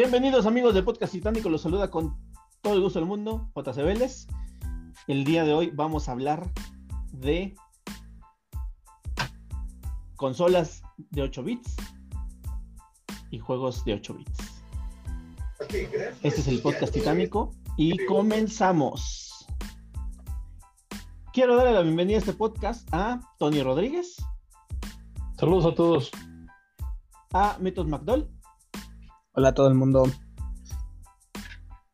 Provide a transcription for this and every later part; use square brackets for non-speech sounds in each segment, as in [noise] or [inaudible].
Bienvenidos amigos de Podcast Titánico, los saluda con todo el gusto del mundo, JC Vélez. El día de hoy vamos a hablar de consolas de 8 bits y juegos de 8 bits. Este es el Podcast Titánico y comenzamos. Quiero darle la bienvenida a este podcast a Tony Rodríguez, Saludos a todos. a Mitos McDowell Hola a todo el mundo.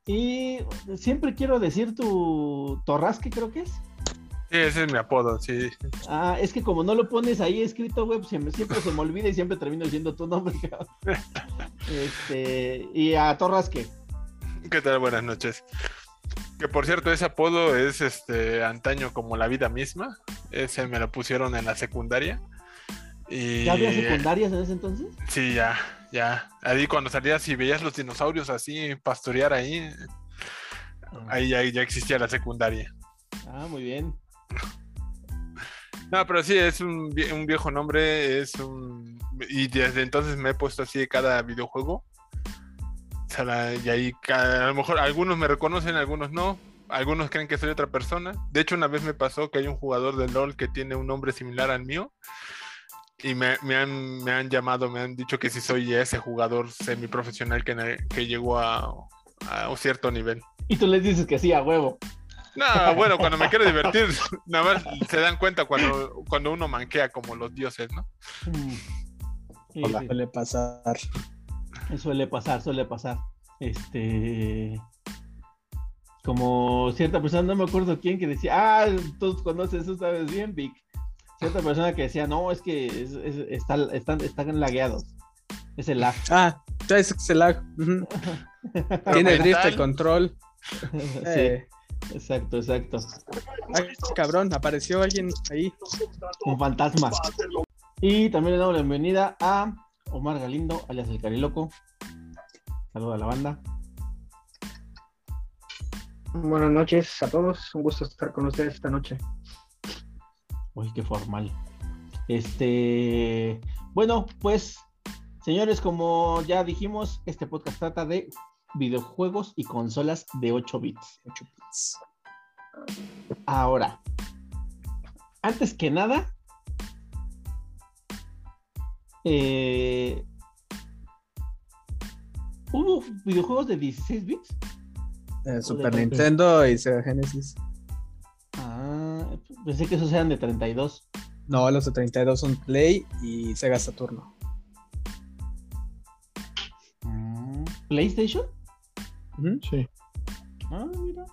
y siempre quiero decir tu Torrasque, creo que es. Sí, ese es mi apodo, sí. Ah, es que como no lo pones ahí escrito, güey, pues siempre, siempre se me olvida y siempre termino diciendo tu nombre, cabrón. [laughs] Este, y a Torrasque. ¿Qué tal? Buenas noches. Que por cierto, ese apodo es este antaño como la vida misma. Ese me lo pusieron en la secundaria. Y... ¿Ya había secundarias en ese entonces? Sí, ya, ya. Ahí cuando salías y veías los dinosaurios así pastorear ahí, ahí ya, ya existía la secundaria. Ah, muy bien. No, pero sí, es un, vie- un viejo nombre, es un... Y desde entonces me he puesto así de cada videojuego. O sea, la- y ahí a lo mejor algunos me reconocen, algunos no. Algunos creen que soy otra persona. De hecho, una vez me pasó que hay un jugador de LOL que tiene un nombre similar al mío. Y me, me han, me han llamado, me han dicho que si soy ese jugador semiprofesional que, que llegó a, a un cierto nivel. Y tú les dices que sí, a huevo. No, bueno, cuando me quiero divertir, [laughs] nada más se dan cuenta cuando, cuando uno manquea como los dioses, ¿no? Mm. Sí, Hola. sí, Suele pasar. Suele pasar, suele pasar. Este. Como cierta persona, no me acuerdo quién, que decía, ah, tú conoces eso, sabes bien, Vic. Cierta persona que decía, no, es que es- es- está- están, están lagueados. Es el lag. Ah, ya es el lag. [laughs] Tiene mental. drift el control. sí, Eh, exacto, exacto. ay, cabrón, apareció alguien ahí. Un fantasma. Y también le damos la bienvenida a Omar Galindo, alias el Cariloco. Saluda a la banda. Buenas noches a todos, un gusto estar con ustedes esta noche. Uy, qué formal. Este, bueno, pues, señores, como ya dijimos, este podcast trata de videojuegos y consolas de 8 bits. 8 bits. Ahora, antes que nada, eh, ¿hubo videojuegos de 16 bits? Eh, Super de- Nintendo y Sega Genesis. Pensé que esos eran de 32. No, los de 32 son Play y Sega Saturno. Mm, ¿PlayStation? Sí. Ah, mira.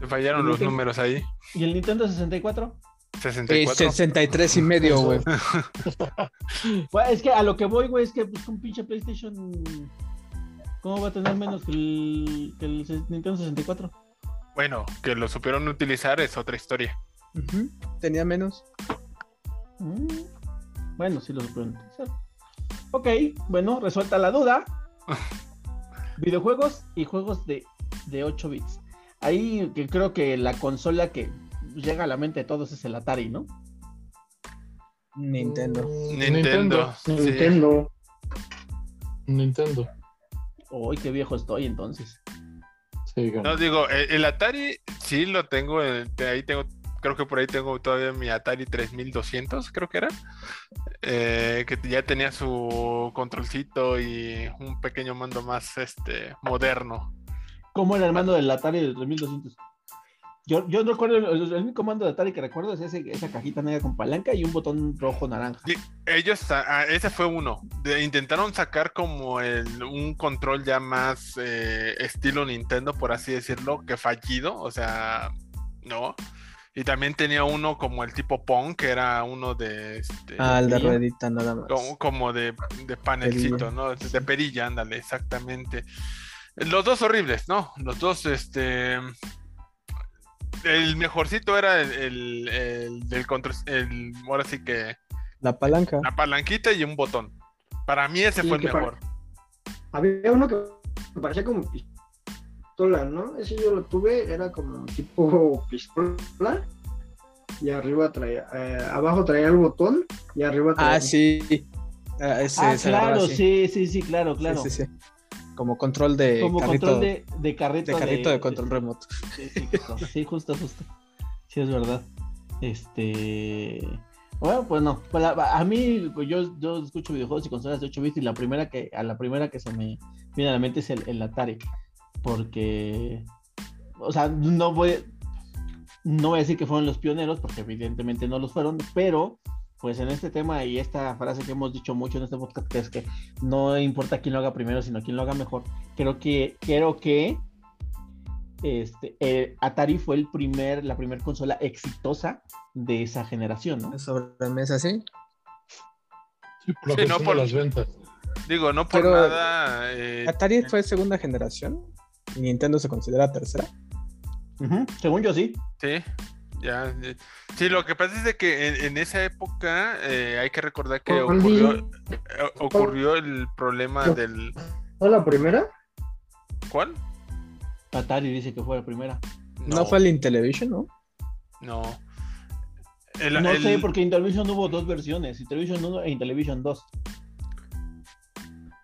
Te fallaron los números ahí. ¿Y el Nintendo 64? Eh, 64. 63 y medio, [laughs] güey. [laughs] Bueno, es que a lo que voy, güey, es que pues, un pinche PlayStation. ¿Cómo va a tener menos que el, que el Nintendo 64? Bueno, que lo supieron utilizar es otra historia. Tenía menos. Mm, Bueno, sí lo supieron utilizar. Ok, bueno, resuelta la duda. [laughs] Videojuegos y juegos de, de 8 bits. Ahí que creo que la consola que llega a la mente de todos es el Atari, ¿no? Nintendo. Nintendo. sí. Nintendo, Nintendo. Uy, qué viejo estoy entonces. Sí, No, digo, el, el Atari sí lo tengo. eh, ahí tengo, creo que por ahí tengo todavía mi Atari 3200, creo que era. eh, que ya tenía su controlcito y un pequeño mando más este moderno. ¿Cómo era el mando del Atari del 3200? Yo, yo no recuerdo, el, el único mando de Atari que recuerdo es ese, esa cajita negra con palanca y un botón rojo naranja. Sí, Ellos, ah, ah, ese fue uno. De- intentaron sacar como el, un control ya más eh, estilo Nintendo, por así decirlo, que fallido, o sea, no. Y también tenía uno como el tipo Pong, que era uno de, este, Ah, el de ruedita nada más. como, como de, de panelcito, Perilla. ¿no? De, de perilla, ándale, exactamente. Los dos horribles, ¿no? Los dos, este... El mejorcito era el, el- el del control, el, ahora sí que La palanca. la palanquita y un botón. Para mí ese Sí, fue el mejor. había uno que parecía como pistola, ¿no? Ese yo lo tuve, era como tipo pistola y arriba traía, eh, abajo traía el botón y arriba traía Ah, sí. Ah, ah claro, sí, sí, sí, claro, claro. Sí, sí, sí. Como control de Como carrito, control de, de carrito. De carrito de, control remoto. Sí, sí, justo, justo. Sí, es verdad. Este. Bueno, pues no. Pues a, mí, pues yo, yo escucho videojuegos y consolas de 8 bits y la primera que, a la primera que se me viene a la mente es el, el Atari. Porque, o sea, no voy, no voy a decir que fueron los pioneros, porque evidentemente no los fueron, pero pues en este tema y esta frase que hemos dicho mucho en este podcast, que es que no importa quién lo haga primero, sino quién lo haga mejor, creo que, creo que este, eh, Atari fue el primer, la primera consola exitosa de esa generación, ¿no? Sobre la mesa, sí. Sí, no por las ventas. Digo, no por nada. Eh, Atari fue segunda generación y Nintendo se considera tercera. Según yo, sí. Sí, ya. Eh, sí, lo que pasa es de que en, esa época hay que recordar que ocurrió, ocurrió el problema del. ¿Fue la primera? ¿Cuál? Atari dice que fue la primera. No, fue el Intellivision, ¿no? No. no sé, porque Intellivision hubo dos versiones, Intellivision 1 e Intellivision 2.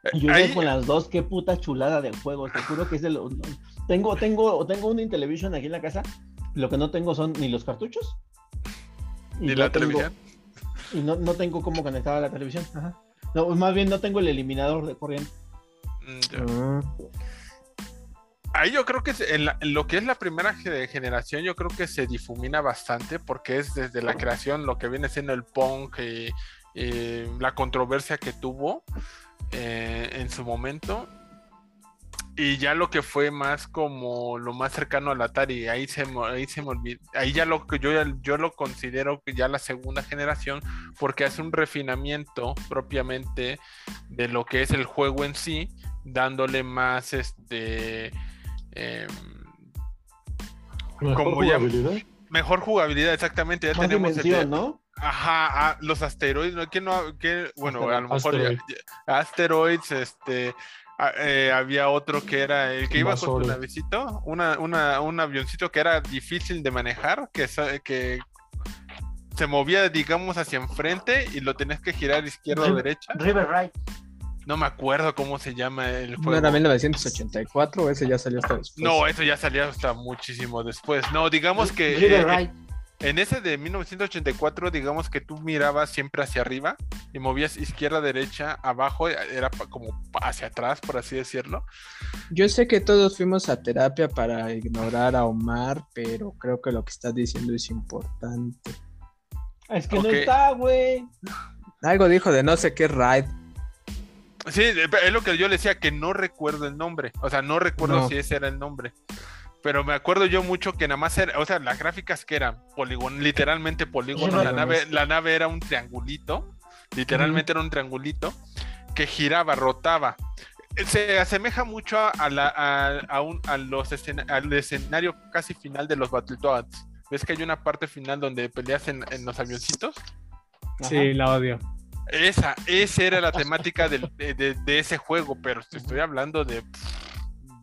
Eh, yo Ahí... con las dos, qué puta chulada de juego. Te juro que es de los. Tengo, tengo, tengo un Intellivision aquí en la casa. Lo que no tengo son ni los cartuchos. Ni la televisión. Y no, no tengo cómo conectar a la televisión. Ajá. No, más bien no tengo el eliminador de corriente. Mm, ah. Ahí yo creo que en, lo que es la primera generación, yo creo que se difumina bastante porque es desde la creación lo que viene siendo el punk y, la controversia que tuvo eh, en su momento. Y ya lo que fue más como lo más cercano al Atari, ahí se, ahí se me olvidó, ahí ya lo que yo, yo lo considero que ya la segunda generación, porque hace un refinamiento propiamente de lo que es el juego en sí, dándole más este Em, mejor jugabilidad. mejor jugabilidad, exactamente. Ya tenemos ¿no? Ajá, los asteroides, ¿no? no qué? Bueno, a lo mejor asteroides, este, eh, había otro que era el que iba con un avioncito, una, una, un avioncito que era difícil de manejar, que, que se movía, digamos, hacia enfrente y lo tenías que girar izquierda o derecha. River Right. No me acuerdo cómo se llama el juego. ¿No era 1984 ese ya salió hasta después? No, eso ya salió hasta muchísimo después. No, digamos que eh, en ese de 1984, digamos que tú mirabas siempre hacia arriba y movías izquierda, derecha, abajo, era como hacia atrás, por así decirlo. Yo sé que todos fuimos a terapia para ignorar a Omar, pero creo que lo que estás diciendo es importante. Es que no está, güey. Algo dijo de no sé qué ride. Sí, es lo que yo le decía, que no recuerdo el nombre. O sea, no recuerdo si ese era el nombre. Pero me acuerdo yo mucho que nada más era, o sea, las gráficas que eran polígono, literalmente polígono, la nave, la nave era un triangulito, literalmente era un triangulito, que giraba, rotaba. Se asemeja mucho a, la, a, un, al escenario casi final de los Battletoads. ¿Ves que hay una parte final donde peleas en, en los avioncitos? Sí, la odio. Esa, esa era la temática de, ese juego, pero te estoy hablando de,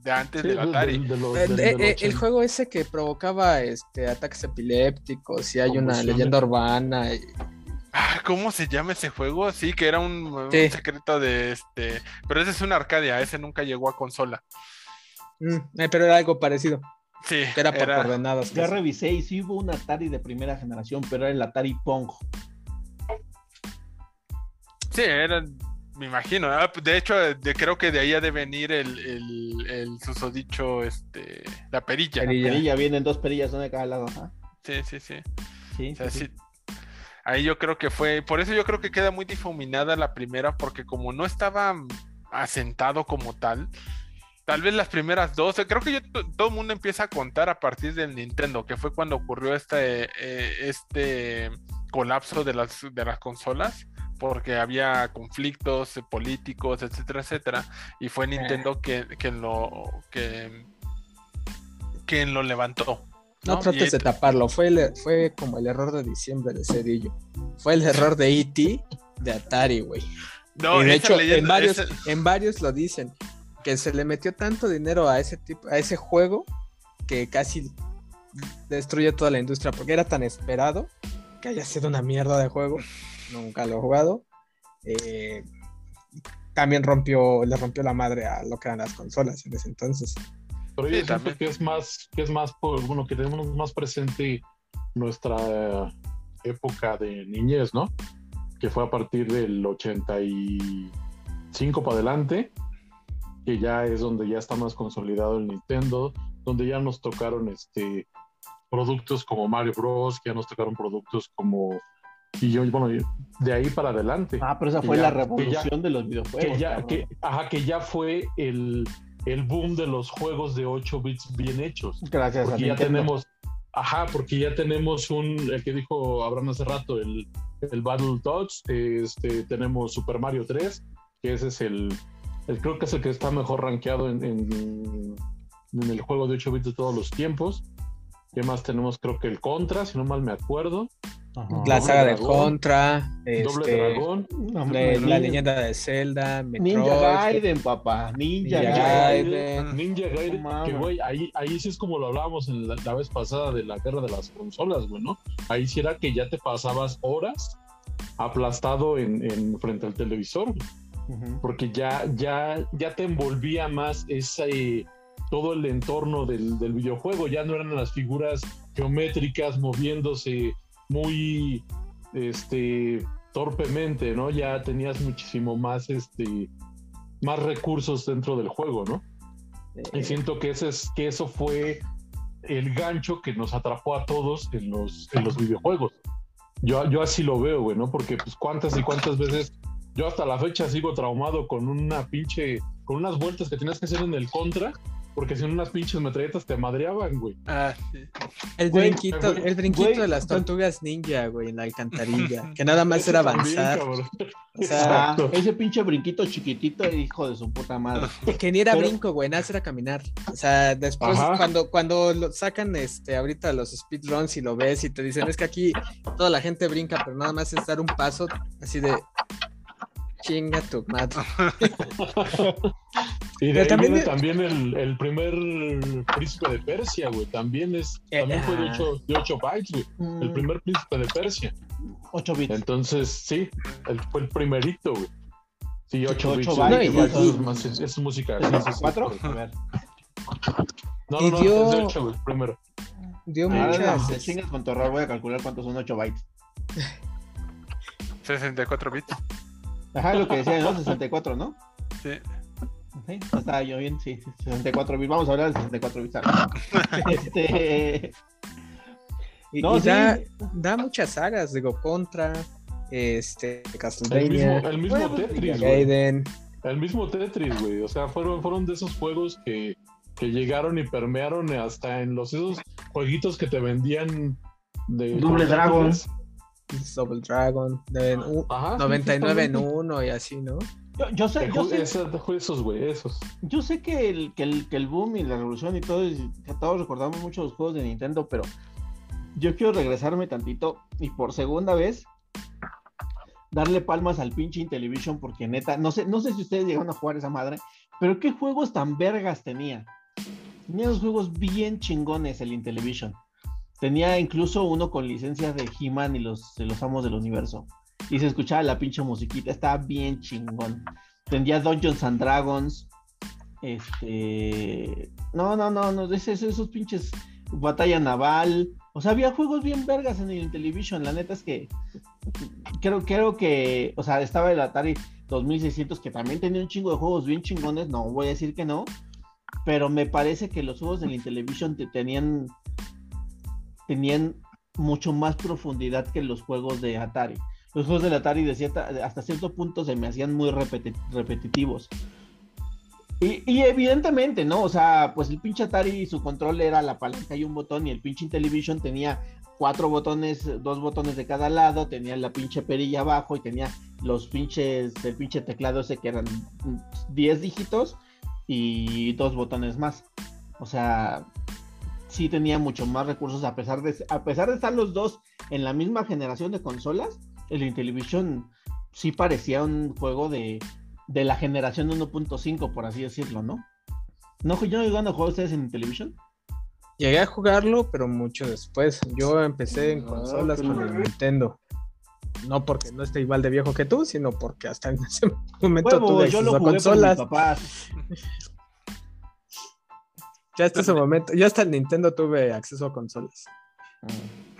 de antes del Atari. el, juego ese que provocaba este ataques epilépticos y hay una leyenda urbana. Ah, ¿cómo se llama ese juego? Sí, que era un, secreto de este. Pero ese es una Arcadia, ese nunca llegó a consola. Mm, eh, pero era algo parecido. Sí. Era por coordenadas. Ya revisé y sí hubo un Atari de primera generación, pero era el Atari Pong. Sí, eran, me imagino. Ah, pues, de hecho, creo que de ahí ha de venir el, el, susodicho, este, la perilla. La perilla, vienen dos perillas, una de cada lado. Sí, sí, sí. sí, Ahí yo creo que fue, por eso yo creo que queda muy difuminada la primera, porque como no estaba asentado como tal, tal vez las primeras dos, creo que todo el mundo empieza a contar a partir del Nintendo, que fue cuando ocurrió este, eh, este colapso de las, de las consolas porque había conflictos políticos, etcétera, etcétera, y fue Nintendo que, lo que quien lo levantó. No, trates de taparlo, fue, fue como el error de diciembre de Cedillo. Fue el error de E.T. de Atari, güey. No, de hecho, en, varios, en varios lo dicen, que se le metió tanto dinero a ese tipo, a ese juego que casi destruye toda la industria, porque era tan esperado que haya sido una mierda de juego nunca lo he jugado. Eh, también rompió, le rompió la madre a lo que eran las consolas en ese entonces. Pero yo siento que es más, que es más por, bueno, que tenemos más presente nuestra época de niñez, ¿no? Que fue a partir del 85 para adelante, que ya es donde ya está más consolidado el Nintendo, donde ya nos tocaron este productos como Mario Bros, que ya nos tocaron productos como y yo, bueno, de ahí para adelante. Ah, pero esa fue la revolución de los videojuegos. Que ya, que, ajá, que ya fue el, el, boom de los juegos de 8 bits bien hechos. Gracias porque ya tenemos, ajá, porque ya tenemos un, el que dijo Abraham hace rato, el, el Battle Dogs, este, tenemos Super Mario 3, que ese es el, el creo que es el que está mejor rankeado en, en, en el juego de 8 bits de todos los tiempos. ¿Qué más tenemos? Creo que el Contra, si no mal me acuerdo la saga de Contra, este, Dragón, la leyenda de Zelda, Ninja Gaiden, papá, Ninja, Gaiden. Ninja Gaiden, que güey, ahí, ahí sí es como lo hablábamos en la, vez pasada de la guerra de las consolas, güey, ¿no? Ahí sí era que ya te pasabas horas aplastado en, frente al televisor, porque ya, ya, ya te envolvía más ese todo el entorno del, del videojuego, ya no eran las figuras geométricas moviéndose muy este torpemente, ¿no? Ya tenías muchísimo más este más recursos dentro del juego, ¿no? Y eh. siento que ese es que eso fue el gancho que nos atrapó a todos en los, en los videojuegos. Yo, yo así lo veo, güey, ¿no? Porque pues cuántas y cuántas veces yo hasta la fecha sigo traumado con una pinche, con unas vueltas que tenías que hacer en el contra porque si no unas pinches metralletas te madreaban, güey. Ah, sí. El brinquito, el brinquito de las tortugas ninja, güey, en la alcantarilla. [laughs] Que nada más era avanzar. o sea, ese pinche brinquito chiquitito, hijo de su puta madre. Que ni era brinco, güey, nada era caminar. O sea, después cuando, cuando lo sacan este ahorita los speedruns y lo ves y te dicen, es que aquí toda la gente brinca, pero nada más es dar un paso así de Chinga tu madre. [laughs] y de también, también el, el, primer príncipe de Persia, güey. También es, también fue de 8, de 8 bytes, güey. El mm. primer príncipe de Persia. 8 bits. Entonces, sí, el, fue el primerito, güey. Sí, 8, 8 bits. bytes. No, y, es, es, es, música. ¿4? A ver. No, no, no, dio... es de 8, güey, primero. Dio ah, muchas. No, chingas con tu error, voy a calcular cuántos son 8 bytes. [laughs] 64 bits. Ajá, lo que decía, ¿no? 64, ¿no? Sí. Sí, estaba yo bien, sí, 64 bits. Vamos a hablar de 64 bits. [laughs] este. Y, no, y da, da, muchas sagas, digo, Contra, este, Castlevania. El mismo, el mismo Tetris, güey. El mismo Tetris, güey. O sea, fueron, fueron de esos juegos que, que llegaron y permearon hasta en los esos jueguitos que te vendían de. Double Dragon. Double Dragon, de 99 en 1 y así, ¿no? Yo, yo sé, yo sé esos, güey, esos. Yo sé que el, que, el, que el boom y la revolución y todo, todos recordamos mucho los juegos de Nintendo, pero yo quiero regresarme tantito y por segunda vez darle palmas al pinche Intellivision porque neta, no sé, no sé si ustedes llegaron a jugar esa madre, pero qué juegos tan vergas tenía. Tenía unos juegos bien chingones el Intellivision. Tenía incluso uno con licencias de He-Man y los, los amos del universo. Y se escuchaba la pinche musiquita, estaba bien chingón. Tenía Dungeons and Dragons. Este. No, no, no, no, esos, esos pinches. Batalla naval. O sea, había juegos bien vergas en el Television. La neta es que. Creo, creo que. O sea, estaba el Atari 2600 que también tenía un chingo de juegos bien chingones. No voy a decir que no. Pero me parece que los juegos del Intellivision tenían tenían mucho más profundidad que los juegos de Atari. Los juegos de Atari de hasta cierto punto se me hacían muy repetitivos. Y, evidentemente, ¿no? O sea, pues el pinche Atari su control era la palanca y un botón, y el pinche Intellivision tenía cuatro botones, dos botones de cada lado, tenía la pinche perilla abajo y tenía los pinches, el pinche teclado ese que eran 10 dígitos y dos botones más. O sea, sí tenía mucho más recursos a pesar de a pesar de estar los dos en la misma generación de consolas el Intellivision sí parecía un juego de, de la generación 1.5 por así decirlo no no yo no jugando a jugar ustedes en Intellivision llegué a jugarlo pero mucho después yo empecé en ah, consolas con el Nintendo no porque no esté igual de viejo que tú, sino porque hasta en ese momento tuve acceso a consolas. Ya hasta ese momento, yo hasta el Nintendo tuve acceso a consolas. Mm.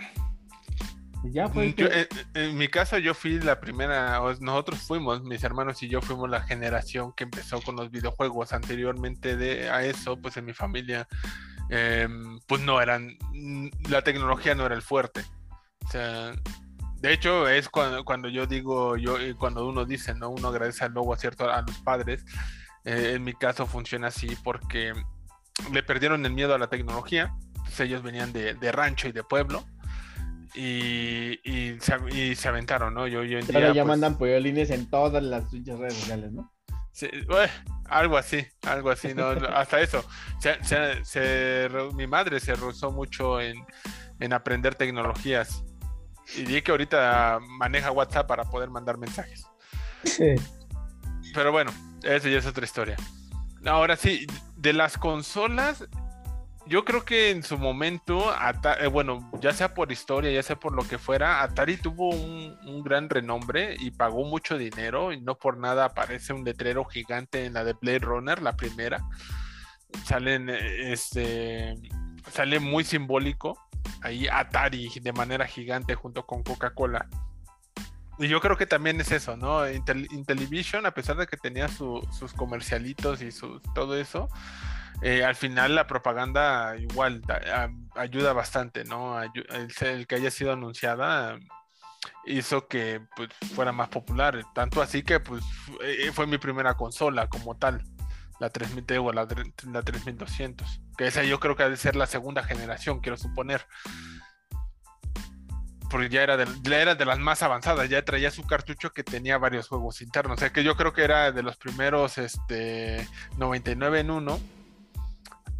Ya fue en, mi caso yo fui la primera, nosotros fuimos, mis hermanos y yo fuimos la generación que empezó con los videojuegos. Anteriormente de, a eso, pues en mi familia, em, pues no eran, la tecnología no era el fuerte. O sea, de hecho es cuando, cuando yo digo, yo cuando uno dice, no, uno agradece al logo cierto a los padres. Eh, en mi caso funciona así porque le perdieron el miedo a la tecnología. Pues ellos venían de, rancho y de pueblo. Y, se, aventaron, ¿no? Yo, yo en ya pues mandan pollos en todas las redes sociales, ¿no? Sí, algo así, algo así, ¿no? Hasta eso. mi madre se rozó mucho en, en, aprender tecnologías. Y di que ahorita maneja WhatsApp para poder mandar mensajes. Sí. Pero bueno, eso ya es otra historia. Ahora sí, de las consolas, yo creo que en su momento, eh, bueno, ya sea por historia, ya sea por lo que fuera, Atari tuvo un, gran renombre y pagó mucho dinero y no por nada aparece un letrero gigante en la de Blade Runner, la primera. Salen, eh, este, sale muy simbólico ahí Atari de manera gigante junto con Coca-Cola. Y yo creo que también es eso, ¿no? Intellivision, a pesar de que tenía sus comercialitos y su, todo eso, eh, al final la propaganda igual ayuda bastante, ¿no? El, que haya sido anunciada hizo que pues, fuera más popular, tanto así que pues eh, fue mi primera consola como tal, la 3000 o la, la 3200, que esa yo creo que debe ser la segunda generación, quiero suponer. Porque ya era, de, era de las más avanzadas, ya traía su cartucho que tenía varios juegos internos, o sea que yo creo que era de los primeros este, 99 en uno,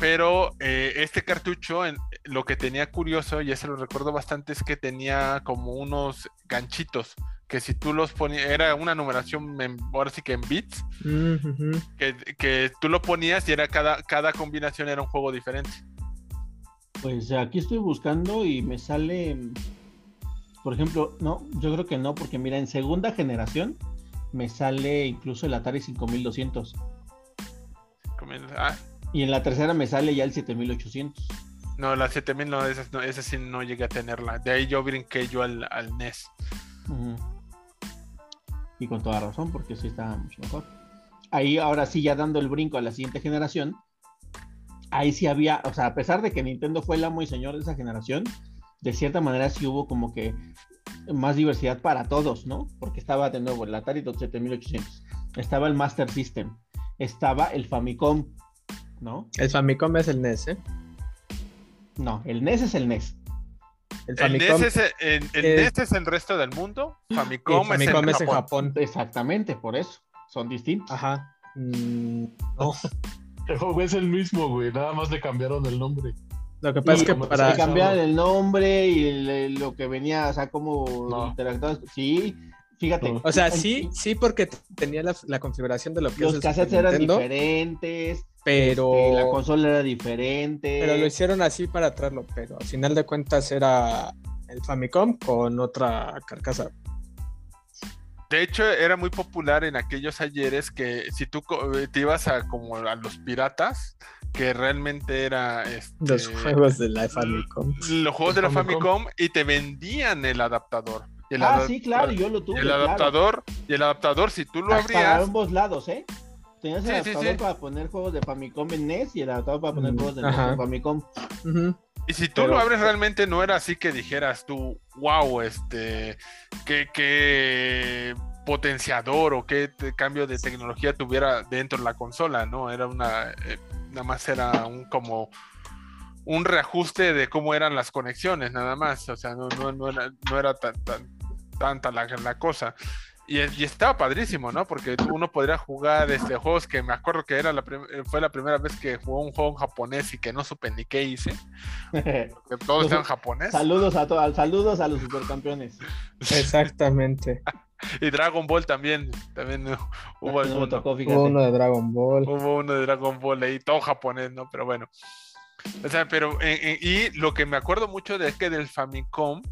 pero eh, este cartucho lo que tenía curioso, y ese lo recuerdo bastante, es que tenía como unos ganchitos que si tú los ponías, era una numeración, ahora sí que en bits, que, que, tú lo ponías y era cada, cada combinación era un juego diferente. Pues aquí estoy buscando y me sale por ejemplo, no, yo creo que no, porque mira, en segunda generación me sale incluso el Atari 5200. Ah. Y en la tercera me sale ya el 7800. No, la 7000 no, esa, no, sí no llegué a tenerla. De ahí yo brinqué yo al, NES. Y con toda razón, porque sí está mucho mejor. Ahí, ahora sí, ya dando el brinco a la siguiente generación, ahí sí había, o sea, a pesar de que Nintendo fue el amo y señor de esa generación, de cierta manera sí hubo como que más diversidad para todos, ¿no? Porque estaba de nuevo el Atari 7800, estaba el Master System, estaba el Famicom, ¿no? El Famicom es el NES, ¿eh? No, el NES es el NES. El, NES, es el, NES es el resto del mundo, Famicom, es, en, Japón. Exactamente, por eso. Son distintos. Ajá. Mm, no. [laughs] es el mismo, güey. Nada más le cambiaron el nombre. Lo que pasa es que para. cambiar el nombre y lo que venía, o sea, como no. Sí, fíjate. O sea, sí, sí, porque tenía la, configuración de lo que Los cassettes eran diferentes. Pero. Este, la consola era diferente. Pero lo hicieron así para traerlo, pero al final de cuentas era el Famicom con otra carcasa. De hecho, era muy popular en aquellos ayeres que si tú te ibas a como a los piratas, que realmente era este, los juegos de la Famicom. Los juegos de la Famicom y te vendían el adaptador. ah, sí, claro, yo lo tuve. El adaptador, y el adaptador, si tú lo abrías. Para ambos lados, ¿eh? Tenías el adaptador para poner juegos de Famicom en NES y el adaptador para poner mm, juegos de, NES Famicom. Y si tú lo abres realmente no era así que dijeras tú, wow, este, qué, qué potenciador o qué cambio de tecnología tuviera dentro de la consola, ¿no? Era una, eh, nada más era un como un reajuste de cómo eran las conexiones, nada más, o sea, no, no, no era, no era tan, tan, tanta la, la cosa. Y, y, estaba padrísimo, ¿no? Porque uno podría jugar este, juegos que me acuerdo que era la fue la primera vez que jugó un juego en japonés y que no supe ni qué hice. [laughs] todos eran japonés. Saludos a todos, saludos a los supercampeones. Exactamente. [laughs] y Dragon Ball también. También hubo, uno de Dragon Ball. Hubo uno de Dragon Ball ahí, todo japonés, ¿no? Pero bueno. O sea, pero. y lo que me acuerdo mucho de es que del Famicom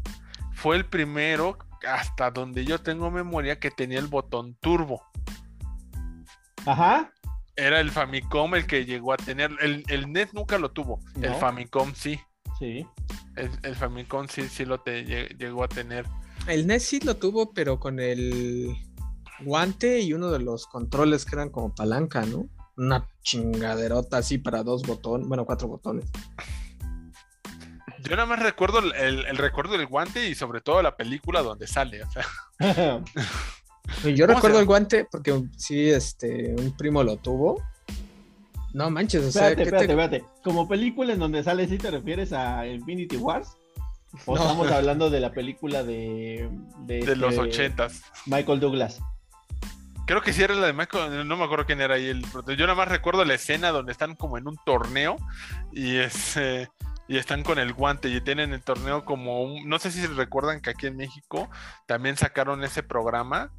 fue el primero hasta donde yo tengo memoria, que tenía el botón turbo. Ajá. Era el Famicom el que llegó a tener. El, el NES nunca lo tuvo. El Famicom sí. Sí. El, Famicom sí, sí lo te, llegó a tener. El NES sí lo tuvo, pero con el guante y uno de los controles que eran como palanca, ¿no? Una chingaderota así para dos botones, bueno, cuatro botones. Yo nada más recuerdo el, recuerdo del guante y sobre todo la película donde sale. [laughs] yo recuerdo el guante porque sí, este, un primo lo tuvo. No manches, o sea. Espérate, espérate, espérate. Como película en donde sale, ¿sí te refieres a Infinity Wars? ¿O estamos [laughs] hablando de la película de. De, los este, ochentas. Michael Douglas. Creo que sí era la de Michael, no me acuerdo quién era ahí el Yo nada más recuerdo la escena donde están como en un torneo y es y están con el guante y tienen el torneo como un, no sé si recuerdan que aquí en México también sacaron ese programa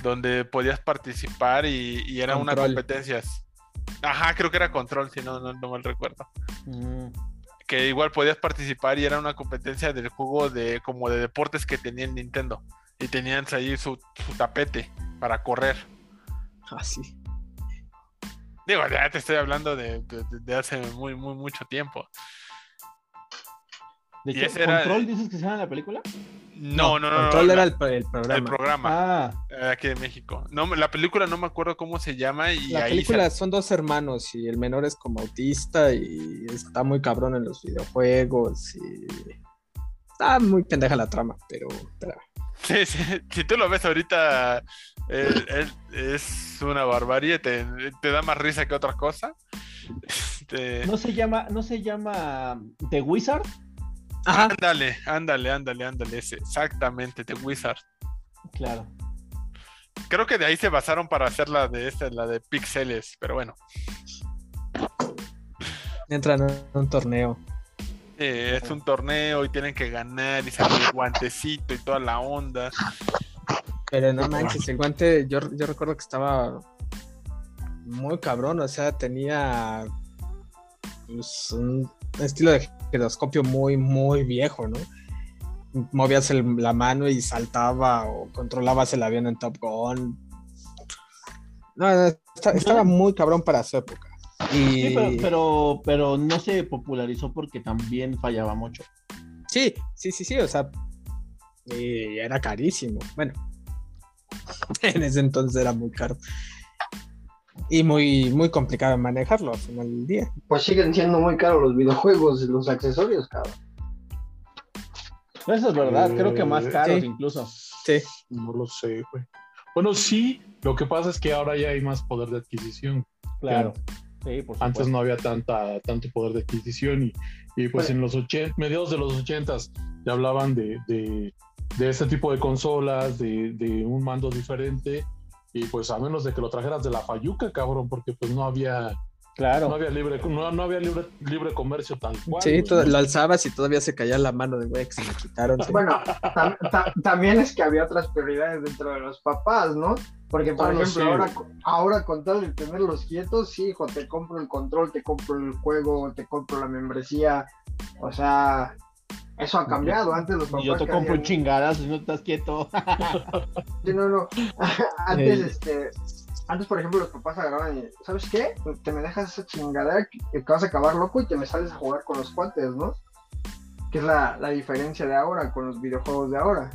donde podías participar y, era una competencia. Ajá, creo que era control, si no, no, mal recuerdo. Mm. Que igual podías participar y era una competencia del juego de como de deportes que tenía el Nintendo. Y tenían ahí su, tapete para correr. Así. Ah, Digo, ya te estoy hablando de, de hace muy, muy, mucho tiempo. ¿De hecho, ¿Control dices que se llama la película? No, no, no. Control era el, programa. El programa. Ah. Eh, aquí de México. No, la película no me acuerdo cómo se llama. Y la película son dos hermanos y el menor es como autista y está muy cabrón en los videojuegos y está muy pendeja la trama, pero... Sí, sí, si tú lo ves ahorita, es una barbarie, te, te, da más risa que otra cosa. Este, ¿No se llama, no se llama The Wizard? Ándale, ándale, ándale, ándale, ese, exactamente, The Wizard. Claro. Creo que de ahí se basaron para hacer la de esta, la de Pixeles, pero bueno. Entran en un torneo. es un torneo y tienen que ganar y salir el guantecito y toda la onda. Pero no manches, el guante, yo, yo recuerdo que estaba muy cabrón, o sea, tenía pues, un estilo de giroscopio muy, muy viejo, ¿no? Movías la mano y saltaba o controlabas el avión en Top Gun. No, estaba muy cabrón para su época. Sí, pero, pero, no se popularizó porque también fallaba mucho. Sí, sí, sí, sí, o sea, era carísimo. Bueno, [laughs] en ese entonces era muy caro y muy, muy complicado de manejarlo al final del día. Pues siguen siendo muy caros los videojuegos y los accesorios, cabrón. Eso es verdad, creo que más caros incluso. Sí. No lo sé, güey. Bueno, sí, lo que pasa es que ahora ya hay más poder de adquisición. Claro. Sí, por Antes no había tanta, tanto poder de adquisición y, y pues en los 80, mediados de los ochentas ya hablaban de, de, de este tipo de consolas, de, de un mando diferente y pues a menos de que lo trajeras de la Fayuca, cabrón, porque pues no había Claro. No había libre, no, había libre, libre comercio tal cual. Sí, lo alzabas y todavía se caía la mano de güey que se me quitaron. Bueno, también es que había otras prioridades dentro de los papás, ¿no? Porque, por ejemplo, ahora, ahora con tal de tenerlos quietos, sí, hijo, te compro el control, te compro el juego, te compro la membresía. O sea, eso ha cambiado. Antes los papás. Yo te compro chingadas si no estás quieto. [laughs] sí, no, no. [laughs] Antes, este. Antes, por ejemplo, los papás agarraban y, ¿sabes qué? Te me dejas esa chingadera que, vas a acabar loco y te me sales a jugar con los cuates, ¿no? Que es la, la diferencia de ahora con los videojuegos de ahora.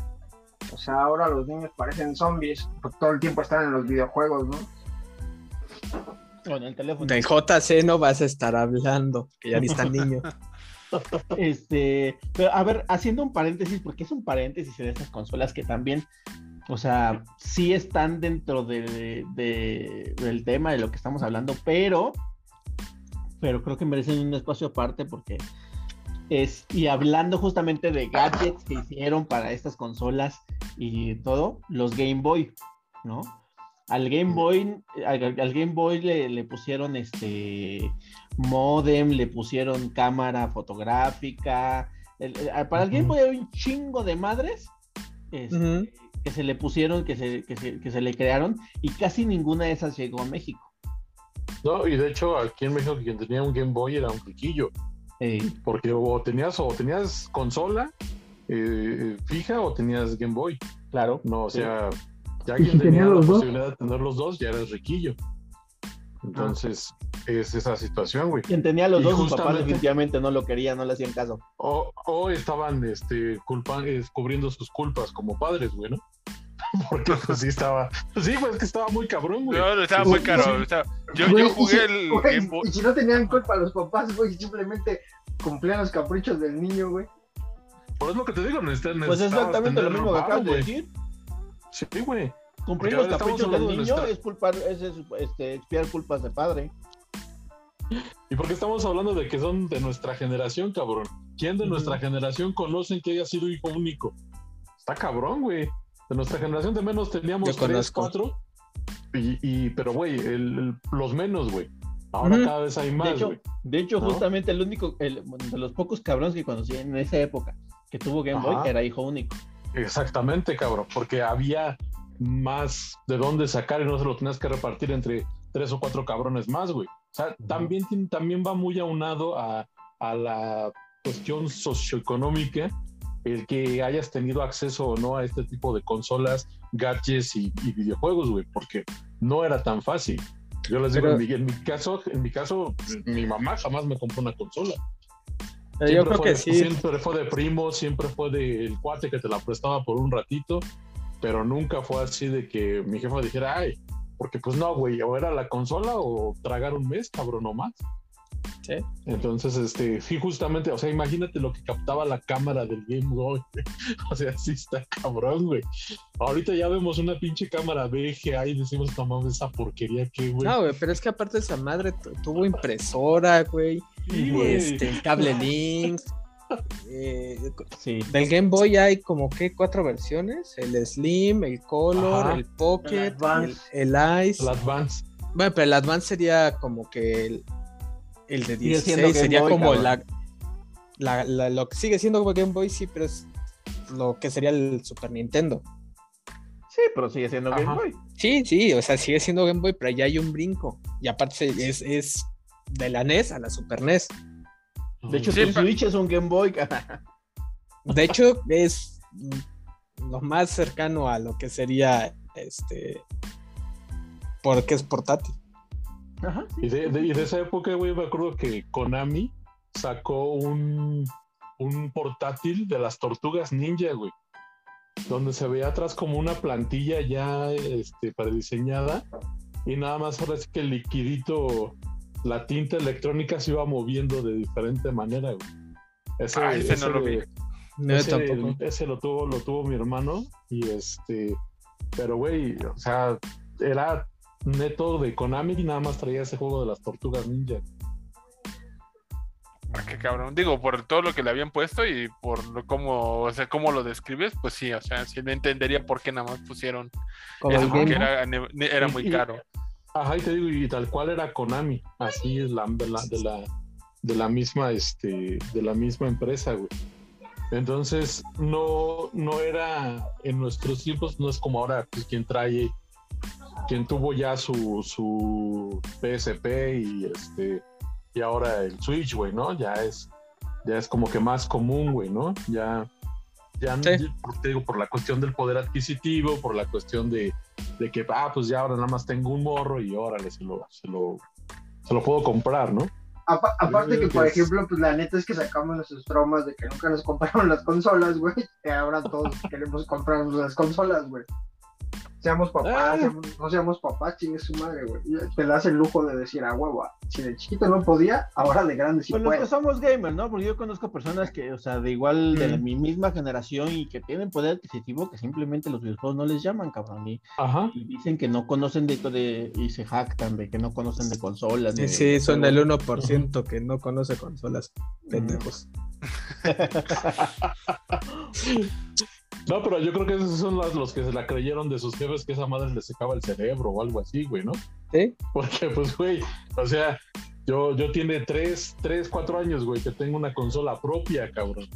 O sea, ahora los niños parecen zombies, porque todo el tiempo están en los videojuegos, ¿no? Con el teléfono. Del JC no vas a estar hablando, que ya ni están niños. [laughs] [laughs] Este, pero a ver, haciendo un paréntesis, porque es un paréntesis en estas consolas que también, o sea, sí están dentro de, del tema de lo que estamos hablando, pero, pero creo que merecen un espacio aparte porque es, y hablando justamente de gadgets que hicieron para estas consolas y todo, los Game Boy, ¿no? Al Game Boy, al, Game Boy le, le, pusieron este modem, le pusieron cámara fotográfica. para el Game Boy hay un chingo de madres este, que se le pusieron, que se, que, se, que se le crearon, y casi ninguna de esas llegó a México. No, y de hecho aquí en México quien tenía un Game Boy era un piquillo. Porque o tenías, o tenías consola eh, fija o tenías Game Boy. Claro. No, o sea, ya quien tenía, la posibilidad de tener los dos, ya eres riquillo. Entonces, es esa situación, güey. Quien tenía los dos, sus papás definitivamente no lo querían, no le hacían caso. O, estaban este, culpa, cubriendo sus culpas como padres, güey, ¿no? [laughs] Porque pues sí estaba. Sí, pues es que estaba muy cabrón, güey. No, estaba muy caro. Yo, yo, jugué el [laughs] Game Boy. Y si no tenían culpa los papás, güey, simplemente cumplían los caprichos del niño, güey. Pues es lo que te digo, necesitan. Pues es exactamente lo mismo que acabas de decir. Sí, güey. Cumplir los caprichos del niño es culpar, es, este, expiar culpas de padre. ¿Y por qué estamos hablando de que son de nuestra generación, cabrón? ¿Quién de nuestra generación conocen que haya sido hijo único? Está cabrón, güey. De nuestra generación de menos teníamos tres, cuatro. Y, pero, güey, los menos, güey. Ahora cada vez hay más, De hecho, de hecho justamente el único, el, de los pocos cabrones que conocí en esa época que tuvo Game Boy era hijo único. Exactamente, cabrón, porque había más de dónde sacar y no se lo tenías que repartir entre tres o cuatro cabrones más, güey. O sea, también, también va muy aunado a, a la cuestión socioeconómica el que hayas tenido acceso o no a este tipo de consolas, gadgets y, videojuegos, güey, porque no era tan fácil. Yo les digo, en, mi, caso, en mi caso, mi mamá jamás me compró una consola. yo creo que sí. Siempre fue de primo, siempre fue del cuate que te la prestaba por un ratito pero nunca fue así de que mi jefa dijera, ay, porque pues no, güey, o era la consola o tragar un mes, cabrón, no más. Sí. Entonces, este, sí, justamente, o sea, imagínate lo que captaba la cámara del Game Boy. [laughs] o sea, sí está cabrón, güey. Ahorita ya vemos una pinche cámara VGA y decimos, no esa porquería que, güey. No, güey, pero es que aparte esa madre tuvo impresora, güey. y este, cable [laughs] Link. Eh, Del Game Boy hay como que cuatro versiones: el Slim, el Color, el Pocket, el, Ice. El Advance. Bueno, pero el Advance sería como que el, el de 16 sería como la, la, Lo que sigue siendo como Game Boy, sí, pero es lo que sería el Super Nintendo. Sí, pero sigue siendo Game Boy. Sí, sí, o sea, sigue siendo Game Boy, pero ya hay un brinco. Y aparte es, es de la NES a la Super NES. De hecho, tu Switch es un Game Boy. [laughs] de hecho, es lo más cercano a lo que sería este. Porque es portátil. Ajá, y, de, esa época, güey, me acuerdo que Konami sacó un, un portátil de las tortugas ninja, güey. Donde se veía atrás como una plantilla ya este, prediseñada. Y nada más ahora es que el liquidito la tinta electrónica se iba moviendo de diferente manera, güey. Ese, ah, ese, no lo vi. ese, lo tuvo, lo tuvo mi hermano y este, pero güey, o sea, era neto de Konami y nada más traía ese juego de las tortugas ninja. Ah, qué cabrón. Digo, por todo lo que le habían puesto y por lo, cómo, o sea, cómo lo describes, pues sí, o sea, sí no entendería por qué nada más pusieron eso, porque era, era muy caro. Ajá, y te digo, y tal cual era Konami, así es la, de la, de la, de la misma, este, de la misma empresa, güey. Entonces, no, no era, en nuestros tiempos, no es como ahora, pues quien trae, quien tuvo ya su, su PSP y este, y ahora el Switch, güey, ¿no? Ya es, ya es como que más común, güey, ¿no? Ya, ya, te digo, por la cuestión del poder adquisitivo, por la cuestión de, de que, ah, pues ya ahora nada más tengo un morro y órale, se lo, se lo, se lo puedo comprar, ¿no? aparte que, por ejemplo, pues la neta es que sacamos nuestros traumas de que nunca nos [laughs] compraron las consolas, güey, y ahora todos queremos comprarnos las consolas, güey seamos papás, ah. no seamos papás, chingue su madre, güey. Te das el lujo de decir, ah, huevo, si de chiquito no podía, ahora de grande sí pues que somos gamers, ¿no? Porque yo conozco personas que, o sea, de igual, de mi misma generación y que tienen poder adquisitivo que simplemente los videojuegos no les llaman, cabrón. Y, y dicen que no conocen de, de, y se jactan de que no conocen de consolas. Sí, sí, son del 1% que no conoce consolas, pendejos. [laughs] [laughs] No, pero yo creo que esos son los, que se la creyeron de sus jefes que esa madre les secaba el cerebro o algo así, güey, ¿no? Sí. Porque, pues, güey, o sea, yo, yo tiene tres, tres, cuatro años, güey, que tengo una consola propia, cabrón.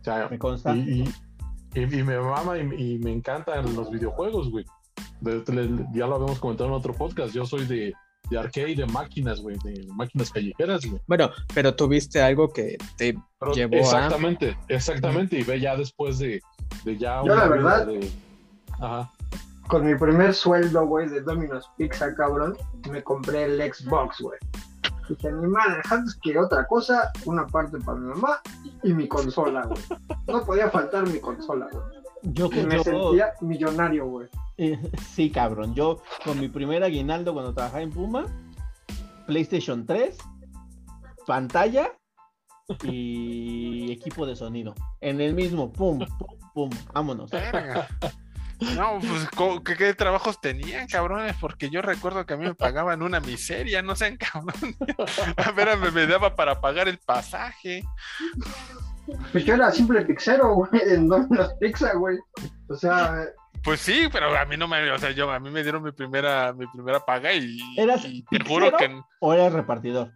O sea, me consta. Y, y, me mama y, me encantan los videojuegos, güey. ya lo habíamos comentado en otro podcast. Yo soy de, de arcade, de máquinas, güey, de máquinas callejeras, güey. Bueno, pero tuviste algo que te llevó exactamente, Exactamente, y ve ya después de, de ya... Yo la verdad... Ajá. Con mi primer sueldo, güey, de Domino's Pizza, cabrón, me compré el Xbox, güey. Dije, mi madre, antes que otra cosa, una parte para mi mamá y mi consola, güey. No podía faltar mi consola, güey. Yo, me sentía millonario, güey. Eh, sí, cabrón. Yo con mi primer aguinaldo cuando trabajaba en Puma, PlayStation 3, pantalla y equipo de sonido. En el mismo, pum, pum, pum, vámonos. No, pues, ¿qué, trabajos tenían, cabrones? Porque yo recuerdo que a mí me pagaban una miseria, no sean cabrones. [laughs] A ver, me, daba para pagar el pasaje. Pues yo era simple pixero, güey, en Domino's Pizza, güey. O sea. Pues sí, pero a mí no me, o sea, yo, a mí me dieron mi primera, mi primera paga y, ¿Eras y te juro que. ¿O eras repartidor?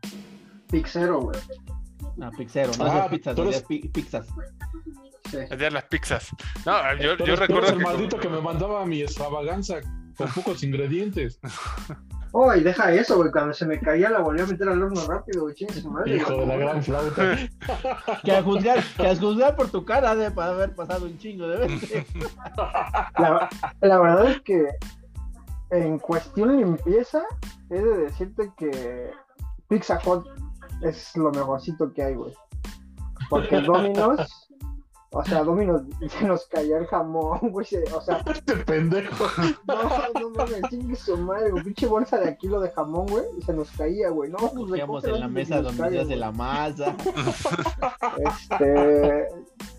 Pixero, güey. No, pixero, no ah, pizzas, no pizzas. Hacían las pizzas. No, yo, yo recuerdo. el maldito que me mandaba mi extravaganza con pocos ingredientes. [laughs] Oh, y deja eso, güey. Cuando se me caía la volví a meter al horno rápido, güey. su madre. Hijo de la gran flauta. [laughs] que, a juzgar, que a juzgar por tu cara de para haber pasado un chingo de veces. [laughs] la, la verdad es que en cuestión limpieza, he de decirte que Pizza Hut es lo mejorcito que hay, güey. Porque Domino's o sea, Dominos se nos [laughs] caía el jamón, [laughs] güey. O sea. Este pendejo. No, no mames, chingue su madre, güey. Pinche bolsa de kilo de jamón, güey. Y se nos caía, güey. No, pues en la mesa donde de la masa. Este.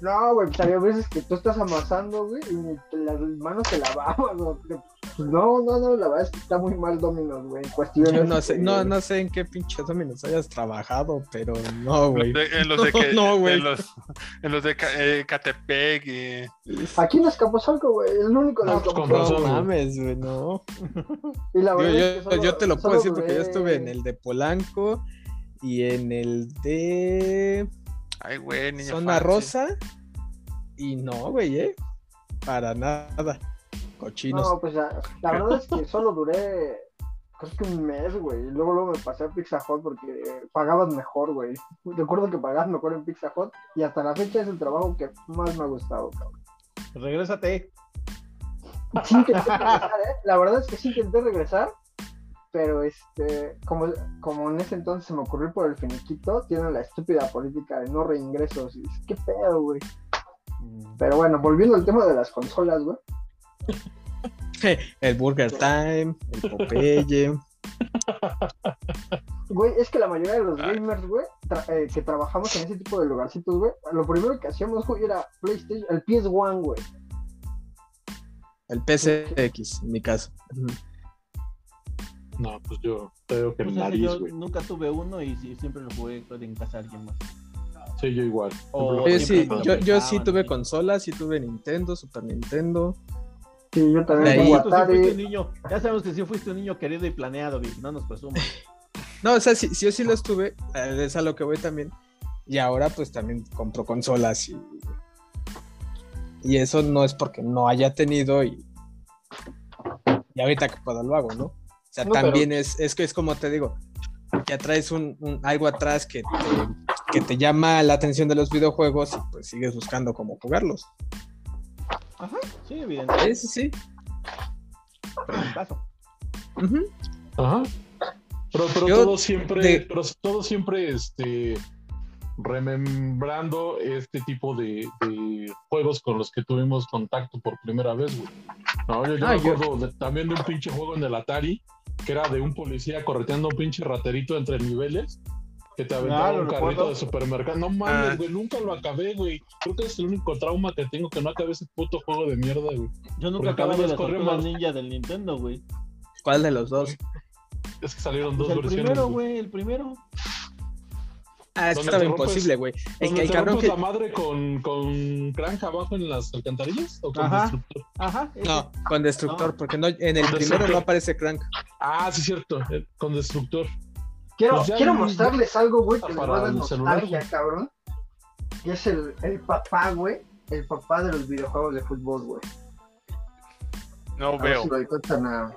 No, güey, pues había veces que tú estás amasando, güey, y las manos se lavaban, [laughs] güey. Pues no, no, no, la verdad es que está muy mal Dominos, güey. En cuestiones. Yo no sé, no, no sé en qué pinche Dominos hayas trabajado, pero no, güey. En los de, que, no, güey. En los, en los de eh, Catepec y. Aquí en Escaposalco, güey. Es el único de Escaposalco. No mames, güey, no. [laughs] Y la verdad yo, es que solo, yo te lo puedo decir porque yo estuve en el de Polanco y en el de. Ay, güey, niña. Zona Rosa. Y no, güey, eh. Para nada. Cochinos. No, pues la, la verdad es que solo duré creo que un mes, güey. Y luego, luego me pasé a Pizza Hut porque pagabas mejor, güey. Recuerdo que pagabas mejor en Pizza Hut y hasta la fecha es el trabajo que más me ha gustado, cabrón. Regrésate. Sí intenté [laughs] regresar, ¿eh? La verdad es que sí intenté regresar, pero este, como, como en ese entonces se me ocurrió por el finiquito, tienen la estúpida política de no reingresos. Y qué pedo, güey. Mm. Pero bueno, volviendo al tema de las consolas, güey. [laughs] el Burger Time, el Popeye. [laughs] Güey, es que la mayoría de los gamers, güey, eh, que trabajamos en ese tipo de lugarcitos, güey, lo primero que hacíamos, güey, era PlayStation, el PS1, güey. El PCX, en mi caso. No, pues yo creo que el nariz, yo nunca tuve uno y siempre lo jugué en casa de alguien más. Sí, yo igual. sí, yo, yo sí tuve consolas, sí tuve Nintendo, Super Nintendo. Sí, yo también. Ahí, niño, ya sabemos que sí fuiste un niño querido y planeado, no nos presumas. [laughs] no, o sea, sí, sí, yo sí lo estuve, eh, es a lo que voy también. Y ahora pues también compro consolas y, y eso no es porque no haya tenido y, y ahorita que puedo lo hago, ¿no? O sea, también es, es que es como te digo, que traes un, algo atrás que te, que te llama la atención de los videojuegos y pues sigues buscando cómo jugarlos. Ajá, sí, evidentemente. Sí, sí, sí. Pero en caso. Ajá. Pero, pero todo siempre, pero todo siempre, este, remembrando este tipo de, de, juegos con los que tuvimos contacto por primera vez, güey. No, yo, yo ah, me acuerdo también de un pinche juego en el Atari, que era de un policía correteando un pinche raterito entre niveles que te aventaba un carrito de supermercado. No mames, ah. güey, nunca lo acabé, güey. Creo que es el único trauma que tengo que no acabé ese puto juego de mierda, güey. Yo nunca acabé de las ninja del Nintendo, güey. ¿Cuál de los dos? Es que salieron pues dos el versiones. El primero, güey, el primero. Ah, es que estaba imposible, güey. El, el cabrón que... la madre con, con Crank abajo en las alcantarillas o con ajá, Destructor? Ajá. No, con Destructor, porque no, en el primero no aparece Crank. Ah, sí, cierto, eh, con Destructor. Quiero, pues quiero mostrarles algo, güey, que les va a dar nostalgia, cabrón. Y es el, el papá, güey. El papá de los videojuegos de fútbol, güey. No veo.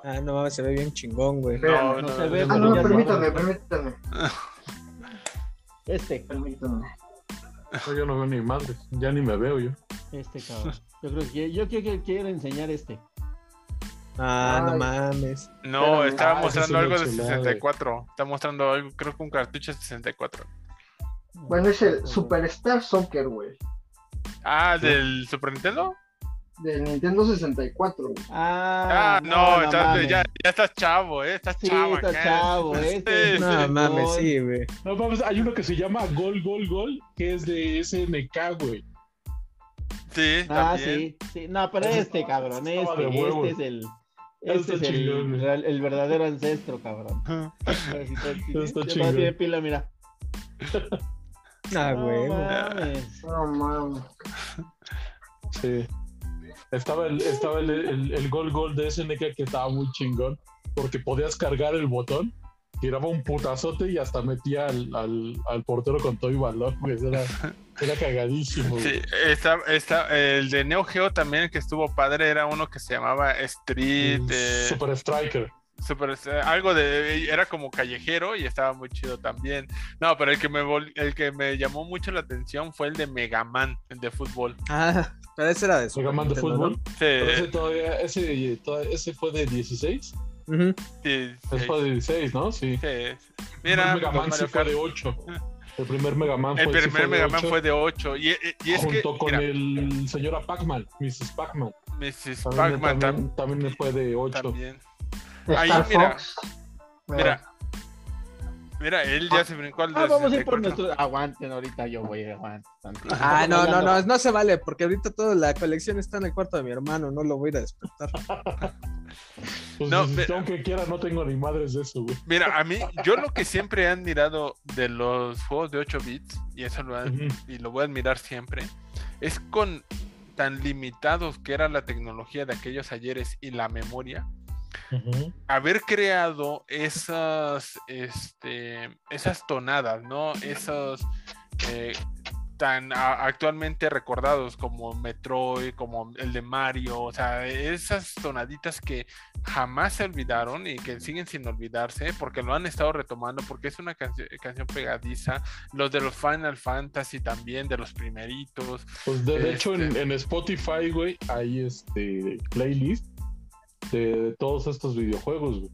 Ah, no mames, se ve bien chingón, güey. No, no, se ve. Ah, no, permítame, permítame. [laughs] Este. Permítame. Yo no veo ni madre, ya ni me veo yo. Este cabrón. Yo creo que yo quiero, quiero enseñar este. Ah, no mames. No, estaba ah, mostrando algo de 64. Está mostrando algo, creo que un cartucho de 64. Bueno, es el Superstar Soccer, güey. Ah, ¿del Super Nintendo? Del Nintendo 64, güey. Ah, ah no, ya, ya, estás chavo, ¿eh? Estás sí, chavo. Estás chavo, [laughs] ¿eh? no mames, sí, güey. No mames, hay uno que se llama Gol, Gol, Gol, que es de SNK, güey. Sí, ah, sí, sí. No, pero este, cabrón, este, este es el. Este es el, el, verdadero ancestro, cabrón. Está chingón. tiene pila, mira. Ah, [laughs] güey. No mames. Sí. Estaba el, estaba el, el, el, gol gol de SNK que estaba muy chingón. Porque podías cargar el botón, tiraba un putazote y hasta metía al, al, al portero con todo y balón. Era, era cagadísimo. Sí, está, está, el de Neo Geo también, que estuvo padre, era uno que se llamaba Street. Eh, Super Striker. Super, algo de era como callejero y estaba muy chido también. No, pero el que me el que me llamó mucho la atención fue el de Mega Man, el de fútbol. Ah, pero ese era de Mega Man de fútbol. Sí. ese todavía ese, ese fue de 16. Uh sí, ese fue de 16, ¿no? Sí. sí. Mira, Mega Man sí fue de 8. El primer Mega Man fue, el primer fue Mega Man fue de 8. Y, y es Junto con el señora Pac-Man, Mrs. Pac-Man. Mrs. Pac-Man también, también, fue de 8. También. Ahí, mira. Mira. Mira, él ya se brincó al ah, Vamos a ir por nuestro. Aguanten, ahorita yo voy, aguanten. Ah, no, no, no, no se vale, porque ahorita toda la colección está en el cuarto de mi hermano, no lo voy a ir a despertar. [laughs] pues no, si aunque quiera, no tengo ni madres de eso, güey. Mira, a mí, yo lo que siempre he admirado de los juegos de 8 bits, y eso lo, y lo voy a admirar siempre, es con tan limitados que era la tecnología de aquellos ayeres y la memoria haber creado esas, este, esas tonadas, ¿no? Esos eh, tan actualmente recordados como Metroid, como el de Mario, o sea, esas tonaditas que jamás se olvidaron y que siguen sin olvidarse porque lo han estado retomando, porque es una canción pegadiza, los de los Final Fantasy también, de los primeritos. Pues de, hecho en, este en, Spotify, güey, hay este playlist de todos estos videojuegos, güey.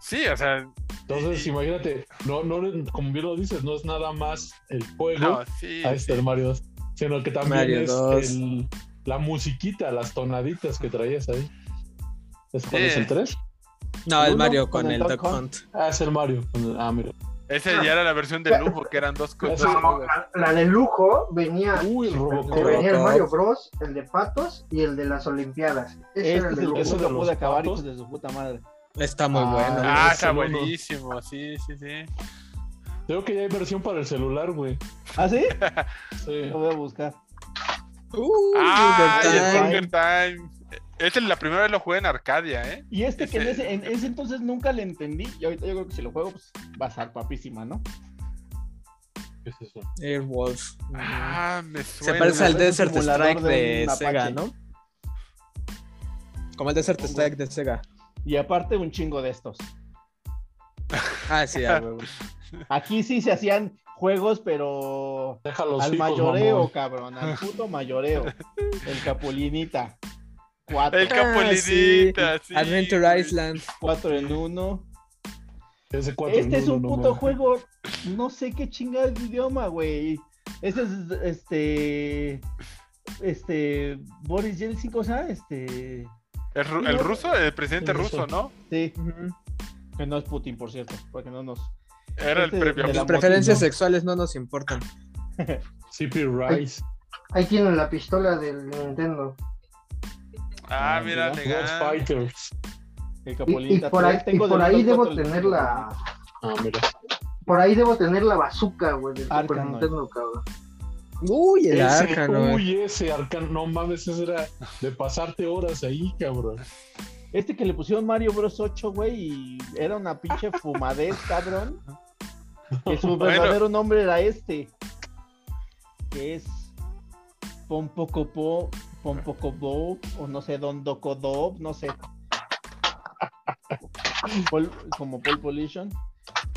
Sí, o sea. Entonces, imagínate, no, no, como bien lo dices, no es nada más el juego a este el Mario 2, sino que también es el, la musiquita, las tonaditas que traías ahí. ¿Es, cuál es el 3? No, el Mario con, el Duck Hunt. Ah, es el Mario. Ah, mira. Ese ya era la versión de lujo, que eran dos cosas. la, de lujo venía, Uy, venía el Mario Bros, el de patos y el de las Olimpiadas. Ese este era el de lujo. Eso lo pude acabar, hijos de su puta madre. Está muy ah, bueno. Ah, está buenísimo, sí, sí, sí. Creo que ya hay versión para el celular, güey. ¿Ah, sí? [laughs] sí. Lo voy a buscar. Uh, ah, el Time. Este la primera vez lo jugué en Arcadia, ¿eh? Y este que en ese, en ese, entonces nunca le entendí. Y ahorita yo creo que si lo juego, pues va a ser papísima, ¿no? ¿Qué es eso? Airwolf. Ah, me suena. Se parece al Desert Strike de, Sega, ¿no? Como el Desert Strike de Sega. Y aparte un chingo de estos. [laughs] ah, sí, a [laughs] Aquí sí se hacían juegos, pero Déjalos al mayoreo, cabrón, al puto [laughs] mayoreo. El Capulinita. El Capolinita, ah, sí. Adventure Island. 4 en 1. este es un puto juego, no sé qué chingada de idioma, güey. Este es este. Este. Boris Yeltsin, cosa, este. El, ruso, el presidente ruso, ¿no? Sí. Que no es Putin, por cierto, porque no nos. Era el este previo. Las preferencias sexuales no nos importan. [laughs] [laughs] CP Rice. Ahí tienen la pistola del Nintendo. Ah, mira, legal. Fighters. Y, y, por ahí, y por ahí debo tener la. Ah, mira. Por ahí debo tener la bazooka, güey, del Super Nintendo, cabrón. Uy, el ese, Uy, ese Arcan, no mames, ese era de pasarte horas ahí, cabrón. Este que le pusieron Mario Bros 8, güey, y era una pinche [laughs] fumadez, cabrón. Que su [laughs] verdadero nombre era este. Que es Pompocopo Pompoco Bob, o no sé, Don Doco Dob, no sé. como Pole Pollution.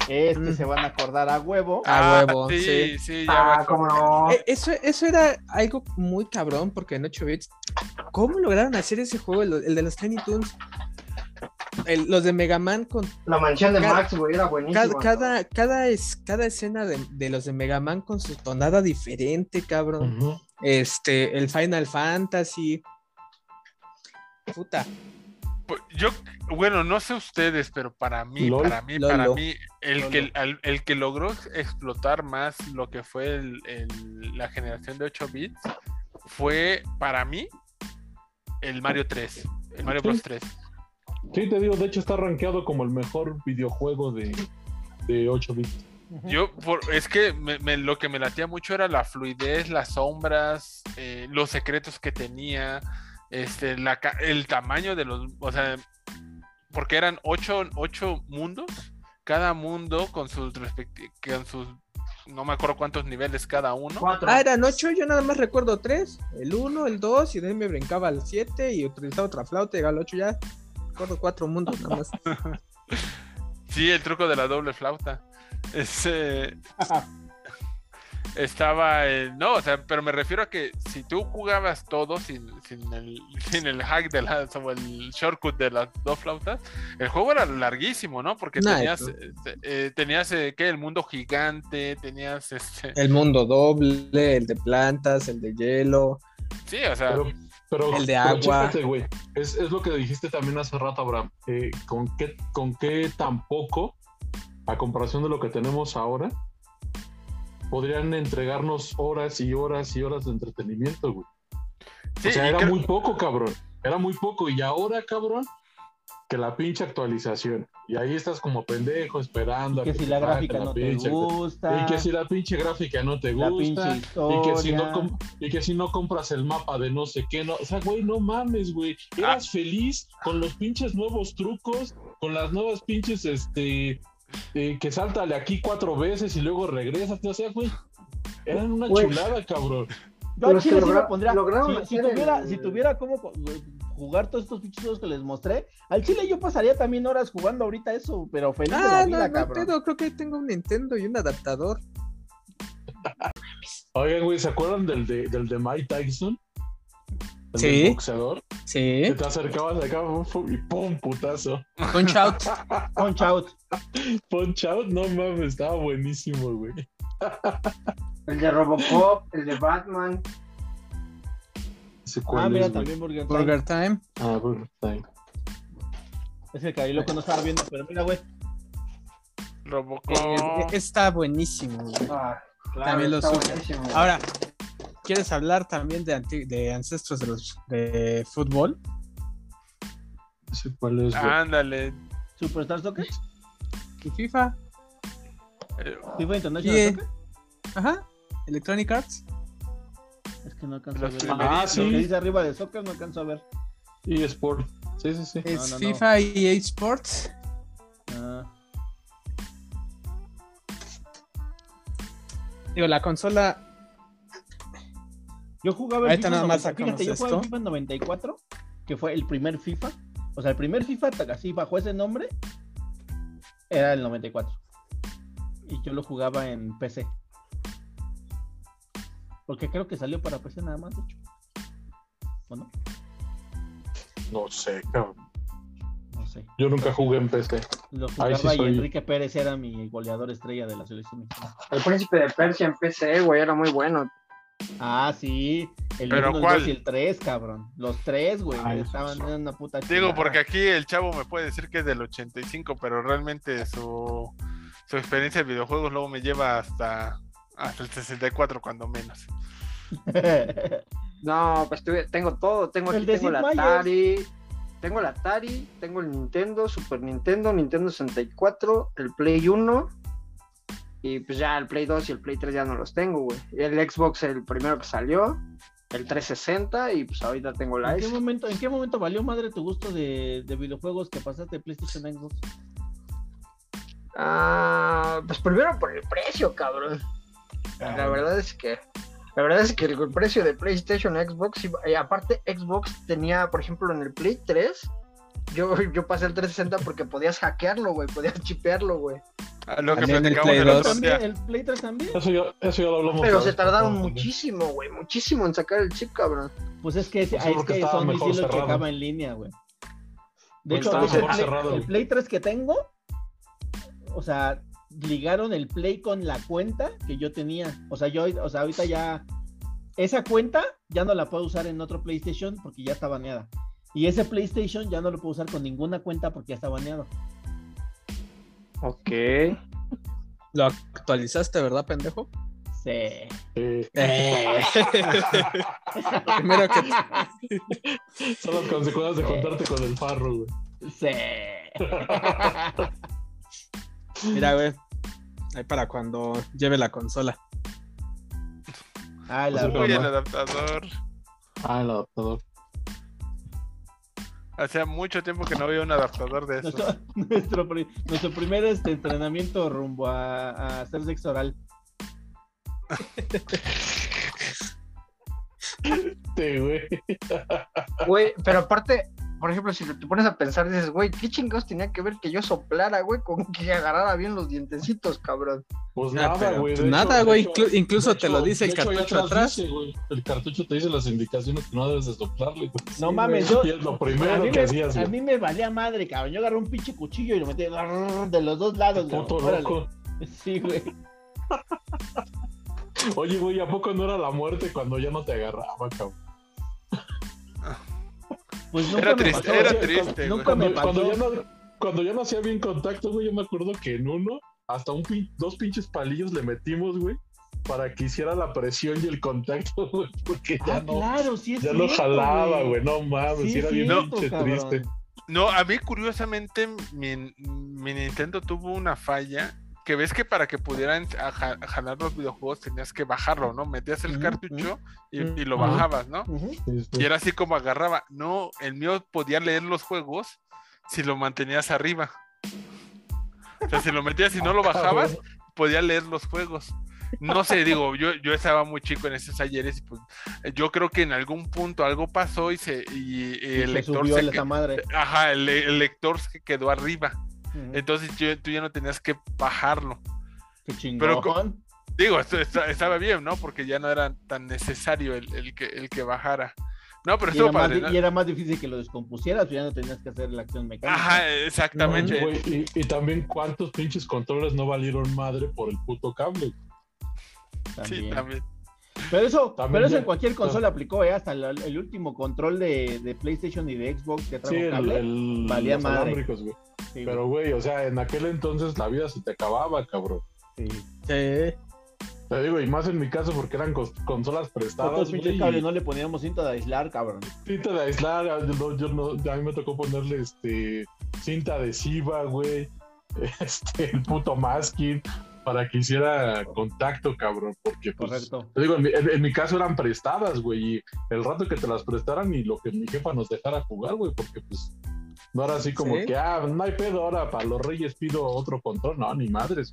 Este se van a acordar a huevo. A ah, huevo, sí, sí, ya ah, cómo no. Eh, eso, eso era algo muy cabrón, porque en 8 bits, ¿cómo lograron hacer ese juego, el, de los Tiny Toons? los de Mega Man con. La mansión de Max, güey, era buenísimo. Cada, cada, es, cada escena de, los de Mega Man con su tonada diferente, cabrón. Este, el Final Fantasy. Puta. Pues, yo, bueno, no sé ustedes, pero para mí, para mí, para mí, el que, el, que logró explotar más lo que fue la generación de 8 bits fue, para mí, el Mario 3, el Mario Bros 3. Sí, te digo, de hecho está rankeado como el mejor videojuego de, de 8 bits. Yo, es que lo que me latía mucho era la fluidez, las sombras, eh, los secretos que tenía, este, la, el tamaño de los, o sea, porque eran ocho, ocho mundos, cada mundo con sus con sus no me acuerdo cuántos niveles cada uno. Ah, eran ocho, yo nada más recuerdo tres, el uno, el dos, y de ahí me brincaba al siete y utilizaba otra flauta y llegaba al ocho ya. Recuerdo cuatro mundos nada más. [laughs] sí, el truco de la doble flauta. Ese estaba no, o sea, pero me refiero a que si tú jugabas todo sin, sin, el, sin el hack de las o el shortcut de las dos flautas, el juego era larguísimo, ¿no? Porque tenías, este, eh, tenías eh, ¿qué? El mundo gigante, tenías este... El mundo doble, el de plantas, el de hielo. Sí, o sea... Pero, el de agua. es, es, lo que dijiste también hace rato, Abraham. Eh, ¿con, qué, ¿Con qué tan poco, a comparación de lo que tenemos ahora, podrían entregarnos horas y horas y horas de entretenimiento, güey. o sea, era muy poco, cabrón. Era muy poco. Y ahora, cabrón, que la pinche actualización. Y ahí estás como pendejo esperando. que, si la gráfica no te gusta. Y que si la pinche gráfica no te gusta. Y que, si no y que si no compras el mapa de no sé qué. No, o sea, güey, no mames, güey. Eras ah. feliz con los pinches nuevos trucos, con las nuevas pinches, este, eh, que saltale aquí cuatro veces y luego regresas, o sea, güey, eran una chulada, cabrón. Yo al Chile sí me pondría, si, tuviera, si tuviera como jugar todos estos pinches juegos que les mostré, al Chile yo pasaría también horas jugando ahorita eso, pero feliz de la ah, vida, cabrón. creo que tengo un Nintendo y un adaptador. Oigan, güey, ¿se acuerdan del de, del de Mike Tyson? Sí. boxeador. Sí. Que te acercabas acá y ¡pum! putazo. Punch [laughs] out. Punch out. Punch out, no mames, estaba buenísimo, güey. El de Robocop, el de Batman. ah, mira, también Burger Time. Burger Time. Ah, Burger Time. Es el que ahí lo que no estaba viendo, pero mira, güey. Robocop. Eh, está buenísimo, güey. Ah, claro, también lo está buenísimo. Ahora, ¿Quieres hablar también de, de ancestros de, los, de fútbol? cuál es. Ándale. ¿Superstar Soccer? ¿Y FIFA? Eh, ¿FIFA International Soccer? Ajá. Electronic Arts. Es que no alcanzo a ver. Ah, sí. Lo que dice arriba de soccer no alcanzo a ver. Y Sport. Sí, sí, sí. Es FIFA y EA Sports. Ah. Digo, la consola yo jugaba en FIFA, fíjate, yo jugaba en FIFA 94, que fue el primer FIFA. O sea, el primer FIFA, así bajo ese nombre, era el 94. Y yo lo jugaba en PC. Porque creo que salió para PC nada más, de hecho. ¿O no? No sé, cabrón. No sé. Yo nunca jugué en PC. Lo jugaba y Enrique Pérez era mi goleador estrella de la selección mexicana. El príncipe de Persia en PC, güey, era muy bueno. Ah, sí. El 1, y el 3, cabrón. Los tres, güey. Estaban en una puta Digo, porque aquí el chavo me puede decir que es del 85, pero realmente su, su experiencia de videojuegos luego me lleva hasta, hasta el 64, cuando menos. [laughs] no, pues tengo todo. Tengo aquí, tengo la Atari. Tengo el Atari, tengo el Nintendo, Super Nintendo, Nintendo 64, el Play 1 y pues ya el Play 2 y el Play 3 ya no los tengo, güey. El Xbox, el primero que salió, el 360 y pues ahorita tengo la ¿En qué momento, ¿en qué momento valió madre tu gusto de, videojuegos que pasaste de PlayStation a Xbox? Ah, pues primero por el precio, cabrón. La verdad es que La verdad es que el precio de PlayStation Xbox, y aparte Xbox tenía, por ejemplo, en el Play 3, yo, [laughs] yo pasé el 360 porque podías hackearlo, güey, podías chipearlo, güey. Ah, lo que platicamos el, el, también, el Play 3 también. Eso ya, eso ya lo hablamos. Pero se tardaron muchísimo, güey, muchísimo en sacar el chip, cabrón. Pues es que, es que son misiles que acaba en línea, güey. De hecho, el Play, el Play 3 que tengo, o sea, ligaron el Play con la cuenta que yo tenía. O sea, yo, o sea, ahorita ya esa cuenta ya no la puedo usar en otro PlayStation porque ya está baneada. Y ese PlayStation ya no lo puedo usar con ninguna cuenta porque ya está baneado. Ok. Lo actualizaste, ¿verdad, pendejo? Sí. Sí. Eh. [laughs] Primero que Son las consecuencias de contarte con el farro, güey. Sí. [laughs] Mira, güey. Ahí para cuando lleve la consola. Ah, la Uy, el adaptador. Ah, el adaptador. Hacía mucho tiempo que no había un adaptador de eso. Nuestro, [laughs] nuestro, pri- nuestro primer este, entrenamiento rumbo a, a hacer sexo oral. Sí, güey. Güey, pero aparte, por ejemplo, si te pones a pensar, dices, güey, ¿qué chingados tenía que ver que yo soplara, güey, con que agarrara bien los dientecitos, cabrón? Pues nada, pero, güey. pues nada, güey, inclu- incluso te lo dice el cartucho atrás. dice, el cartucho te dice las indicaciones que no debes de soplarle, güey. No Sí, mames, Y yo. es lo A primero mí, que me, hacías, a güey. mí me valía madre, cabrón. Yo agarré un pinche cuchillo y lo metí de los dos lados, güey. Puto Órale. loco. [laughs] Sí, güey. [laughs] Oye, güey, ¿a poco no era la muerte cuando ya no te agarraba, cabrón? Pues nunca Era me triste, pasó, era triste, Nunca me Cuando, pasó. cuando ya no, cuando ya no hacía bien contacto, güey, yo me acuerdo que en uno, hasta un pin- dos pinches palillos le metimos, güey, para que hiciera la presión y el contacto, [laughs] güey, porque ya Ah, no, claro, sí es ya jalaba, güey, no mames, Sí, era bien cierto, pinche cabrón. triste. No, a mí curiosamente mi, mi Nintendo tuvo una falla que ves que para que pudieran jalar los videojuegos tenías que bajarlo, ¿no? Metías el cartucho y, y lo bajabas, ¿no? Y era así como agarraba. No, el mío podía leer los juegos si lo mantenías arriba. O sea, si lo metías y no lo [laughs] bajabas, podía leer los juegos. No sé, digo, yo, yo estaba muy chico en esos ayeres y pues yo creo que en algún punto algo pasó y se y, y Y el se lector subió se esa que- madre. ajá, el, el lector se quedó arriba. Entonces yo- tú ya no tenías que bajarlo. Qué chingón. pero Digo, esto estaba bien, ¿no? Porque ya no era tan necesario el, el que, el que bajara. No, pero y, estuvo más, padre. y era más difícil que lo descompusieras, ya no tenías que hacer la acción mecánica. Ajá, exactamente. Y también cuántos pinches controles no valieron madre por el puto cable. sí, también. Pero eso, También pero eso ya- en cualquier consola aplicó, ¿eh? Hasta el, el último control de, de PlayStation y de Xbox que trajo Sí, el, cable. el- valía los madre. alámbricos, güey. Sí, Pero, güey, o sea, en aquel entonces la vida se te acababa, cabrón. sí. Sí. Te digo, y más en mi caso porque eran consolas prestadas, pinches cables y no le poníamos cinta de aislar, cabrón. Cinta de aislar, a- yo no, yo no- a mí me tocó ponerle este cinta adhesiva, güey. [laughs] Este, el puto masking para que hiciera contacto, cabrón. Porque, pues, Correcto. te digo, en mi, en- en mi caso eran prestadas, güey. Y el rato que te las prestaran y lo que mi jefa nos dejara jugar, güey, porque pues no era así como Sí. que, ah, no hay pedo ahora, para los reyes pido otro control. No, ni madres.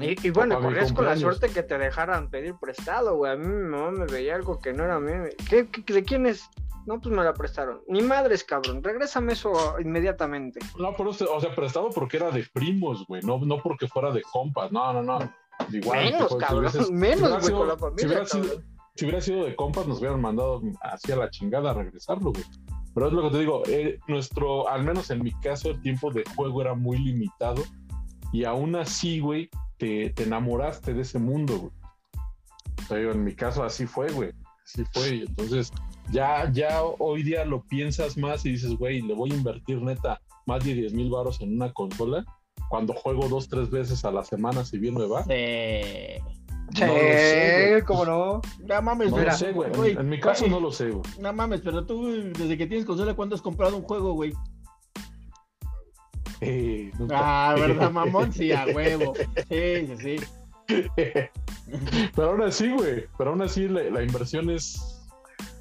Y, y bueno, corrías con la suerte que te dejaran pedir prestado, güey. A mí mi mamá me veía algo que no era mío. ¿Qué, qué- de quién es? No, pues me la prestaron. Ni madres, cabrón. Regrésame eso inmediatamente. No, pero, o sea, prestado porque era de primos, güey, no, no porque fuera de compas. No, no, no. Igual, menos, tipo, si cabrón. hubieses- [laughs] si menos, güey, sido- con la si familia, hubiera sido- si hubiera sido de compas, nos hubieran mandado hacia la chingada a regresarlo, güey. Pero es lo que te digo, eh, nuestro, al menos en mi caso, el tiempo de juego era muy limitado y aún así, güey, te, te enamoraste de ese mundo, güey. O sea, en mi caso así fue, güey. Así fue. y entonces, ya, ya hoy día lo piensas más y dices, güey, le voy a invertir neta más de 10 mil baros en una consola cuando juego dos, tres veces a la semana, si bien me va. Sí. Sí, No lo sé, güey. ¿cómo no? No mames, No mira, lo sé, güey. En, en mi caso no lo sé, güey. No mames, pero tú, desde que tienes consola, ¿cuándo has comprado un juego, güey? Eh, nunca. Ah, ¿verdad, mamón? Sí, a huevo. [laughs] Sí, sí, sí. Pero aún así, güey. Pero aún así la, la inversión es,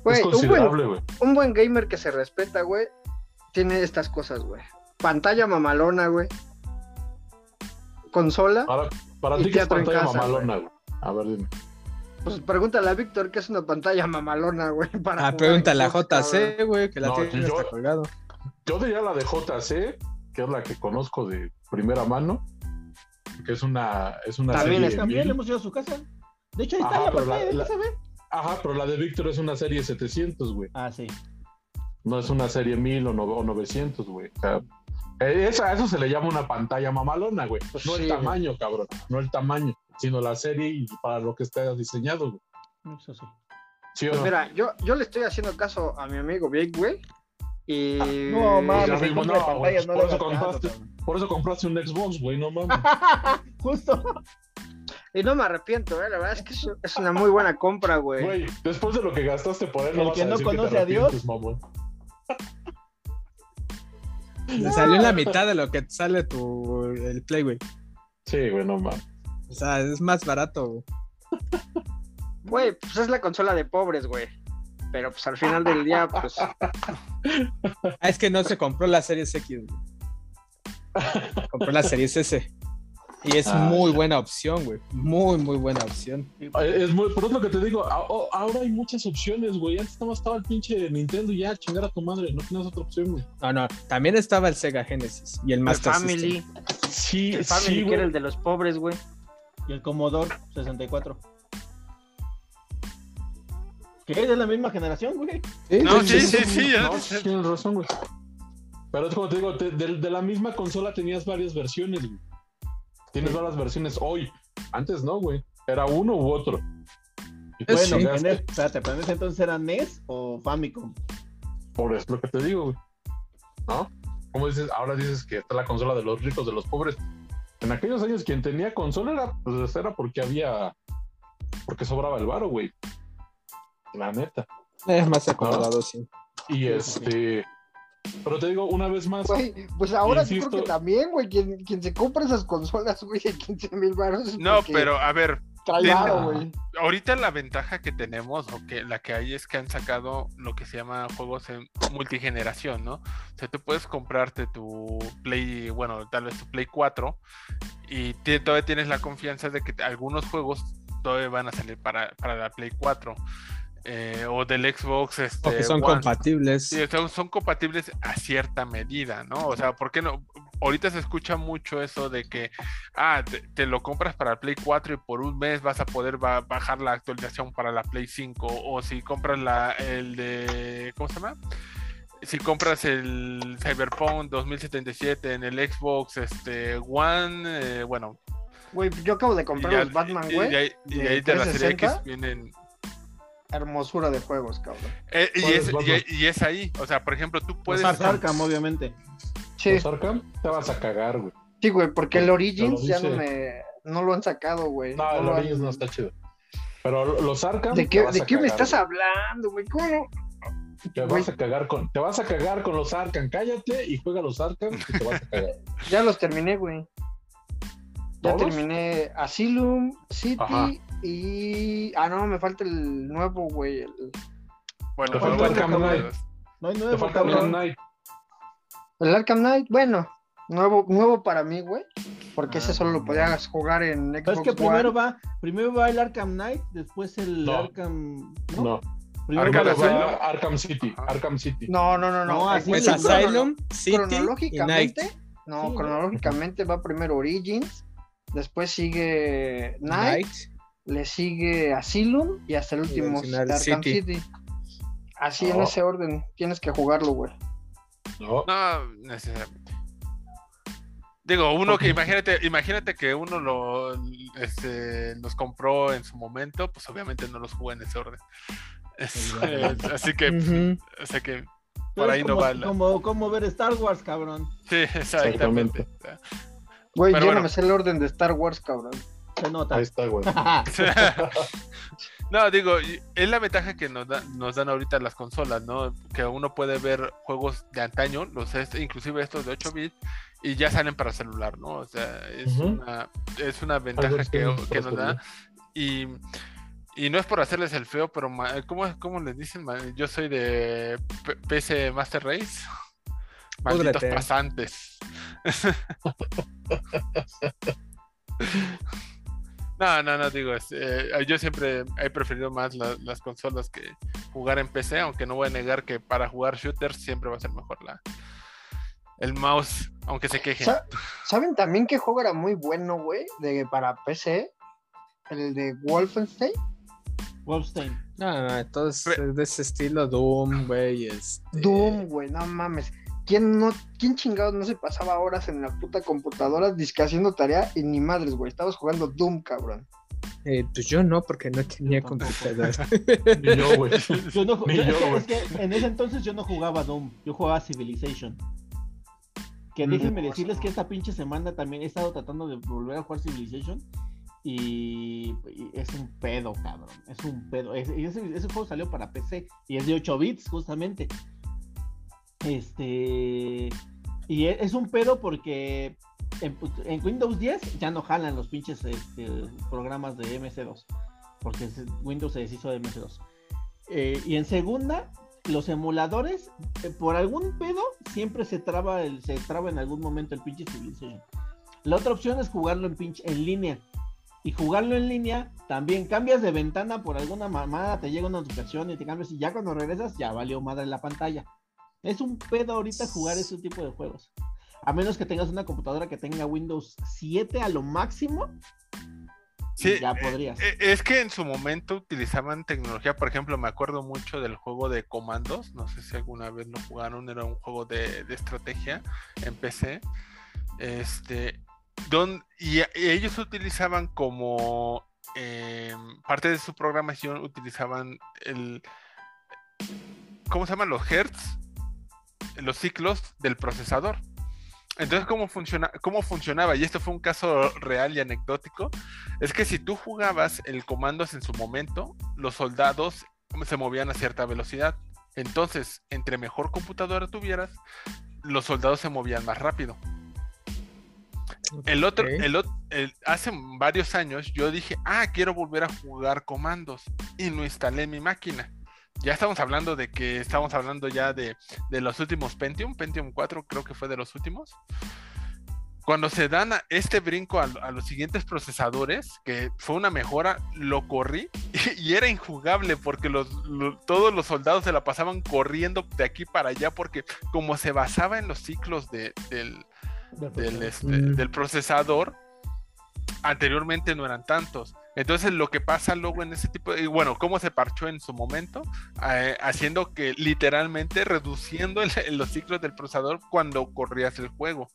Güey, es un buen, considerable, güey. un buen gamer que se respeta, güey, tiene estas cosas, güey. Pantalla mamalona, güey. Consola. Para, para ti, ¿qué es pantalla casa, mamalona, güey? A ver, dime. Pues pregúntale a Víctor que es una pantalla mamalona, güey. ah, pregúntale a JC, güey, que la tiene yo, colgado. Yo diría la de JC, que es la que conozco de primera mano, que es una, es una también serie. También hemos ido a su casa. De hecho, ahí está la pantalla, la, Ajá, pero la de Víctor es una serie 700, güey. Ah, sí. No es una serie 1000 o, 900, güey. O sea, eh, eso, a eso se le llama una pantalla mamalona, güey. No el tamaño, cabrón. No el tamaño, sino la serie y para lo que esté diseñado, güey. Eso sí. ¿Sí pues mira, yo, yo le estoy haciendo caso a mi amigo Big, güey. Y... No, mames, no, pantallas, no por, eso compraste, por eso compraste un Xbox, güey, no mames. [laughs] Justo. Y no me arrepiento, ¿eh? la verdad es que es una muy buena compra, güey. Güey, después de lo que gastaste por él, el que no conoce a, Dios. Le [laughs] salió en la mitad de lo que sale tu el Play, güey. Sí, güey, no mames. O sea, es más barato, güey. Güey, pues es la consola de pobres, güey. Pero pues al final del día, pues. [laughs] Ah, es que no se compró la serie X, güey. Compró la serie S. Y es ah, muy buena opción, güey. Muy, muy buena opción. Es muy, por eso que te digo, ahora hay muchas opciones, güey. Antes nada estaba el pinche Nintendo y ya, chingar a tu madre. No tienes otra opción, güey. No, no. También estaba el Sega Genesis y el Master el Family. Sí, el Family, que era el de los pobres, güey. Y el Commodore 64. Que es de la misma generación, güey. no, sí, sí, sí. tienes razón, güey. Pero es como te digo, de, de, la misma consola tenías varias versiones, güey. Tienes varias versiones hoy. Antes no, güey. Era uno u otro. Y bueno, sí. espérate, ¿pero entonces era NES o Famicom? Por eso es lo que te digo, güey. ¿No? Como dices, ahora dices que está la consola de los ricos, de los pobres. En aquellos años quien tenía consola era, pues era porque había, porque sobraba el varo, güey. La neta. Es más acomodado, sí. Y este, pero te digo, una vez más. pues ahora sí creo que también, güey. Quien, quien, se compra esas consolas, güey, de 15 mil baros. No, pero a ver. ahorita la ventaja que tenemos, o que la que hay, es que han sacado lo que se llama juegos en multigeneración, ¿no? O sea, tú puedes comprarte tu Play, bueno, tal vez tu Play 4, y todavía tienes la confianza de que algunos juegos todavía van a salir para, para la Play 4. Eh, o del Xbox. Este, que son compatibles. Sí, son, compatibles a cierta medida, ¿no? O sea, ¿por qué no? Ahorita se escucha mucho eso de que, ah, te, lo compras para el Play 4 y por un mes vas a poder bajar la actualización para la Play 5. O si compras la, el de, ¿cómo se llama? Si compras el Cyberpunk 2077 en el Xbox este, One, eh, bueno. Güey, yo acabo de comprar los Batman, güey. Y, ahí, de, la serie X vienen hermosura de juegos, cabrón. Eh, y, es, ahí, o sea, por ejemplo, tú puedes. Los Arkham, obviamente. Sí. Los Arkham te vas a cagar, güey. Sí, güey, porque el Origins ya no me. No lo han sacado, güey. No, el Origins no está chido. Pero los Arkham. ¿De qué, ¿de qué me estás hablando, güey? ¿Cómo? Te vas a cagar con, te vas a cagar con los Arkham, cállate y juega los Arkham y te vas a cagar. [laughs] ya los terminé, güey. Ya terminé Asylum, City y. Ah, no, me falta el nuevo, güey. El... Bueno, te falta Arkham Knight. No hay nuevo. Te falta Arkham Knight. El Arkham Knight, bueno, nuevo, nuevo para mí, güey. Porque ese solo lo podías jugar en Xbox. Es que primero va, primero va el Arkham Knight, después el Arkham. No. no. Primero Arkham, va Arkham City. Arkham City. No, no, no, no. no pues Asylum, City. Cronológicamente, no, cronológicamente va primero Origins, después sigue Night, le sigue Asylum y hasta el último Arkham City. Así en ese orden, tienes que jugarlo, güey. No. no, necesariamente. Digo, uno que imagínate, imagínate que uno lo este, los compró en su momento, pues obviamente no los jugó en ese orden. [laughs] así que, así que por ahí no va Como, como ver Star Wars, cabrón. Sí, exactamente. Güey, yo no me sé el orden de Star Wars, cabrón. Se nota. Ahí está, güey. [laughs] no, digo, es la ventaja que nos, nos dan ahorita las consolas, ¿no? Que uno puede ver juegos de antaño, los inclusive estos de 8 bits, y ya salen para celular, ¿no? O sea, es, una, es una ventaja que, que nos da. Y, y no es por hacerles el feo, pero ¿cómo, cómo les dicen? Yo soy de PC Master Race. Malditos pasantes. [laughs] [laughs] No, no, no, digo, eh, yo siempre he preferido más las consolas que jugar en PC, aunque no voy a negar que para jugar shooters siempre va a ser mejor la, el mouse, aunque se quejen. ¿Saben también qué juego era muy bueno, güey? De, para PC, el de Wolfenstein. Wolfenstein. No, no, entonces es de ese estilo Doom, güey. Este... Doom, güey, no mames. ¿Quién, no, ¿Quién chingados no se pasaba horas en la puta computadora disque haciendo tarea y ni madres, güey? Estabas jugando Doom, cabrón. Eh, pues yo no, porque no tenía computadora. [laughs] Ni yo, güey. Yo no, yo, es que en ese entonces yo no jugaba Doom, yo jugaba Civilization. Que mm, déjenme decirles que esta pinche semana también he estado tratando de volver a jugar Civilization. Y, es un pedo, cabrón. Es un pedo. ese, ese, juego salió para PC y es de 8 bits, justamente. Este. Y e, es un pedo porque en, Windows 10 ya no jalan los pinches este, programas de MC2. Porque Windows se deshizo de MC2. Eh, y en segunda, los emuladores, eh, por algún pedo, siempre se traba, el, se traba en algún momento el pinche Civilization. La otra opción es jugarlo en pinche en línea. Y jugarlo en línea, también cambias de ventana por alguna mamada, te llega una notificación y te cambias y ya cuando regresas ya valió madre la pantalla. Es un pedo ahorita jugar ese tipo de juegos. A menos que tengas una computadora que tenga Windows 7 a lo máximo. Sí, ya eh, podrías. Eh, es que en su momento utilizaban tecnología, por ejemplo, me acuerdo mucho del juego de comandos, no sé si alguna vez lo jugaron, era un juego de, estrategia en PC. Este, don, y, ellos utilizaban como em, parte de su programación, utilizaban el, ¿cómo se llaman? Los hertz los ciclos del procesador. Entonces, ¿cómo, funciona, ¿cómo funcionaba? Y esto fue un caso real y anecdótico. Es que si tú jugabas el comandos en su momento, los soldados se movían a cierta velocidad. Entonces, entre mejor computadora tuvieras, los soldados se movían más rápido. El otro, el, hace varios años yo dije, ah, quiero volver a jugar comandos y lo instalé en mi máquina ya estamos hablando de que estamos hablando ya de, los últimos Pentium, Pentium 4 creo que fue de los últimos. Cuando se dan este brinco a, los siguientes procesadores, que fue una mejora, lo corrí [laughs] y, era injugable porque los, todos los soldados se la pasaban corriendo de aquí para allá porque como se basaba en los ciclos de, del, del, este, del procesador, anteriormente no eran tantos. Entonces lo que pasa luego en ese tipo de, bueno, cómo se parchó en su momento, eh, haciendo que literalmente reduciendo los ciclos del procesador cuando corrías el juego.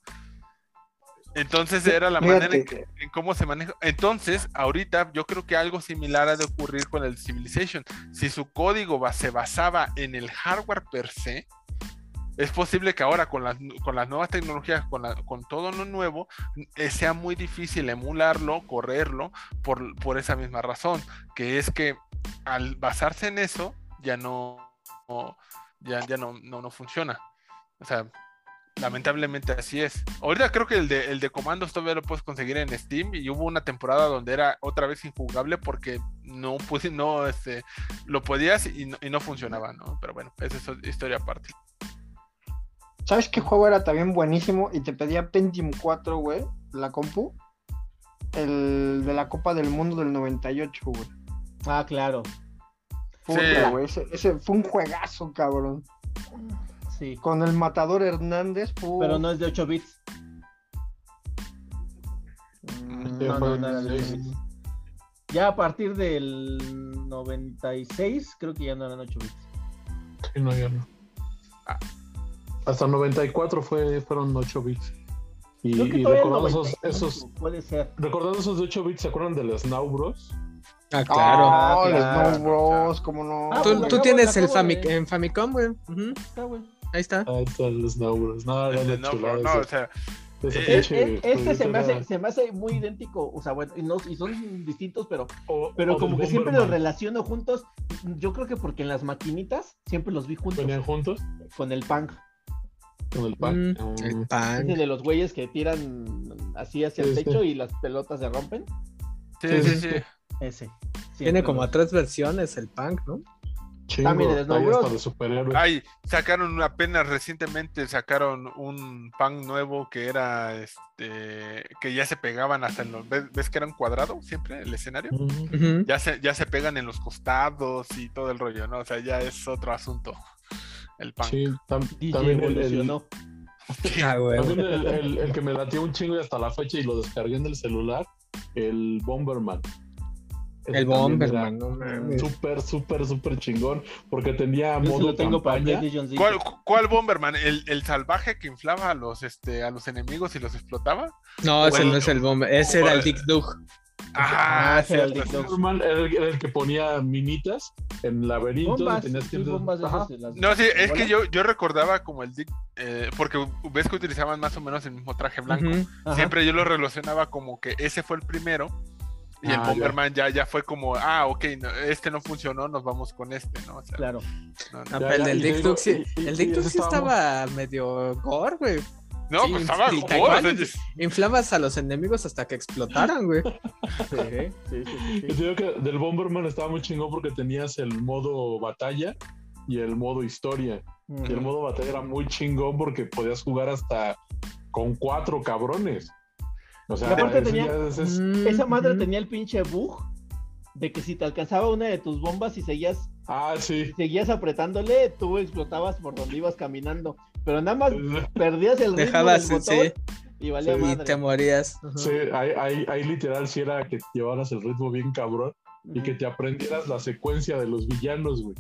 Entonces era la manera en, cómo se maneja. Entonces, ahorita yo creo que algo similar ha de ocurrir con el Civilization. Si su código se basaba en el hardware per se, es posible que ahora con las, con las nuevas tecnologías, con, con todo lo nuevo, eh, sea muy difícil emularlo, correrlo, por, por, esa misma razón, que es que al basarse en eso, ya no, ya, ya no, no, funciona. O sea, lamentablemente así es. Ahorita creo que el de, el de comandos todavía lo puedes conseguir en Steam y hubo una temporada donde era otra vez injugable porque no puse, no, este, lo podías y no, y no funcionaba, ¿no? Pero bueno, esa es historia aparte. ¿Sabes qué juego era también buenísimo? Y te pedía Pentium 4, güey, la compu. El de la Copa del Mundo del 98, güey. Ah, claro. Puta, güey. Ese, fue un juegazo, cabrón. Sí. Con el matador Hernández. Pero no es de 8 bits. Mm, no, no, no, ya a partir del 96, creo que ya no eran 8 bits. Sí, no, ya no. Ah. Hasta 94 fue, fueron 8 bits. Y, recordando esos, esos, Puede ser. Recordando esos de 8 bits, ¿se acuerdan del Snow Bros? Ah, claro. Ah, el Snow Bros, ¿cómo no? Ah, tú, tú tienes el en Famicom, güey. Está, güey. Ahí está. Ahí está el Snow Bros. No, el de no, no, o sea. este se me, hace, se me hace muy idéntico, o sea, bueno, y, no, y son distintos, pero, pero como que siempre los relaciono juntos. Yo creo que porque en las maquinitas siempre los vi juntos. ¿Venían juntos? Con el punk. Con el pan. Mm, el pan. de los güeyes que tiran así hacia el techo y las pelotas se rompen. Sí, sí, sí. Ese. Tiene como tres versiones el punk, ¿no? También el Snow Bros. Ay, sacaron apenas recientemente sacaron un pan nuevo que era este que ya se pegaban hasta en los ves, que eran cuadrados siempre el escenario. Ya se ya se pegan en los costados y todo el rollo, ¿no? O sea, ya es otro asunto. El pan. Sí, también evolucionó. [laughs] Ah, el, el, que me latió un chingo y hasta la fecha y lo descargué en el celular, el Bomberman. El Bomberman, Súper, súper, súper chingón. Porque tenía modo tengo campaña. ¿Cuál, ¿Cuál, Bomberman? ¿El, ¿El, salvaje que inflaba a los, este, a los enemigos y los explotaba? No, ese no es el Bomberman. Ese era el Dick Dug. Ah, era el Dick Dug. Era el, que ponía minitas en laberintos. no, sí, es que yo, yo recordaba como el Dick. Eh, porque ves que utilizaban más o menos el mismo traje blanco. Siempre yo lo relacionaba como que ese fue el primero y el ah, Bomberman ya. ya. fue como, ah, ok, este no funcionó, nos vamos con este, ¿no? claro. el del Dick sí, el Dick sí estaba medio gore, güey. No, pues estaba gore. Inflamas a los enemigos hasta que explotaran, güey. sí, sí, sí. Yo digo que del Bomberman estaba muy chingón porque tenías el modo batalla y el modo historia. Y el modo batalla era muy chingón porque podías jugar hasta con cuatro cabrones. O sea, mm, esa madre tenía el pinche bug de que si te alcanzaba una de tus bombas y seguías ah, sí. seguías apretándole, tú explotabas por donde ibas caminando. Pero nada más perdías el [laughs] ritmo Dejabas, del botón y valía madre. Y te morías. Sí, ahí, ahí, literal si era que llevaras el ritmo bien cabrón y que te aprendieras la secuencia de los villanos, güey.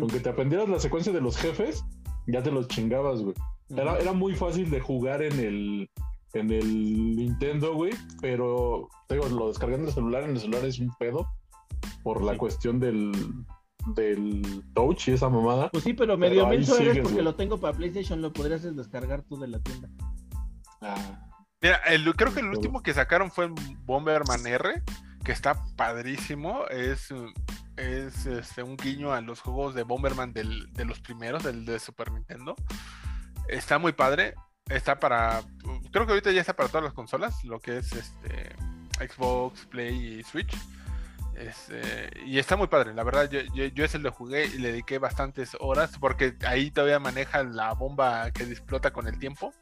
Aunque te aprendieras la secuencia de los jefes, ya te los chingabas, güey. Era, era muy fácil de jugar en el en el Nintendo, güey, pero digo, lo descargué en el celular, en el celular es un pedo por la cuestión del del touch y esa mamada. Pues sí, pero medio menso eres porque lo tengo para PlayStation, lo podrías descargar tú de la tienda. Ah. Mira, creo que el último que sacaron fue Bomberman R, que está padrísimo, es es este, un guiño a los juegos de Bomberman del, de los primeros, del de Super Nintendo. Está muy padre está para. Creo que ahorita ya está para todas las consolas, lo que es este Xbox, Play y Switch. Este, y está muy padre, la verdad. Yo, yo, ese lo jugué y le dediqué bastantes horas porque ahí todavía maneja la bomba que explota con el tiempo.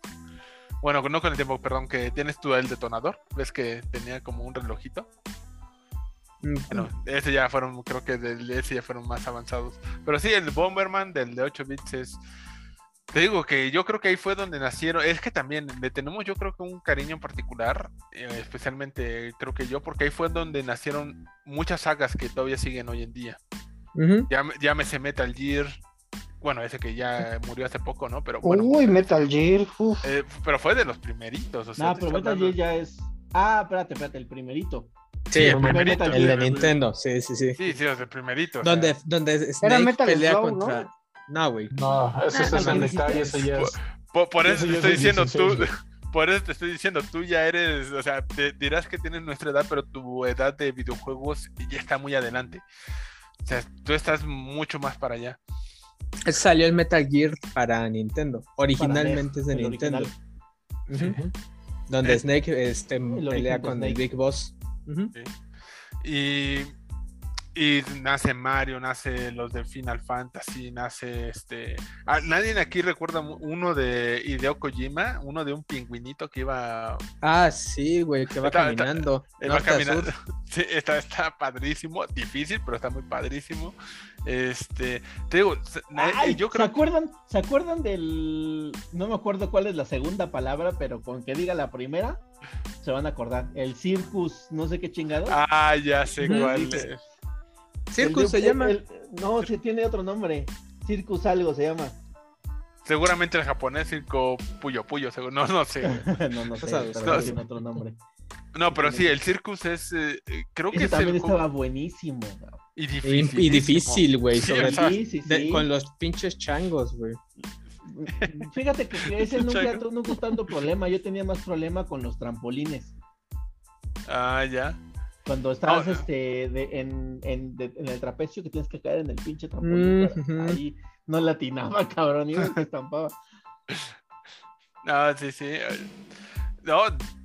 Bueno, no con el tiempo, perdón, que tienes tú el detonador. Ves que tenía como un relojito. Bueno, ese ya fueron, creo que de ese ya fueron más avanzados. Pero sí, el Bomberman del de 8 bits es te digo que yo creo que ahí fue donde nacieron. Es que también le tenemos, yo creo que un cariño en particular, eh, especialmente creo que yo, porque ahí fue donde nacieron muchas sagas que todavía siguen hoy en día. ya, me se Metal Gear. Bueno, ese que ya murió hace poco, ¿no? Pero bueno. Uy, Metal Gear. Eh, pero fue de los primeritos. O sea, no, pero Metal Gear ya es. Ah, espérate, espérate, el primerito. Sí, el, primerito. El de Nintendo, sí, sí, sí. Sí, sí, el primerito. Donde, donde Snake pelea contra. No, güey. No, ese es el detalle, ese ya es. Por, eso te estoy diciendo tú. [laughs] Por eso te estoy diciendo, tú ya eres, o sea, te dirás que tienes nuestra edad, pero tu edad de videojuegos ya está muy adelante. O sea, tú estás mucho más para allá. Salió el Metal Gear para Nintendo. Originalmente es de Nintendo. Donde eh, Snake este, pelea con el Big Boss. Y y nace Mario, nace los de Final Fantasy, nace este. Ah, nadie aquí recuerda uno de Hideo Kojima, uno de un pingüinito que iba. Ah, sí, güey, que va caminando. va caminando. [laughs] Sí, está, está padrísimo, difícil, pero está muy padrísimo. Este, te digo, yo creo. ¿se acuerdan, ¿Se acuerdan del. No me acuerdo cuál es la segunda palabra, pero con que diga la primera, se van a acordar. El Circus, no sé qué chingado. Ah, ya sé cuál es. Circus se llama. no, sí tiene otro nombre. Circus algo se llama. Seguramente el japonés circo Puyo Puyo, no, no sé. [laughs] no, no sé, pero tiene otro nombre. No, pero sí, el Circus es. Eh, creo que también estaba buenísimo. Y difícil. Y, difícil, güey. con los pinches changos, güey. Fíjate que [laughs] ese nunca, nunca tanto problema. Yo tenía más problema con los trampolines. Ah, ya. Cuando estabas este, en, el trapecio que tienes que caer en el pinche trampolín, ahí no latinaba, cabrón, y se estampaba. [laughs] No, sí, sí. No,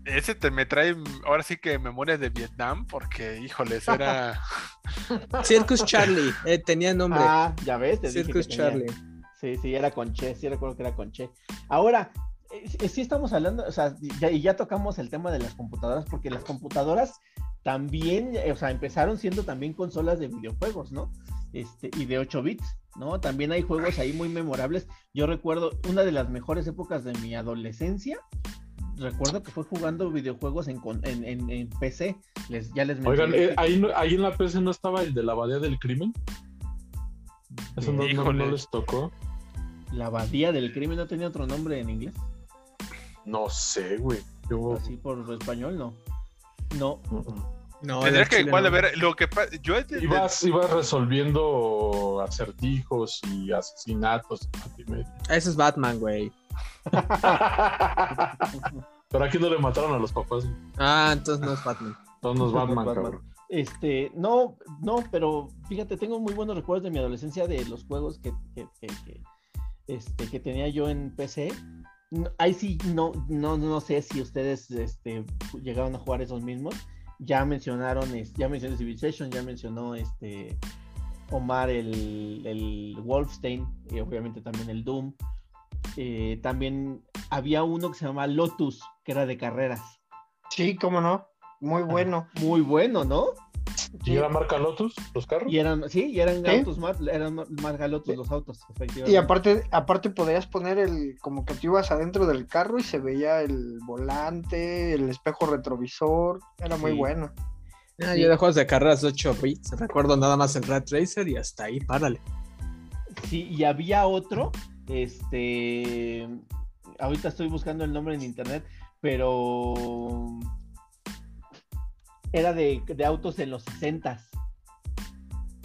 ese te me trae ahora sí que memorias de Vietnam, porque, híjoles, era. [laughs] Circus Charlie, eh, tenía nombre. Ah, ya ves. Circus Charlie. Sí, sí, era con Che, sí recuerdo que era con Che. Ahora, eh, sí estamos hablando, o sea, ya, y ya tocamos el tema de las computadoras, porque las computadoras también, o sea, empezaron siendo también consolas de videojuegos, ¿no? Este, y de 8 bits, ¿no? También hay juegos ahí muy memorables. Yo recuerdo una de las mejores épocas de mi adolescencia. Recuerdo que fue jugando videojuegos en, en, en, PC. Les, ya les Oigan, eh, ahí, ahí, en la PC no estaba el de la abadía del crimen. Eso no, no, les tocó. ¿La abadía del crimen no tenía otro nombre en inglés? No sé, güey. Yo... Así por español, no. No. No, Tendría que igual ver lo que yo ibas, ibas resolviendo acertijos y asesinatos. Ese es Batman, güey. [laughs] Pero aquí no le mataron a los papás. Ah, entonces no es Batman. Entonces no es Batman, cabrón. Este, no, no, pero fíjate, tengo muy buenos recuerdos de mi adolescencia de los juegos que, que, que, este, que tenía yo en PC. Ahí sí, no, no, no sé si ustedes este, llegaron a jugar esos mismos ya mencionaron, ya mencionó Civilization, ya mencionó este Omar el, el Wolfstein, y obviamente también el Doom. Eh, también había uno que se llama Lotus, que era de carreras. Sí, cómo no. Muy bueno. Muy bueno, ¿no? ¿Y era marca Lotus los carros? Y eran, sí, y eran autos eran marca Lotus los autos, efectivamente. Y aparte, aparte podías poner el, como que tú ibas adentro del carro y se veía el volante, el espejo retrovisor, era muy bueno. Ah, yo de juegos de carreras 8 bits, recuerdo nada más el Red Racer y hasta ahí, párale. Sí, y había otro, este, ahorita estoy buscando el nombre en internet, pero era de, autos en los 60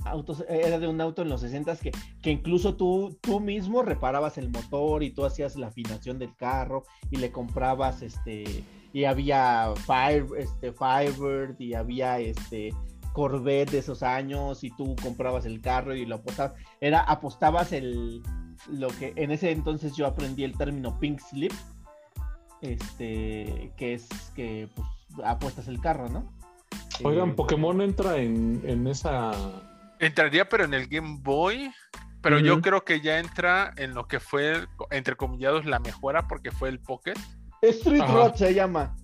autos, era de un auto en los 60 que, que incluso tú, tú mismo reparabas el motor y tú hacías la afinación del carro y le comprabas este y había Fire, este, Firebird y había este Corvette de esos años y tú comprabas el carro y lo apostabas, era apostabas el lo que en ese entonces yo aprendí el término pink slip, este que es que pues apuestas el carro, ¿no? Oigan, Pokémon entra en, esa. Entraría, pero en el Game Boy. Pero yo creo que ya entra en lo que fue, entre comillados, la mejora, porque fue el Pocket. Street Road se llama.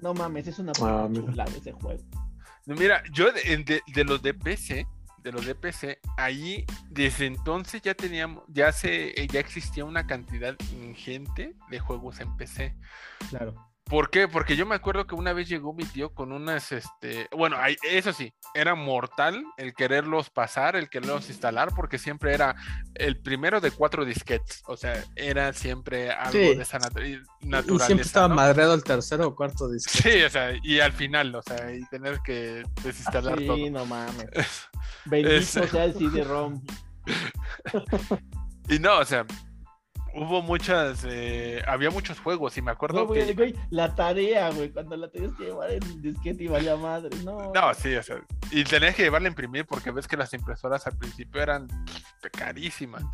No mames, es una ah, chulada ese juego. Mira, yo de, de, los de PC, de los de PC, ahí desde entonces ya teníamos, ya se, ya existía una cantidad ingente de juegos en PC. Claro. ¿Por qué? Porque yo me acuerdo que una vez llegó mi tío con unas, este, bueno, eso sí, era mortal el quererlos pasar, el quererlos instalar, porque siempre era el primero de cuatro disquetes, o sea, era siempre algo de esa naturaleza. Y siempre estaba madreado el tercero o cuarto disquete. Sí, o sea, y al final, o sea, y tener que desinstalar todo. Sí, no mames. [laughs] Bendito sea el [laughs] CD-ROM. y no, o sea, hubo muchas, eh, había muchos juegos y me acuerdo que... la tarea, güey, cuando la tenías que llevar en disquete y valía madre, no. No, sí, o sea, y tenías que llevarla a imprimir porque ves que las impresoras al principio eran carísimas.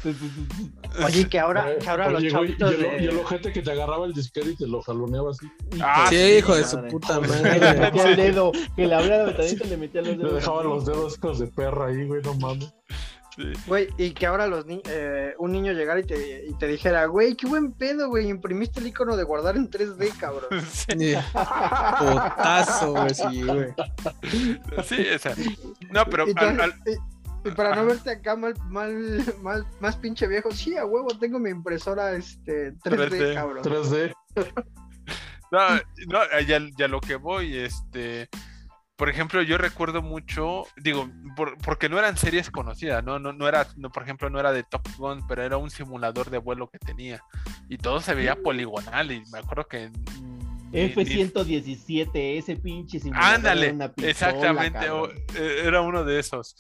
Oye, que ahora, que ahora los chavitos y, el, y el ojete que te agarraba el disquete y te lo jaloneaba así. Ah, sí, hijo de su puta madre. Le metía el dedo, que le abría la ventanita y le metía los dedos. Le dejaba los dedos de perra ahí, güey, no mames. Güey, y que ahora los eh, un niño llegara y te, y te dijera, güey, qué buen pedo, güey, imprimiste el icono de guardar en 3D, cabrón. [laughs] Sí. Potazo, güey, sí, güey. Sí, o sea, no, pero... Y, para no verte acá mal, mal, mal, más pinche viejo, sí, a huevo, tengo mi impresora este, 3D, cabrón. 3D. [laughs] no, no ya, ya lo que voy, este por ejemplo, yo recuerdo mucho, digo, porque no eran series conocidas, ¿no? No, no era, no, por ejemplo, no era de Top Gun, pero era un simulador de vuelo que tenía. Y todo se veía poligonal y me acuerdo que... F-117, ese pinche simulador. Ándale, exactamente, eh, era uno de esos.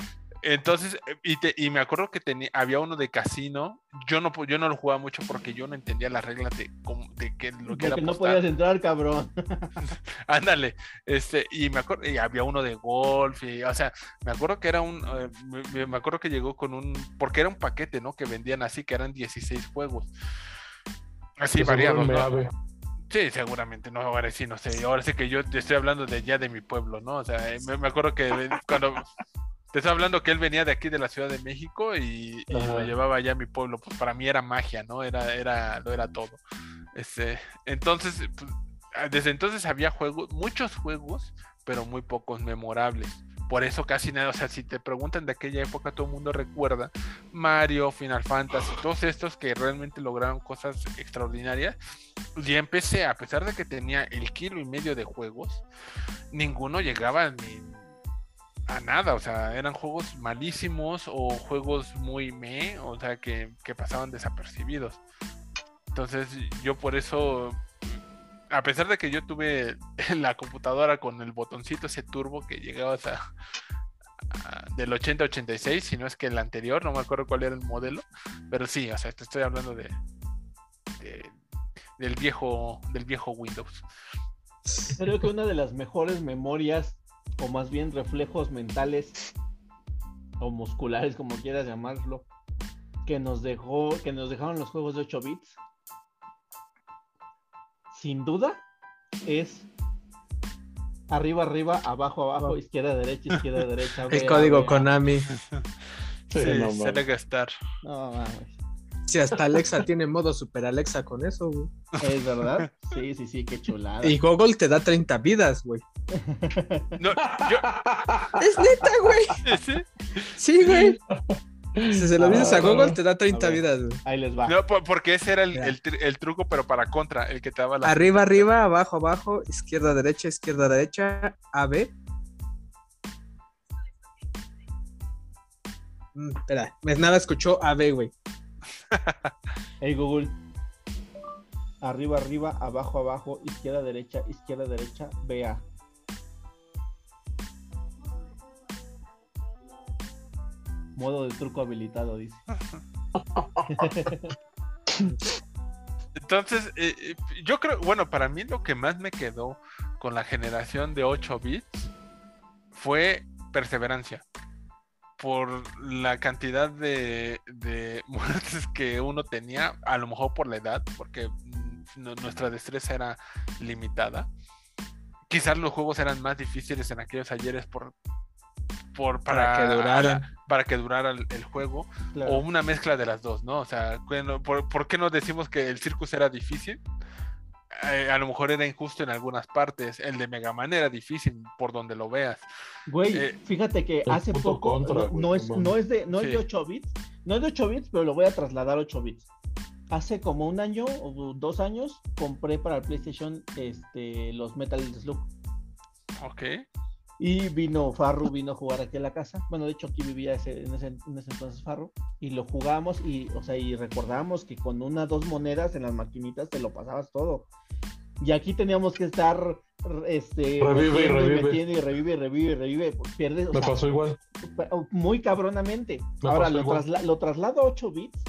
Entonces, y, y, me acuerdo que tenía, había uno de casino. Yo no, yo no lo jugaba mucho porque yo no entendía las reglas de, de que lo que era. no podías entrar, cabrón. [laughs] Ándale. Este, y me acuerdo, y había uno de golf. Y, o sea, me acuerdo que era un. Eh, me, acuerdo que llegó con un. Porque era un paquete, ¿no? Que vendían así, que eran 16 juegos. Así variados, ¿no? Sí, seguramente, no, ahora sí, no sé. Ahora sí que yo estoy hablando de ya de mi pueblo, ¿no? O sea, me, me acuerdo que cuando Te estoy hablando que él venía de aquí de la Ciudad de México y, lo llevaba allá a mi pueblo. Pues para mí era magia, ¿no? Era, era, lo era todo. Este, entonces, pues, desde entonces había juegos, muchos juegos, pero muy pocos memorables. Por eso casi nada, o sea, si te preguntan de aquella época, todo el mundo recuerda Mario, Final Fantasy, todos estos que realmente lograron cosas extraordinarias. Y empecé, a pesar de que tenía el kilo y medio de juegos, ninguno llegaba ni a nada, o sea, eran juegos malísimos o juegos muy me, o sea, que, pasaban desapercibidos. Entonces, yo por eso, a pesar de que yo tuve [laughs] la computadora con el botoncito ese turbo que llegaba a, del 80-86, si no es que el anterior, no me acuerdo cuál era el modelo, pero sí, o sea, te estoy hablando de, del viejo del viejo Windows. Creo que una de las mejores memorias o más bien reflejos mentales o musculares, como quieras llamarlo, que nos dejó, que nos dejaron los juegos de 8 bits, sin duda, es arriba, arriba, abajo, abajo, izquierda, derecha, izquierda, derecha. [laughs] El código Konami. [laughs] Sí, se debe gastar. No mames. Si hasta Alexa tiene modo Super Alexa con eso, güey. ¿Es verdad? Sí, sí, sí, qué chulada. Y Google te da 30 vidas, güey. No, yo... Es neta, güey. ¿Sí? Sí, güey. Si se lo dices a Google, te da 30 vidas, güey. Ahí les va. No, porque ese era el, el, truco, pero para contra, el que te daba la. Arriba, arriba, abajo, abajo, izquierda, derecha, izquierda, derecha, A, B. Mm, espera, nada escuchó A, B, güey. [laughs] hey Google. Arriba, arriba, abajo, abajo, izquierda, derecha, izquierda, derecha, vea. Modo de truco habilitado, dice. [laughs] Entonces, eh, eh, yo creo, bueno, para mí lo que más me quedó con la generación de 8 bits fue perseverancia por la cantidad de, [laughs] muertes que uno tenía, a lo mejor por la edad, porque nuestra destreza era limitada. Quizás los juegos eran más difíciles en aquellos ayeres por, por para, que durara, para que durara el, juego, o una mezcla de las dos, ¿no? O sea, ¿por, ¿por qué no decimos que el Circus era difícil? Eh, a lo mejor era injusto en algunas partes. El de Mega Man era difícil por donde lo veas. Güey, eh, fíjate que hace poco no, es, no es de no es de 8 bits, no es de 8 bits, pero lo voy a trasladar a 8 bits. Hace como un año o dos años compré para el PlayStation este, los Metal Slug. Ok. Y vino Farru, vino a jugar aquí a la casa. Bueno, de hecho aquí vivía en, ese, entonces Farru. Y lo jugamos y, o sea, y recordamos que con una, dos monedas en las maquinitas te lo pasabas todo. Y aquí teníamos que estar este revive y revive. y revive y revive y revive. Pues, pierdes, Me pasó igual. Muy cabronamente. Ahora lo, lo, traslado a 8 bits.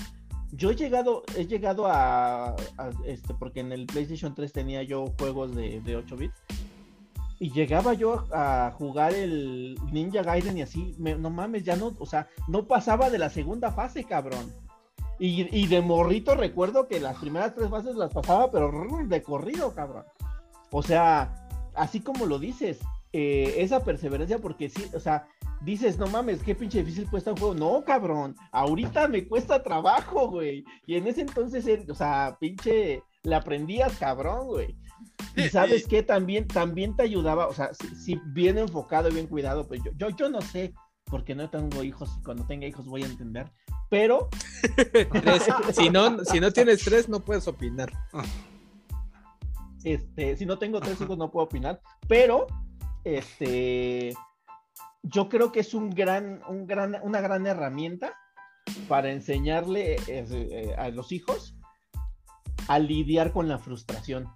Yo he llegado, he llegado a, este, porque en el PlayStation 3 tenía yo juegos de, de 8 bits y llegaba yo a jugar el Ninja Gaiden y así, no mames, ya no, o sea, no pasaba de la segunda fase, cabrón. Y, de morrito recuerdo que las primeras tres fases las pasaba, pero de corrido, cabrón. O sea, así como lo dices, eh, esa perseverancia, porque sí, o sea, dices, no mames, qué pinche difícil cuesta un juego. No, cabrón, ahorita me cuesta trabajo, güey. Y en ese entonces, o sea, pinche, le aprendías, cabrón, güey. Y sabes que también, también te ayudaba, o sea, si, bien enfocado y bien cuidado, pues yo, yo, yo no sé, porque no tengo hijos y cuando tenga hijos voy a entender, pero... [laughs] si, no, si no tienes tres, no puedes opinar. Este, si no tengo tres hijos, no puedo opinar, pero este, yo creo que es un gran, un gran, una gran herramienta para enseñarle eh, a los hijos a lidiar con la frustración.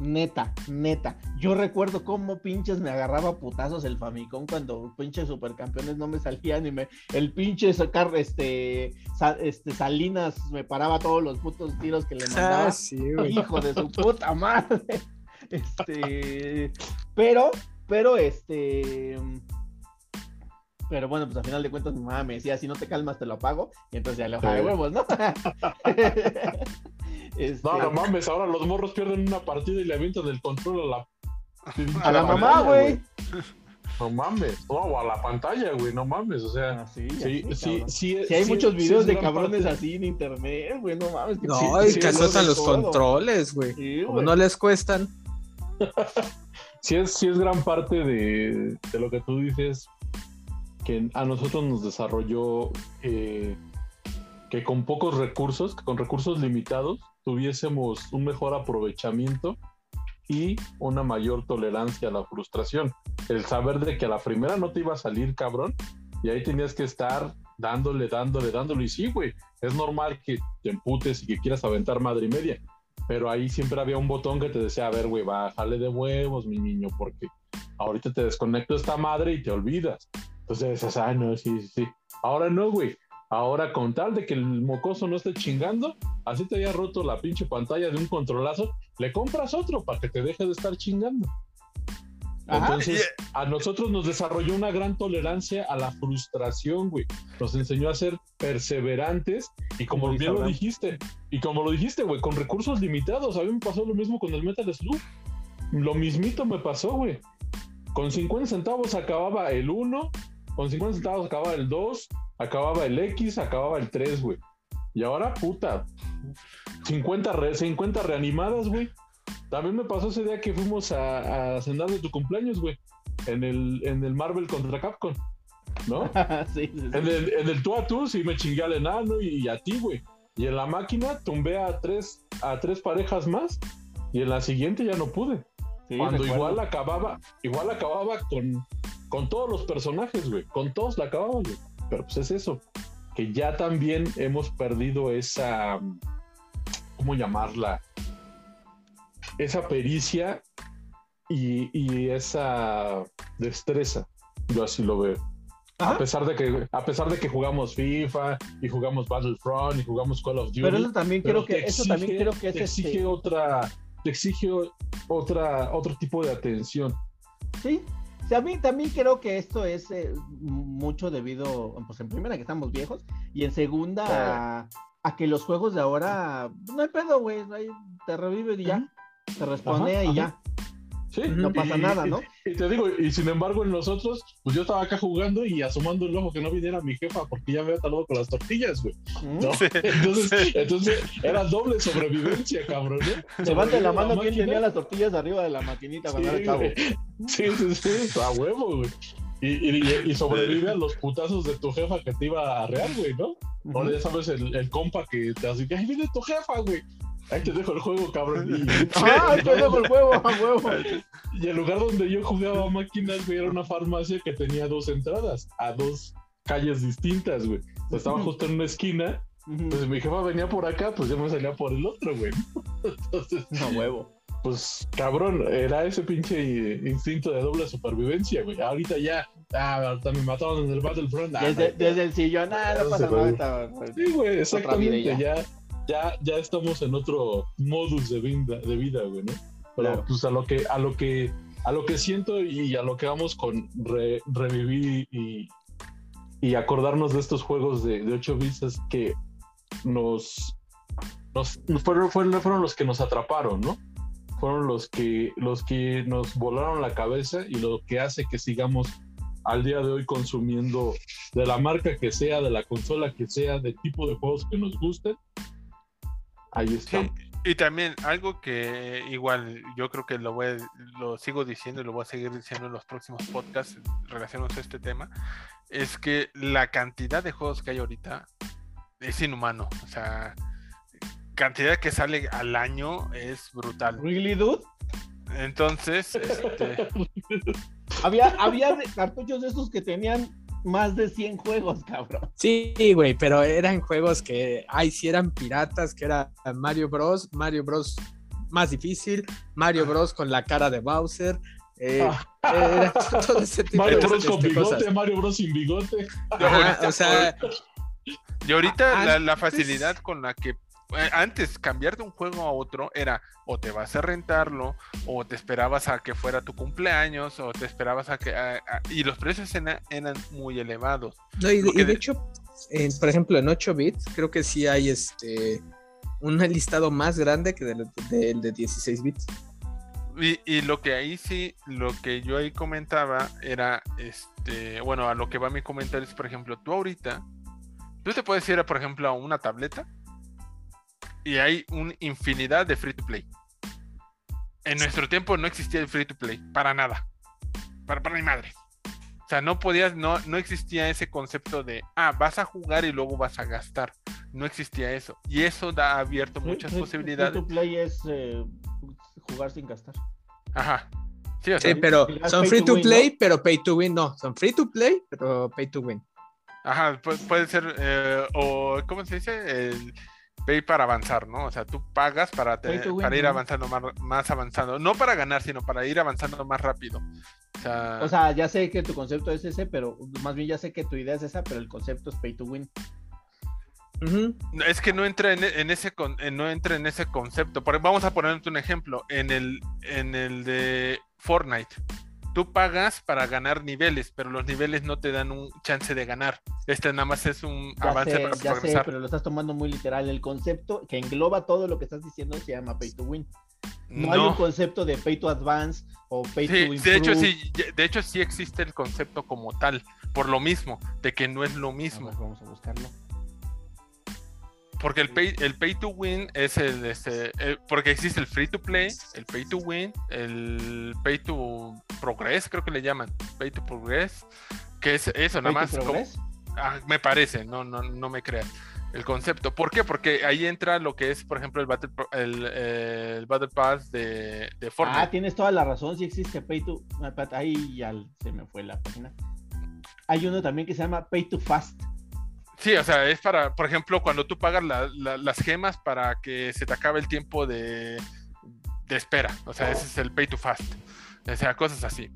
Neta, neta. Yo recuerdo cómo pinches me agarraba putazos el Famicom cuando pinches supercampeones no me salían y me. El pinche sacar este, este Salinas me paraba todos los putos tiros que le mandaba. Ah, Hijo de su puta madre. [laughs] Este. Pero, pero este. Pero bueno, pues al final de cuentas mi mamá me decía, si no te calmas te lo apago. Y entonces ya le bajaba de huevos, ¿no? [laughs] Este, no, no mames, ahora los morros pierden una partida y le avientan el control a la. A la mamá, güey. No mames. o a la pantalla, güey, no mames. O sea, Ah, sí, sí, así, sí, sí, Sí, hay sí, muchos videos de cabrones parte- así en internet, güey, no mames. que No, sí, y sí, que azotan los todo. controles, güey. Sí, Como güey. no les cuestan. [laughs] sí es, sí es gran parte de, de lo que tú dices que a nosotros nos desarrolló eh, que con pocos recursos, que con recursos limitados, tuviésemos un mejor aprovechamiento y una mayor tolerancia a la frustración. El saber de que a la primera no te iba a salir, cabrón, y ahí tenías que estar dándole, dándole, dándole. Y sí, güey, es normal que te emputes y que quieras aventar madre y media, pero ahí siempre había un botón que te decía, a ver, güey, bájale de huevos, mi niño, porque ahorita te desconecto esta madre y te olvidas. Entonces ah, no, sí, sí, sí. Ahora no, güey. Ahora con tal de que el mocoso no esté chingando, así te haya roto la pinche pantalla de un controlazo, le compras otro para que te deje de estar chingando. Ajá. Entonces, a nosotros nos desarrolló una gran tolerancia a la frustración, güey. Nos enseñó a ser perseverantes y como bien lo dijiste, y como lo dijiste, güey, con recursos limitados. A mí me pasó lo mismo con el Metal Slug. Lo mismito me pasó, güey. Con 50 centavos acababa el 1, con 50 centavos acababa el 2, acababa el X, acababa el 3, güey. Y ahora, puta, 50, re- 50 reanimadas, güey. También me pasó ese día que fuimos a, a cenar de tu cumpleaños, güey. En el, en el Marvel contra Capcom, ¿no? [laughs] sí, sí, sí. En el, en el tú a tú sí me chingué al enano y, a ti, güey. Y en la máquina tumbé a tres, a tres parejas más y en la siguiente ya no pude. Sí, Cuando recuerdo. igual acababa, igual acababa con, con todos los personajes, güey. Con todos la acababa, güey. Pero pues es eso. Que ya también hemos perdido esa. ¿Cómo llamarla? Esa pericia y, y esa destreza. Yo así lo veo. Ajá. A pesar de que, a pesar de que jugamos FIFA y jugamos Battlefront y jugamos Call of Duty. Pero eso también creo que, eso también creo que es te este, exige otra, te exige otra, otro tipo de atención. Sí, mí también creo que esto es eh, mucho debido, pues en primera que estamos viejos y en segunda a, a que los juegos de ahora no hay pedo, güey, te revive y ya, te responde Ajá, y ya, Sí, no pasa y- nada, ¿no? Y te digo, y sin embargo en nosotros, pues yo estaba acá jugando y asomando el ojo que no viniera mi jefa porque ya me había talado con las tortillas, güey. ¿Mm? ¿no? Sí, Entonces, sí. entonces era doble sobrevivencia, cabrón. ¿eh? Levante la mano quien tenía las tortillas arriba de la maquinita Sí, era chavo. güey. Sí, sí, sí, a huevo, güey. Y, y, y sobrevive a los putazos de tu jefa que te iba a arrear, güey, ¿no? Ujú. Ahora ya sabes el, el compa que te hace que ahí viene tu jefa, güey. Ahí te dejo el juego, cabrón. [laughs] Y, Ah, yo dejo el huevo, a huevo. y el lugar donde yo jugaba máquinas, güey, era una farmacia que tenía dos entradas a dos calles distintas, güey. O sea, estaba justo en una esquina. Ujú. Pues mi jefa venía por acá, pues yo me salía por el otro, güey. [laughs] Entonces, A huevo. pues cabrón, era ese pinche instinto de doble supervivencia, güey. Ahorita ya, ah, ahorita me mataron en el Battlefront. ah, Desde, no, desde el sillón, ah, no pasa nada. está- Sí, güey, exactamente. ya. Ya, ya, estamos en otro modus de vida, de vida, güey, ¿no? Pero Claro. pues a lo que, a lo que, a lo que siento y a lo que vamos con re- revivir y, y acordarnos de estos juegos de, de 8 bits es que nos, nos fueron, fueron, fueron los que nos atraparon, ¿no? Fueron los que, los que nos volaron la cabeza y lo que hace que sigamos al día de hoy consumiendo de la marca que sea, de la consola que sea, de tipo de juegos que nos gusten. Ahí Sí, está. y también algo que igual yo creo que lo voy lo sigo diciendo y lo voy a seguir diciendo en los próximos podcasts relacionados a este tema es que la cantidad de juegos que hay ahorita es inhumano, o sea, cantidad que sale al año es brutal. ¿Really, dude? Entonces, este, [laughs] Había, había cartuchos de esos que tenían más de 100 juegos, [laughs] cabrón. Sí, güey, pero eran juegos que, ay, sí eran piratas, que era Mario Bros, Mario Bros más difícil, Mario Bros con la cara de Bowser, eh, era [laughs] todo ese tipo Mario de, Bros con de bigote, cosas. Mario Bros sin bigote. Ajá, o sea, y ahorita la, la facilidad con la que eh, antes cambiar de un juego a otro era o te vas a rentarlo o te esperabas a que fuera tu cumpleaños o te esperabas a que a- a- y los precios ena- eran muy elevados. no, y, y de de- hecho, en- por ejemplo, en 8 bits, creo que sí hay este un listado más grande que del del de 16 bits. Y, lo que ahí sí, lo que yo ahí comentaba era, este, bueno, a lo que va mi comentario es, por ejemplo, tú ahorita, tú te puedes ir, por ejemplo, a una tableta y hay una infinidad de free to play. En nuestro tiempo no existía el free to play, para nada. Para, para mi madre. O sea, no podías, no, no existía ese concepto de, ah, vas a jugar y luego vas a gastar. No existía eso. Y eso da abierto muchas posibilidades. Free to play es eh, jugar sin gastar. Ajá. Sí, pero son free to, play, pero pay to win, no. Son free to play, pero pay to win. Ajá, puede, ser, eh, o ¿cómo se dice? El pay para avanzar, ¿no? O sea, tú pagas para, para ir avanzando más, más, avanzando. No para ganar, sino para ir avanzando más rápido. O sea, ya sé que tu concepto es ese, pero más bien ya sé que tu idea es esa, pero el concepto es pay to win. Es que no entra en, ese no entra en ese concepto. vamos a ponerte un ejemplo. En el, en el de Fortnite. Tú pagas para ganar niveles, pero los niveles no te dan un chance de ganar. Este nada más es un avance para ya Sé, pero lo estás tomando muy literal. El concepto que engloba todo lo que estás diciendo se llama pay to win. No, hay un concepto de pay to advance o pay to improve. De hecho, sí, de hecho, sí existe el concepto como tal, por lo mismo, de que no es lo mismo. vamos a buscarlo. Porque el pay, el pay to win es el, este, porque existe el free to play, el pay to win, el pay to progress, creo que le llaman, pay to progress, que es eso, nada más. Ah, me parece, no, no, no me creas el concepto. ¿Por qué? Porque ahí entra lo que es, por ejemplo, el Battle, el, Battle Pass de, de Fortnite. Ah, tienes toda la razón, sí existe Pay to... Ahí ya se me fue la página. Hay uno también que se llama Pay to Fast. Sí, o sea, es para, por ejemplo, cuando tú pagas las gemas para que se te acabe el tiempo de, espera. O sea, ese es el pay to fast. O sea, cosas así.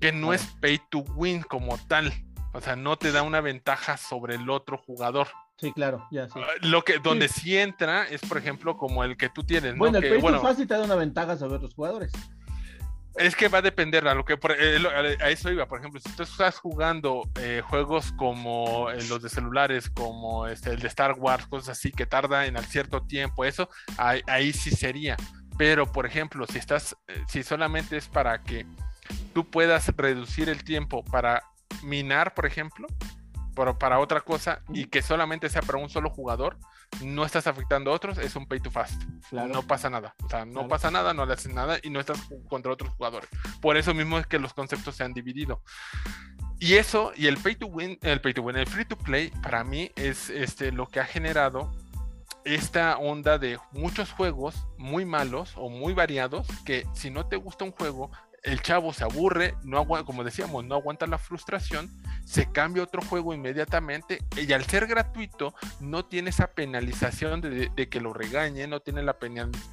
Que no es pay to win como tal. O sea, no te da una ventaja sobre el otro jugador. Sí, claro, ya sí. Ah, lo que, donde sí, entra es, por ejemplo, como el que tú tienes. Bueno, el pay to fast sí te da una ventaja sobre otros jugadores. Es que va a depender a lo que eh, a eso iba. Por ejemplo, si tú estás jugando eh, juegos como eh, los de celulares, como este, el de Star Wars, cosas así que tarda en cierto tiempo, eso ahí, sí sería. Pero, por ejemplo, si estás, si solamente es para que tú puedas reducir el tiempo para minar, por ejemplo, para otra cosa y que solamente sea para un solo jugador, no estás afectando a otros, es un pay to fast. No pasa nada. O sea, no pasa nada, no le haces nada y no estás contra otros jugadores. Por eso mismo es que los conceptos se han dividido. Y eso, y el pay to win, el pay to win, el free to play, para mí es este, lo que ha generado esta onda de muchos juegos muy malos o muy variados que si no te gusta un juego, el chavo se aburre, no como decíamos, no aguanta la frustración, se cambia otro juego inmediatamente y al ser gratuito no tiene esa penalización de, que lo regañe, no tiene la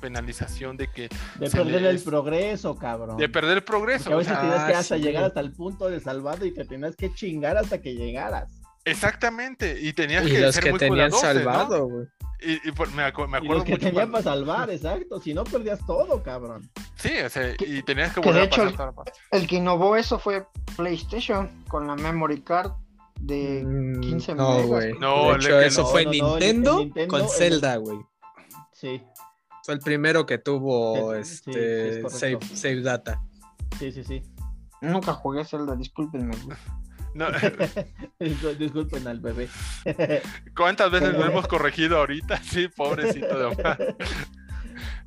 penalización de que... De perder el progreso, cabrón. De perder el progreso. a veces tienes que hasta llegar hasta el punto de salvado y te tenías que chingar hasta que llegaras. Exactamente, y tenías que ser muy tenían salvado, güey. Y, me, acuerdo que tenían para salvar, exacto. Si no, perdías todo, cabrón. Sí, o sea, y tenías que volver a pasar el, que innovó eso fue PlayStation con la memory card de 15 mm, no, megas. No, de hecho, eso fue Nintendo, con Zelda, güey. Sí. Fue el primero que tuvo este save, save, data. Sí, sí, sí. Nunca jugué Zelda, discúlpenme. No. [laughs] Disculpen al bebé. [laughs] ¿Cuántas veces lo hemos [laughs] corregido ahorita? Sí, pobrecito de Omar.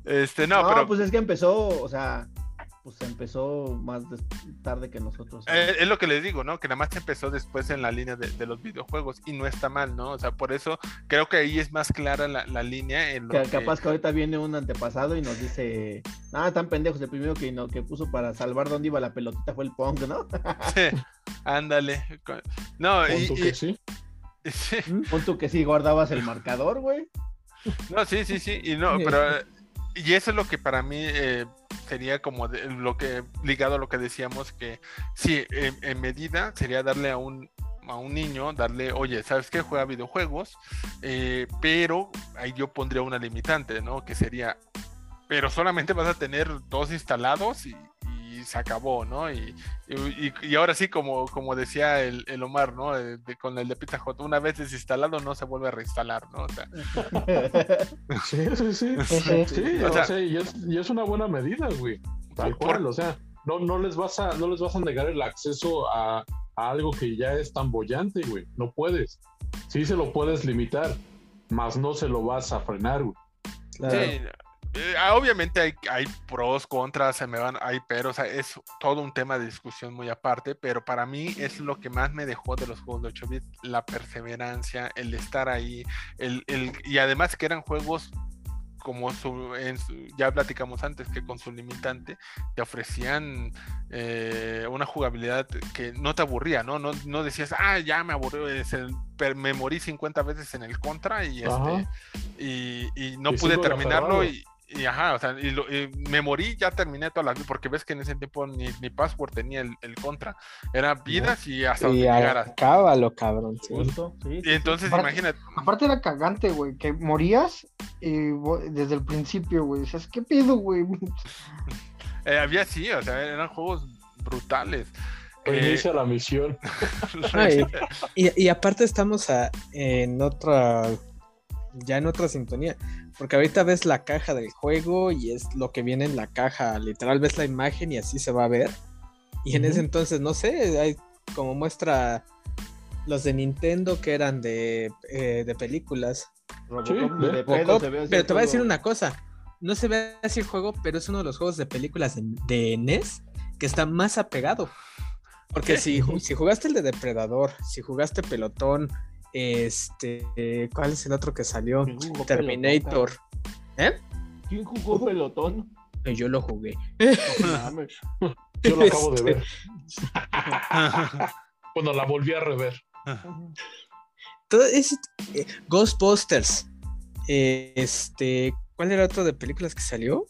Este, no, pero. pues es que empezó, o sea, pues empezó más tarde que nosotros. Eh, es lo que les digo, ¿no? Que nada más empezó después en la línea de, los videojuegos y no está mal, ¿no? O sea, por eso creo que ahí es más clara la, línea. En que, Capaz que ahorita viene un antepasado y nos dice, ah, tan pendejos, el primero que, no, que puso para salvar dónde iba la pelotita fue el Pong, ¿no? [laughs] sí, ándale. No, y, que sí. [laughs] Sí. Punto que sí guardabas el marcador, güey. No, sí, sí, sí, y no, pero y eso es lo que para mí eh, sería como lo que ligado a lo que decíamos que sí, en, medida sería darle a un a un niño, darle, oye, ¿sabes qué? Juega videojuegos, eh, pero ahí yo pondría una limitante, ¿no? Que sería, pero solamente vas a tener dos instalados y, se acabó, ¿no? Y, y, ahora sí, como, como decía el, el Omar, ¿no? con el de Pizza Hut, una vez desinstalado no se vuelve a reinstalar, ¿no? O sea... [laughs] sí, [laughs] sí, sí. sí, o sea, y, es, y, es, una buena medida, güey. Tal cual, o sea, no, no, les vas a, no les vas a negar el acceso a, algo que ya es tan bollante, güey. No puedes. Sí se lo puedes limitar, mas no se lo vas a frenar, güey. Eh, ah, obviamente hay, hay, pros, contras, se me van, hay pero, o sea, es todo un tema de discusión muy aparte, pero para mí es lo que más me dejó de los juegos de 8 bits, la perseverancia, el estar ahí, el, el, y además que eran juegos como su, ya platicamos antes que con su limitante te ofrecían eh, una jugabilidad que no te aburría, ¿no? No, no decías, ah, ya me aburrió, me morí 50 veces en el contra y, este, y, no pude terminarlo y, y ajá, o sea, y, me morí, ya terminé todas las porque ves que en ese tiempo ni, ni password tenía el, contra. Era vidas y hasta donde llegaras. Cábalo, cabrón. y entonces, imagínate. Aparte era cagante, güey, que morías y, desde el principio, güey. Dices, ¿qué pido, güey? [laughs] Eh, había sí, o sea, eran juegos brutales. Inicia eh, la misión. [laughs] y, y, aparte estamos en otra, ya en otra sintonía porque ahorita ves la caja del juego y es lo que viene en la caja. Literal ves la imagen y así se va a ver. Y en ese entonces, no sé, hay como muestra los de Nintendo que eran de, eh, de películas. pero te voy a decir una cosa. No se ve así el juego, pero es uno de los juegos de películas de, NES que está más apegado. Porque si, si jugaste el de Depredador, si jugaste Pelotón, este, ¿cuál es el otro que salió? Terminator. ¿Eh? ¿Quién jugó pelotón? Yo lo jugué. Yo lo acabo de ver. [laughs] [laughs] Cuando la volví a rever. Todo es, eh, Ghostbusters. Eh, este, ¿cuál era otro de películas que salió?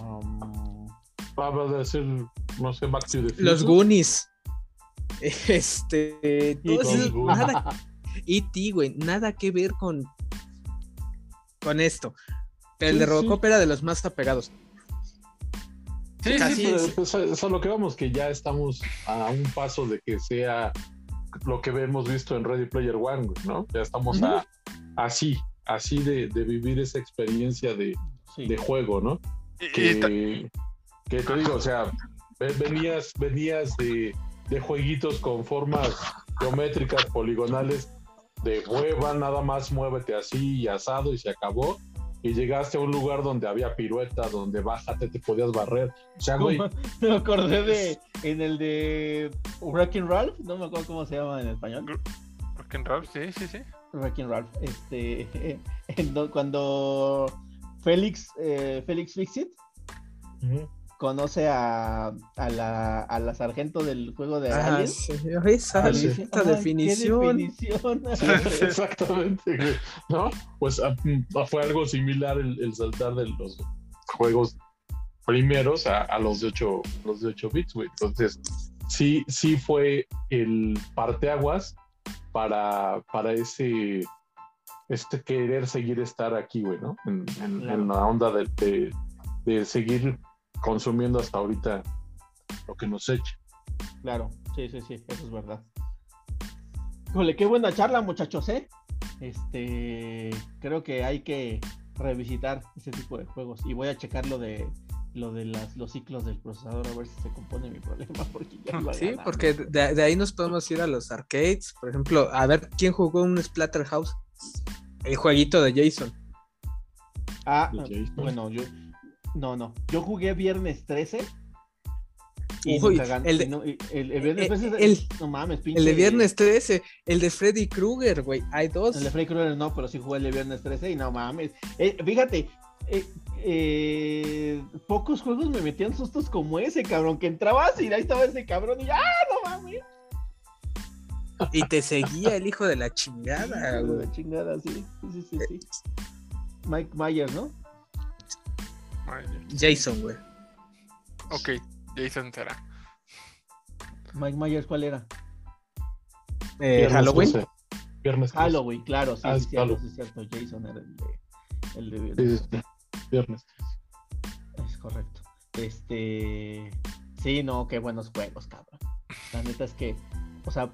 Um, a decir, no sé, the Los Goonies. [laughs] Este. Todo nada. [laughs] Y ti, güey, nada que ver con. Con esto. Pero el de Robocop era de los más apegados. Sí, sí, pues, eso es lo que vamos, que ya estamos a un paso de que sea lo que hemos visto en Ready Player One, ¿no? Ya estamos así, así de, vivir esa experiencia de, juego, ¿no? Que, que, te digo, o sea, venías, venías de, de jueguitos con formas geométricas, poligonales, de hueva, nada más muévete así y asado y se acabó. Y llegaste a un lugar donde había pirueta, donde bájate, te podías barrer. O sea, güey. [laughs] Me acordé de. En el de. Wrecking Ralph, no me acuerdo cómo se llama en español. Wrecking Ralph, sí, sí, sí. Wrecking Ralph. Este. [laughs] cuando Félix, eh, Félix Fixit conoce a, a, la, a la sargento del juego de ah, Alien. Sí, esa, esta definición. [laughs] [laughs] exactamente, ¿no? Pues ah, mm, fue algo similar el, saltar de los juegos primeros a, los de 8 los de 8 bits, güey. Entonces, sí, sí fue el parteaguas para, para ese este querer seguir estar aquí, güey, ¿no? En, en, la onda de, de, de seguir consumiendo hasta ahorita lo que nos echa. Claro, sí, sí, sí, eso es verdad. Híjole, qué buena charla, muchachos, ¿eh? Este, creo que hay que revisitar ese tipo de juegos y voy a checar lo de lo de las, los ciclos del procesador a ver si se compone mi problema [laughs] porque sí porque de, ahí nos podemos ir a los arcades por ejemplo a ver quién jugó un Splatterhouse el jueguito de Jason ah bueno yo no, no. Yo jugué viernes 13. Y el, de, el, viernes 13. El, no mames, pinche. El de viernes 13. El de Freddy Krueger, güey. Hay dos. El de Freddy Krueger no, pero sí jugué el de viernes 13 y no mames. Eh, fíjate, eh, eh, pocos juegos me metían sustos como ese, cabrón. Que entrabas y ahí estaba ese cabrón y ¡ah, no mames! Y te seguía el hijo de la chingada, [laughs] güey. De la chingada, sí. Sí, sí, sí. Mike Myers, ¿no? Jason, güey. Ok, Jason será. Mike Myers, ¿cuál era? Eh, Halloween. Viernes Halloween, claro, sí, ah, sí, cierto, sí, cierto. Jason era el de, el de viernes. viernes. Es correcto. Este. Sí, no, qué buenos juegos, cabrón. La neta es que, o sea,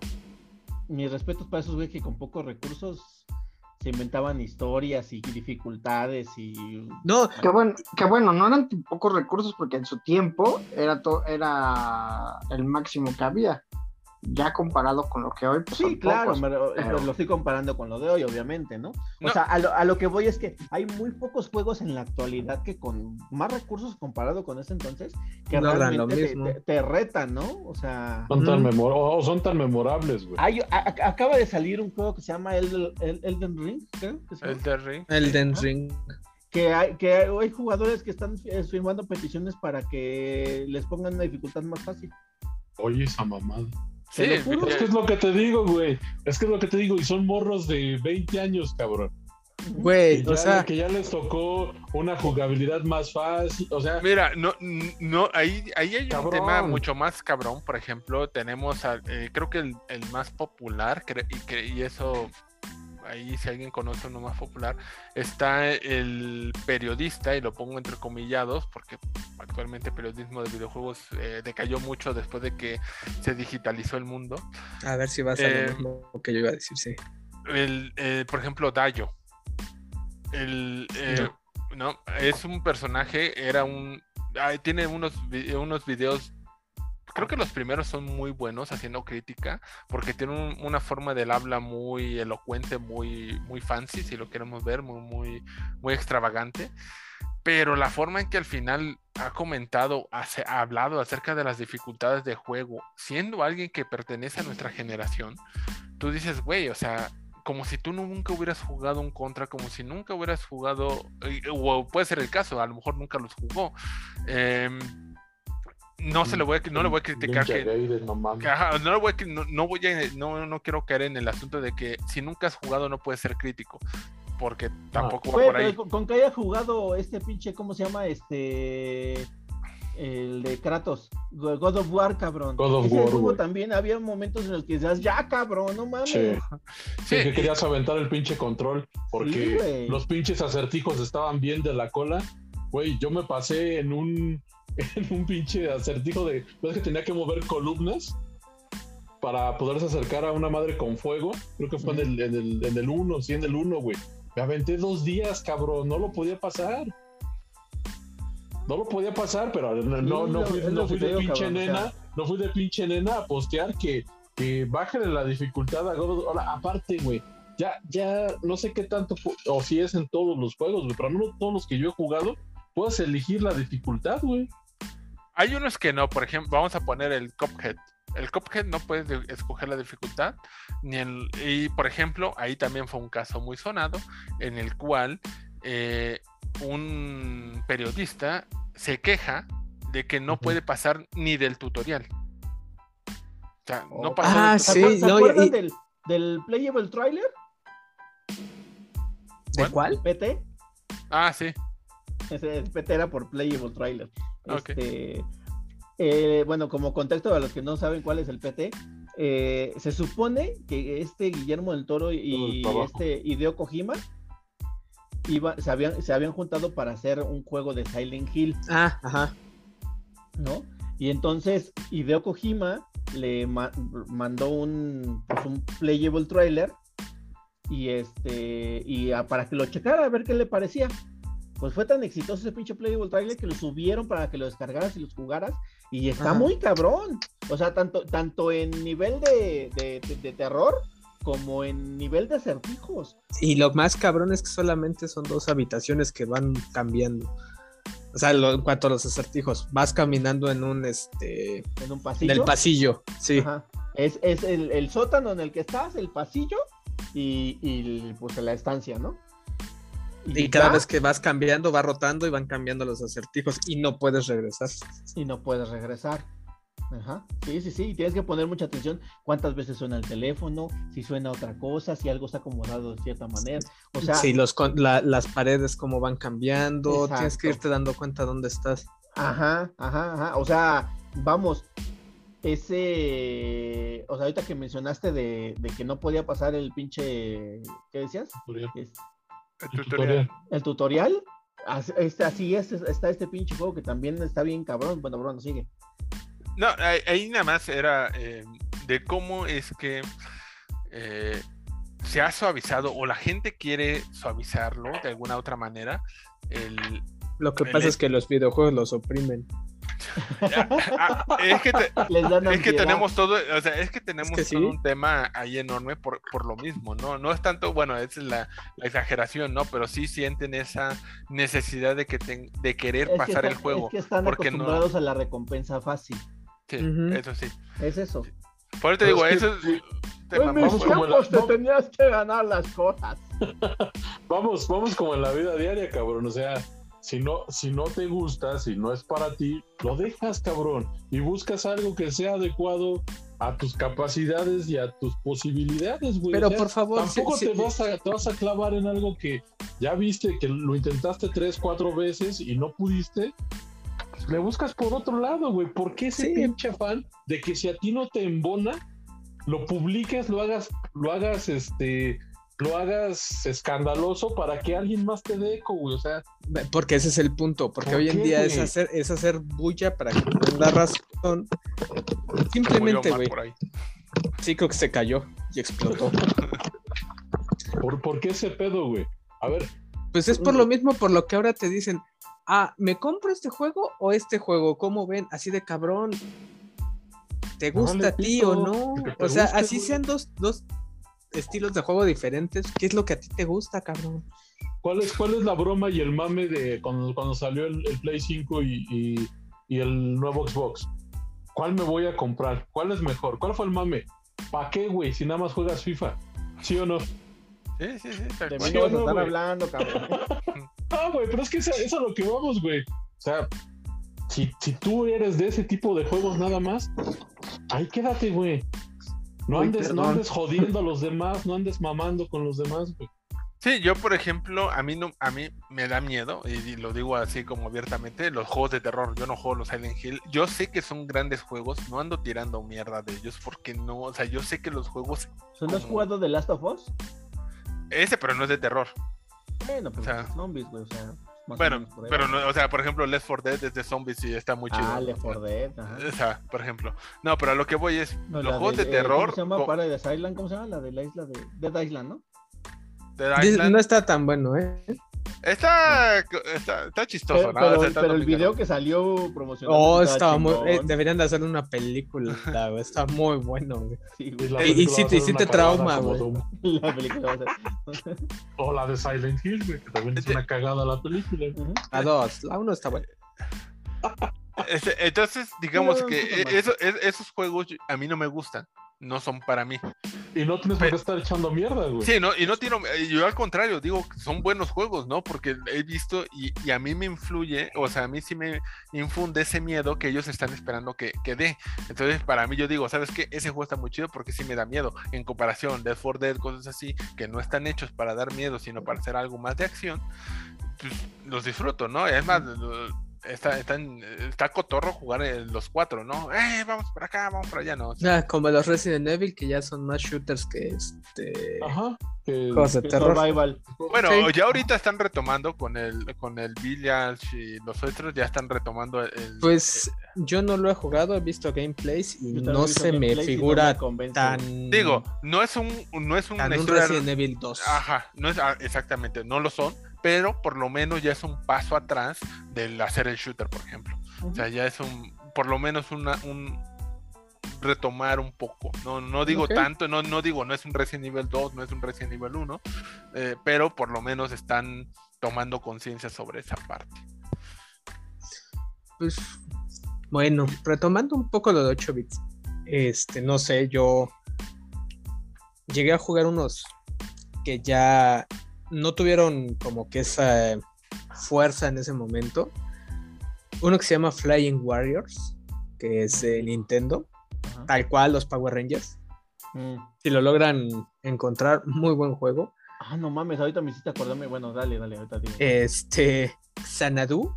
mis respetos para esos güeyes que con pocos recursos se inventaban historias y dificultades y... No, que bueno, que bueno, no eran pocos recursos porque en su tiempo era, to era el máximo que había ya comparado con lo que hoy. Pues sí, claro, lo estoy comparando con lo de hoy, obviamente, ¿no? O sea, a lo, que voy es que hay muy pocos juegos en la actualidad que con más recursos comparado con ese entonces, que realmente te, retan, ¿no? O sea... Son tan, son tan memorables, güey. acaba de salir un juego que se llama Elden, Ring, creo. Elden Ring. Elden Ring que hay, que hay jugadores que están eh, firmando peticiones para que les pongan una dificultad más fácil. Oye, esa mamada. Sí, es que es lo que te digo, güey. Es que es lo que te digo, y son morros de 20 años, cabrón. Güey, o sea, que ya les tocó una jugabilidad más fácil, o sea, mira, no, no, ahí, ahí hay un tema mucho más cabrón. Por ejemplo, tenemos, eh, creo que el, más popular, y eso ahí si alguien conoce uno más popular, está el periodista, y lo pongo entre comillados, porque actualmente el periodismo de videojuegos eh, decayó mucho después de que se digitalizó el mundo. A ver si va a ser lo eh, que yo iba a decir, sí. El, eh, por ejemplo, Dayo. El, no. es un personaje, era un... tiene unos, unos videos creo que los primeros son muy buenos haciendo crítica, porque tienen una forma del habla muy elocuente, muy, muy fancy, si lo queremos ver, muy, muy, muy extravagante. Pero la forma en que al final ha comentado, ha, hablado acerca de las dificultades de juego, siendo alguien que pertenece a nuestra generación, tú dices, güey, o sea, como si tú nunca hubieras jugado un contra, como si nunca hubieras jugado, o puede ser el caso, a lo mejor nunca los jugó. Eh, no se le voy a, no le voy a criticar que, no le voy a, no, voy a, no, no quiero caer en el asunto de que si nunca has jugado no puedes ser crítico porque ah. tampoco va por ahí. Con, que haya jugado este pinche, ¿cómo se llama? Este el de Kratos, God of War, cabrón. God of War, también había momentos en los que decías, ya, cabrón, no mames. Sí. sí. que querías aventar el pinche control porque los pinches acertijos estaban bien de la cola. Güey, yo me pasé en un en un pinche acertijo de. ¿Ves que tenía que mover columnas? Para poderse acercar a una madre con fuego. Creo que fue en el, en el, en el 1, sí, en el 1, güey. Me aventé dos días, cabrón. No lo podía pasar. No lo podía pasar, pero no, no, no fui, no fui de pinche nena. No fui de pinche nena a postear que, que bájale la dificultad a God Ahora, aparte, güey. Ya, ya no sé qué tanto, o si es en todos los juegos, güey, pero no todos los que yo he jugado, puedes elegir la dificultad, güey. Hay unos que no, por ejemplo, vamos a poner el Cuphead. El Cuphead no puedes escoger la dificultad, ni el, y por ejemplo, ahí también fue un caso muy sonado en el cual eh, un periodista se queja de que no puede pasar ni del tutorial. O sea, no oh. pasó. Ah, sí, ¿Se acuerdan del, del Playable Trailer? ¿De cuál? PT. Ah, sí. [laughs] Ese PT era por Playable Trailer. Este, eh, bueno, como contexto a los que no saben cuál es el PT, eh, se supone que este Guillermo del Toro y este Hideo Kojima iba, se, habían, se habían juntado para hacer un juego de Silent Hill. Ah, ajá. ¿No? Y entonces Hideo Kojima le mandó un, pues, un playable trailer y este y para que lo checara a ver qué le parecía pues fue tan exitoso ese pinche Playable Trailer que lo subieron para que lo descargaras y los jugaras. Y está muy cabrón. O sea, tanto, tanto en nivel de, de, terror como en nivel de acertijos. Y lo más cabrón es que solamente son dos habitaciones que van cambiando. O sea, en cuanto a los acertijos, vas caminando en un este. En un pasillo. En el pasillo, sí. Es, es el, el, sótano en el que estás, el pasillo y, y pues la estancia, ¿no? Y, cada vez que vas cambiando, va rotando y van cambiando los acertijos y no puedes regresar. Y no puedes regresar. Ajá. Sí, sí, sí. Tienes que poner mucha atención cuántas veces suena el teléfono, si suena otra cosa, si algo está acomodado de cierta manera. O sea, sí, los, las paredes cómo van cambiando, tienes que irte dando cuenta dónde estás. Ajá, ajá, ajá. O sea, vamos, ese, o sea, ahorita que mencionaste de, de que no podía pasar el pinche, ¿qué decías? El tutorial. El tutorial. Este, así es, está este pinche juego que también está bien cabrón. Bueno, bueno, sigue. No, ahí nada más era eh, de cómo es que eh, se ha suavizado o la gente quiere suavizarlo de alguna otra manera. El, lo que pasa es que los videojuegos los oprimen. Ah, es que, [laughs] tenemos todo, o sea, es que tenemos todo un tema ahí enorme por, lo mismo, ¿no? No es tanto, bueno, es la, exageración, ¿no? Pero sí sienten esa necesidad de que de querer pasar el juego. Es que están porque acostumbrados a la recompensa fácil. Sí, eso sí. Es eso. Por eso te digo, eso es... En mis tiempos te tenías que ganar las cosas. [laughs] vamos, vamos como en la vida diaria, cabrón. O sea, si no, si no te gusta, si no es para ti, lo dejas, cabrón, y buscas algo que sea adecuado a tus capacidades y a tus posibilidades, güey. Pero por favor, tampoco te, Vas a, te vas a clavar en algo que ya viste que lo intentaste tres, cuatro veces y no pudiste. Le buscas por otro lado, güey. ¿Por qué ese pinche fan de que si a ti no te embona, lo publiques, lo hagas, lo hagas, este, lo hagas escandaloso para que alguien más te dé eco, güey. O sea. Porque ese es el punto. Porque hoy en día es hacer, es hacer bulla para que tenga razón. Simplemente, güey. Sí, creo que se cayó y explotó. ¿Por, ¿Por qué ese pedo, güey? A ver. Pues es por lo mismo por lo que ahora te dicen. Ah, ¿me compro este juego o este juego? ¿Cómo ven? Así de cabrón. ¿Te gusta a ti o no? O sea, así sean dos, dos estilos de juego diferentes. ¿Qué es lo que a ti te gusta, cabrón? ¿Cuál es, cuál es la broma y el mame de cuando, cuando salió el, Play 5 y, el nuevo Xbox? ¿Cuál me voy a comprar? ¿Cuál es mejor? ¿Cuál fue el mame? ¿Para qué, güey? Si nada más juegas FIFA. ¿Sí o no? Sí, sí, sí. De mí no estar hablando, cabrón. [laughs] ah, güey, pero es que eso, es a lo que vamos, güey. O sea, si, si tú eres de ese tipo de juegos nada más, ahí quédate, güey. No andes, no andes jodiendo a los [laughs] demás, no andes mamando con los demás, güey. Sí, yo por ejemplo, a mí no, a mí me da miedo, y, lo digo así como abiertamente, los juegos de terror, yo no juego los Silent Hill, yo sé que son grandes juegos, no ando tirando mierda de ellos porque no, o sea, yo sé que los juegos... ¿Son has jugado de Last of Us? Ese, pero no es de terror. Bueno, pues o sea, zombies, güey, o sea bueno, pero no, o sea, por ejemplo, Left 4 Dead es de zombies y está muy chido. Ah, Left 4 Dead, [laughs] ajá. O sea, por ejemplo. No, pero a lo que voy es, los juegos de, eh, terror... ¿Cómo se llama? Paradise Island, ¿cómo se llama? La de la isla de Dead Island, ¿no? Dead Island. No está tan bueno, ¿eh? Está, está, chistoso, pero, ¿no? Pero, el video que salió promocionado. Oh, estaba muy. Eh, deberían de hacer una película, [laughs] güey. Está muy bueno, güey. Sí, y, si te, te trauma, güey. La película O la de Silent Hill, güey, que también es una cagada la película. La dos, la uno está buena. Este, entonces, digamos que eso, esos juegos a mí no me gustan no son para mí. Y no tienes por qué estar echando mierda, güey. Sí, no, y no tiene, yo al contrario, digo, son buenos juegos, ¿no? Porque he visto y, a mí me influye, o sea, a mí sí me infunde ese miedo que ellos están esperando que, que dé. Entonces, para mí yo digo, ¿sabes qué? Ese juego está muy chido porque sí me da miedo. En comparación, de 4 Dead, cosas así, que no están hechos para dar miedo, sino para hacer algo más de acción, pues los disfruto, ¿no? Es más, está, está, está cotorro jugar los cuatro, ¿no? Eh, vamos por acá, vamos por allá, ¿no? como los Resident Evil, que ya son más shooters que este. Ajá. de terror. Bueno, ya ahorita están retomando con el con el Village y los otros, ya están retomando el. Pues yo no lo he jugado, he visto gameplays y no se me figura tan. Digo, no es un, no es un, un Resident Evil 2. Ajá, no es ah, exactamente, no lo son pero por lo menos ya es un paso atrás del hacer el shooter, por ejemplo. O sea, ya es un, por lo menos una, un retomar un poco. No, no digo tanto, no, no digo, no es un Resident Evil 2, no es un Resident Evil 1, eh, pero por lo menos están tomando conciencia sobre esa parte. Pues bueno, retomando un poco lo de 8 bits, este, no sé, yo llegué a jugar unos que ya no tuvieron como que esa fuerza en ese momento. Uno que se llama Flying Warriors, que es de Nintendo, tal cual los Power Rangers. Mm. Si lo logran encontrar, muy buen juego. Ah, no mames, ahorita me hiciste acordarme. Bueno, dale, dale, ahorita Este, Sanadu.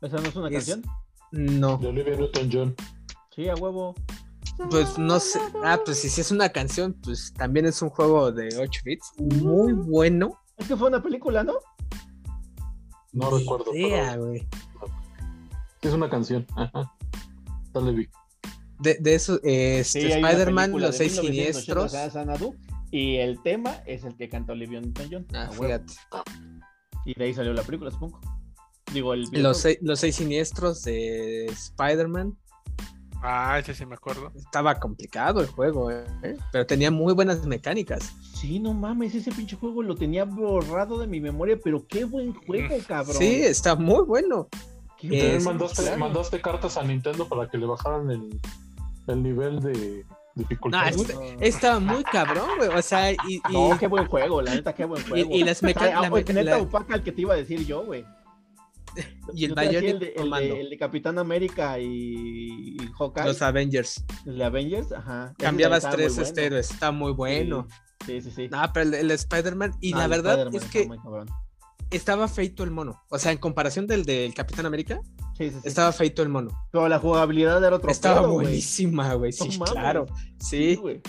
¿Esa no es una canción? No. De Olivia Newton-John. Sí, a huevo. Pues no sé. Ah, pues si es una canción, pues también es un juego de 8 bits. Muy bueno. Es que fue una película, ¿no? No recuerdo. güey. Es una canción. Ajá. Dale, Vic. De, de eso, este, Spider-Man, los seis siniestros. Y el tema es el que canta Olivia Newton-John. Ah, fíjate. Y de ahí salió la película, supongo. Digo, el los, seis, los seis siniestros de Spider-Man. Ah, ese sí me acuerdo. Estaba complicado el juego, ¿eh? pero tenía muy buenas mecánicas. Sí, no mames, ese pinche juego lo tenía borrado de mi memoria, pero qué buen juego, cabrón. Sí, está muy bueno. ¿Qué mandaste, mandaste, cartas a Nintendo para que le bajaran el, el nivel de dificultad. estaba muy cabrón, güey. O sea, y, No, qué buen juego, la neta, qué buen juego. Y, las mecánicas. La, neta, opaca el que te iba a decir yo, güey. [laughs] Y el mayor el, de, el, de, Capitán América y, y Hawkeye. Los Avengers. El de Avengers, ajá. Cambiabas tres esteros, está muy bueno. Sí, sí, sí. No, pero el, Spider-Man, y la verdad es que estaba feito el mono. O sea, en comparación del del Capitán América, sí, sí, estaba feito el mono. Pero la jugabilidad era otro Estaba buenísima, güey. Sí, claro. Sí. güey.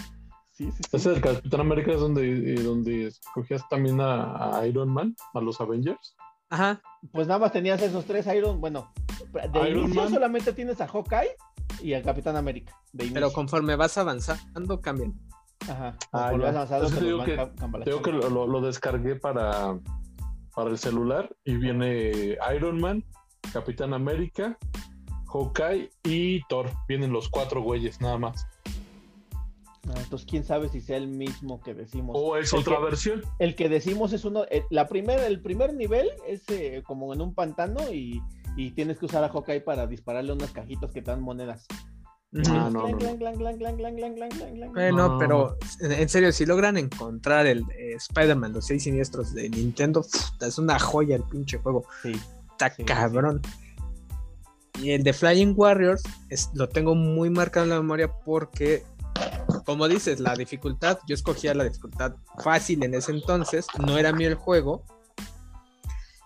Sí, sí, Ese del Capitán América es donde, eh, donde escogías también a, Iron Man, a los Avengers. Ajá. Pues nada más tenías esos tres Iron, bueno, de Iron Man. solamente tienes a Hawkeye y al Capitán América. Pero conforme vas avanzando, cambian. Ajá. Ah, vas avanzando, digo que, que lo, lo, descargué para, para el celular y viene Iron Man, Capitán América, Hawkeye y Thor. Vienen los cuatro güeyes nada más. Ah, entonces, quién sabe si sea el mismo que decimos. O es otra versión. El que decimos es uno. Eh, la primera, el primer nivel es eh, como en un pantano y, y, tienes que usar a Hawkeye para dispararle unas cajitas que te dan monedas. Bueno, pero en serio, si logran encontrar el eh, Spider-Man, los seis siniestros de Nintendo, es una joya el pinche juego. Está cabrón. Y el de Flying Warriors lo tengo muy marcado en la memoria porque, como dices, la dificultad, yo escogía la dificultad fácil en ese entonces, no era mío el juego.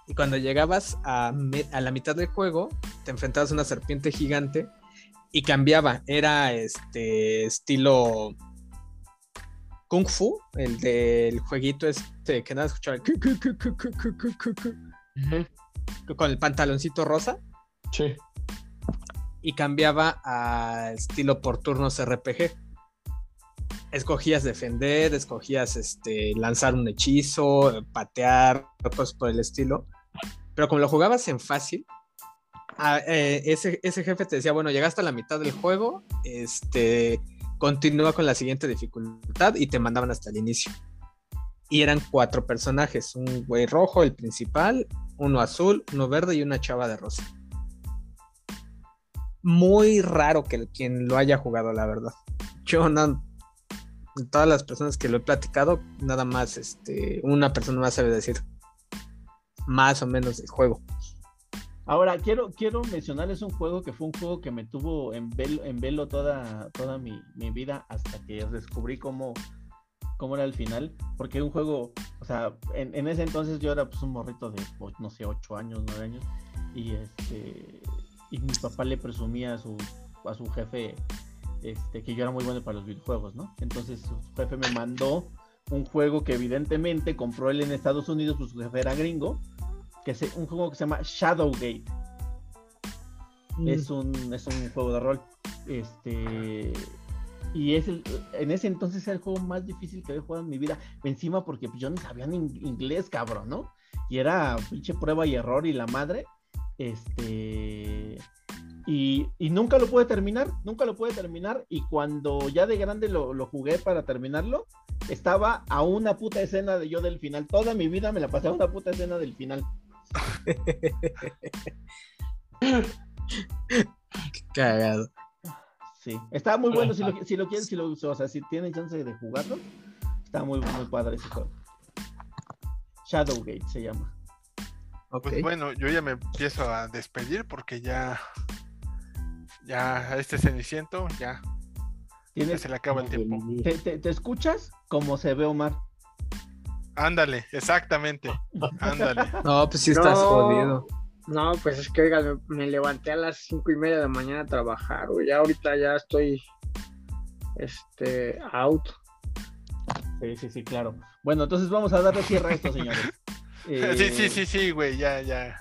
Y cuando llegabas a, a la mitad del juego, te enfrentabas a una serpiente gigante y cambiaba. Era este estilo Kung Fu, el del jueguito este que nada escuchaba. Con el pantaloncito rosa. Sí. Y cambiaba a estilo por turnos RPG. Escogías defender, escogías este, lanzar un hechizo, patear, cosas por el estilo. Pero como lo jugabas en fácil, eh, ese, ese, jefe te decía, bueno, llegaste a la mitad del juego, este, continúa con la siguiente dificultad y te mandaban hasta el inicio. Y eran cuatro personajes, un güey rojo, el principal, uno azul, uno verde y una chava de rosa. Muy raro que quien lo haya jugado, la verdad. Yo no, todas las personas que lo he platicado, nada más, este, una persona más sabe decir más o menos del juego. Ahora, quiero, quiero mencionarles un juego que fue un juego que me tuvo en velo, en velo toda, toda mi, vida hasta que descubrí cómo, cómo era el final. Porque un juego, o sea, en, ese entonces yo era pues un morrito de, no sé, 8 años, 9 años. Y este y mi papá le presumía a su, a su jefe este, que yo era muy bueno para los videojuegos, ¿no? Entonces su jefe me mandó un juego que evidentemente compró él en Estados Unidos, pues su jefe era gringo que es un juego que se llama Shadowgate. Mm. Es, un, es un juego de rol. Este. Y es el, en ese entonces era el juego más difícil que había jugado en mi vida. Encima porque yo ni sabía ni inglés, cabrón, ¿no? Y era pinche prueba y error y la madre. Este. Y, nunca lo pude terminar, nunca lo pude terminar. Y cuando ya de grande lo, lo, jugué para terminarlo, estaba a una puta escena de yo del final. Toda mi vida me la pasé a una puta escena del final. Cagado. Sí, está muy bueno si lo, si lo quieren, si lo, o sea, si tienen chance de jugarlo, está muy, muy padre ese juego. Shadowgate se llama. Pues bueno, yo ya me empiezo a despedir porque ya, ya este ceniciento ya, ya se le acaba el tiempo. ¿Te, te escuchas como se ve Omar? Ándale, exactamente. Ándale. [laughs] No, pues sí estás jodido. No, pues es que oiga, me, levanté a las cinco y media de la mañana a trabajar, Ya ahorita ya estoy este out. Sí, sí, sí, claro. Bueno, entonces vamos a darle cierre a esto, señores. Eh... [laughs] Sí, sí, sí, sí, güey, ya, ya.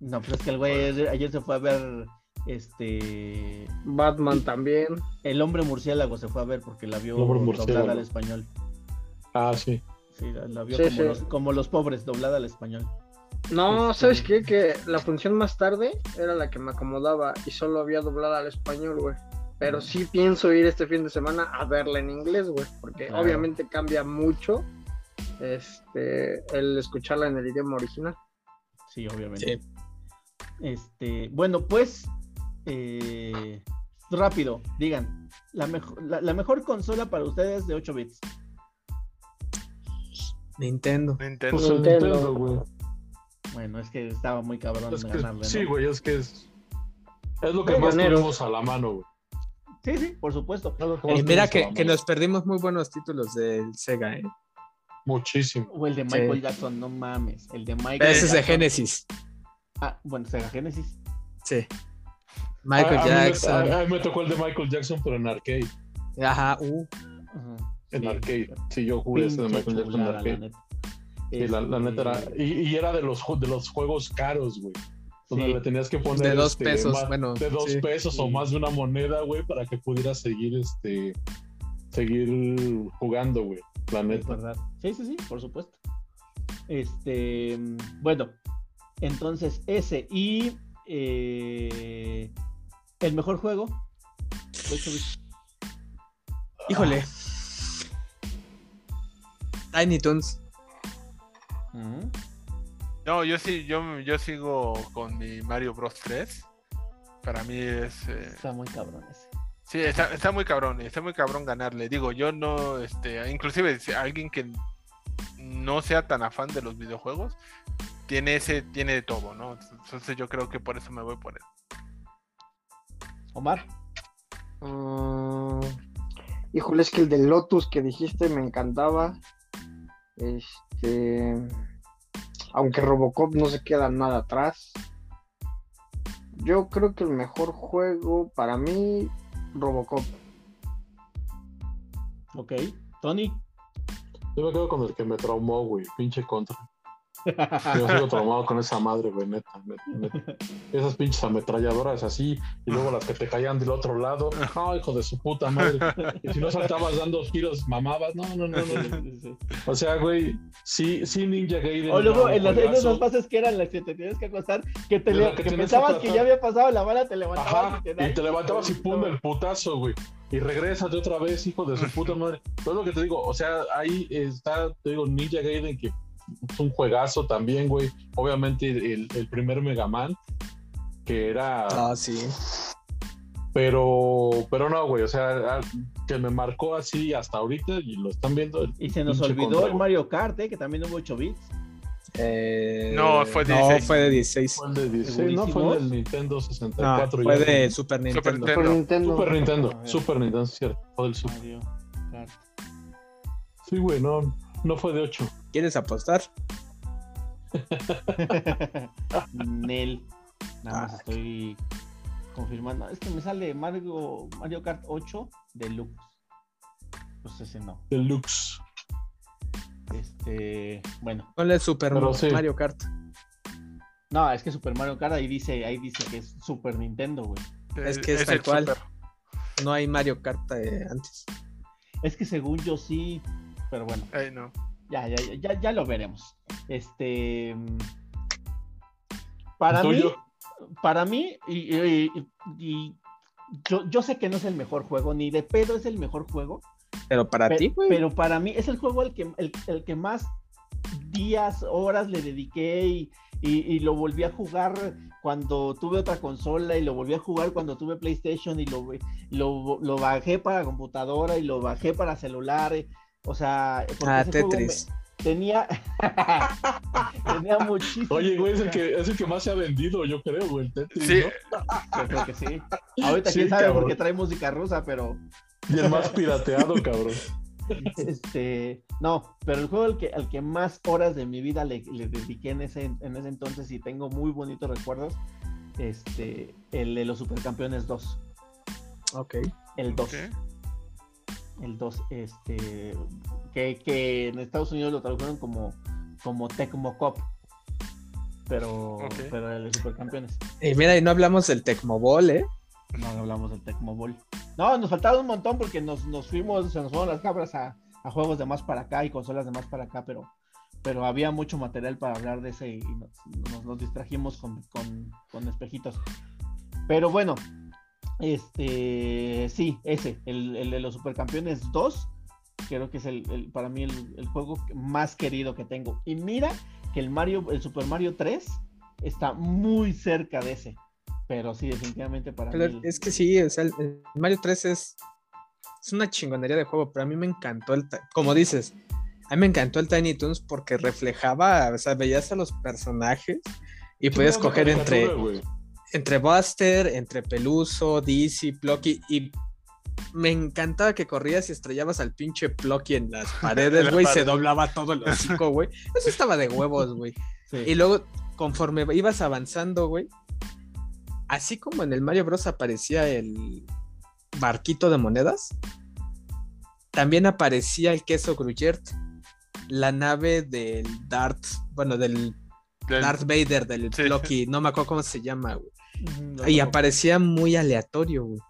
No, pero es que el güey ayer, se fue a ver Este. Batman también. El hombre murciélago se fue a ver porque la vio doblada al español. Ah, sí. Sí, la, vio como, Los, pobres, doblada al español. No, este, ¿sabes qué? Que la función más tarde era la que me acomodaba y solo había doblada al español, güey. Pero sí pienso ir este fin de semana a verla en inglés, güey. Porque obviamente cambia mucho este, el escucharla en el idioma original. Sí, obviamente. Este, bueno, pues eh, rápido, digan, la, mejor, la, mejor consola para ustedes de 8 bits. Nintendo. Nintendo. Pues Nintendo, güey. Bueno, es que estaba muy cabrón Sí, güey, es que es, es lo que más tenemos a la mano, güey. Sí, sí, por supuesto. Y mira que, que, nos perdimos muy buenos títulos del Sega, ¿eh? Muchísimo. O el de Michael Jackson, no mames. El de Michael Ese es de Genesis. Ah, bueno, Sega Genesis. Sí. Michael Jackson. A mí, me, tocó el de Michael Jackson, pero en arcade. Ajá, uh. En arcade. Sí, yo jugué ese de Michael Jackson en arcade. Sí, la, neta era. Este y, era de los, de los juegos caros, güey. Donde le tenías que poner. De dos este, pesos, bueno. De dos pesos o más de una moneda, güey, para que pudieras seguir, este. Seguir jugando, güey. La neta. verdad. Sí, sí, sí, por supuesto. Este. Bueno, entonces ese. Y. Eh, el mejor juego. Híjole. Tiny Toons. No, yo sí, yo, yo sigo con mi Mario Bros 3. Para mí es. Eh, está muy cabrón ese. Sí, está, está, muy cabrón, está muy cabrón ganarle. Digo, yo no, este, inclusive alguien que no sea tan afán de los videojuegos, tiene ese, tiene de todo, ¿no? Entonces yo creo que por eso me voy por él. Omar. Mm, híjole, es que el de Lotus que dijiste me encantaba. Este, aunque Robocop no se queda nada atrás. Yo creo que el mejor juego para mí, Robocop. Ok, Tony. Yo me quedo con el que me traumó, güey, pinche contra. [laughs] Yo sigo traumado con esa madre, güey, neta, neta, Esas pinches ametralladoras así, y luego las que te caían del otro lado. No, hijo de su puta madre. Y si no saltabas dando giros, mamabas. No, no, no, no. O sea, güey, sí, sí, Ninja Gaiden. O luego en las, en pases que eran las que te tenías que acostar, que, te que, pensabas que, ya había pasado la bala, te levantabas. Ajá, y, te, levantabas y pum, el putazo, güey y regresas de otra vez, hijo de su puta madre. Todo lo que te digo, o sea, ahí está, te digo, Ninja Gaiden que es un juegazo también, güey. Obviamente el, primer Mega Man, que era... Ah, sí. Pero, pero no, güey, o sea, que me marcó así hasta ahorita y lo están viendo. Y se nos olvidó el Mario Kart, ¿eh? que también hubo 8 bits. Eh, no, fue de 16. No, fue de 16. Fue de 16, no fue del Nintendo 64. No, fue de Super Nintendo. Super Nintendo. Super Nintendo, Super Nintendo, cierto. Fue del Super. Sí, güey, no, no fue de 8. ¿Quieres apostar? [laughs] Nel. Nada más estoy confirmando. Es que me sale Mario, Mario Kart 8 Deluxe. Pues ese no. Deluxe. Este, bueno. ¿Cuál es Super Mario Kart? No, es que Super Mario Kart ahí dice, ahí dice que es Super Nintendo, güey. Es que es, tal cual. No hay Mario Kart eh, antes. Es que según yo sí, pero bueno. no. Ya, ya, ya, ya lo veremos. Este. Para mí, para mí, y, yo, yo, sé que no es el mejor juego, ni de pedo es el mejor juego. Pero para ti, Pero para mí es el juego al que, el, que más días, horas le dediqué y, y, lo volví a jugar cuando tuve otra consola y lo volví a jugar cuando tuve PlayStation y lo, lo, lo bajé para computadora y lo bajé para celular. O sea, ah, Tetris. Tenía, [laughs] tenía muchísimo. Oye, güey, es el, que, es el que más se ha vendido, yo creo, güey, el Tetris. Sí, yo creo que sí. [laughs] Ahorita quién sabe porque trae música rusa, pero. Y el más pirateado, cabrón. [laughs] Este, no, pero el juego al que, al que más horas de mi vida le, dediqué en ese, en ese entonces y tengo muy bonitos recuerdos, este, el de los Supercampeones 2. Ok. El 2 el 2, este, que, que, en Estados Unidos lo tradujeron como, como Tecmo Cop. pero, pero el Supercampeones. Y mira, y no hablamos del Tecmobol, ¿eh? No, hablamos del Tecmobol. No, nos faltaba un montón porque nos, nos fuimos, se nos fueron las cabras a, a, juegos de más para acá y consolas de más para acá, pero, pero había mucho material para hablar de ese y nos, nos, distrajimos con, con, con, espejitos. Pero bueno, este, sí, ese, el, el de los Supercampeones 2 creo que es el, para mí el, juego más querido que tengo. Y mira que el Mario, el Super Mario 3 está muy cerca de ese. Pero sí, definitivamente para mí. Es que sí, o sea, el, Mario 3 es, es una chingonería de juego, pero a mí me encantó el, como dices, a mí me encantó el Tiny Toons porque reflejaba, o sea, veías a los personajes y podías escoger entre, entre Buster, entre Peluso, Dizzy, Plucky y me encantaba que corrías y estrellabas al pinche Plucky en las [laughs] paredes, güey, se doblaba todo el hocico, güey. Eso estaba de huevos, güey. Y luego, conforme ibas avanzando, güey, así como en el Mario Bros. aparecía el barquito de monedas, también aparecía el queso Gruyert, la nave del Darth, bueno, del, Darth Vader, del Plucky, no me acuerdo cómo se llama, güey. Y aparecía muy aleatorio, güey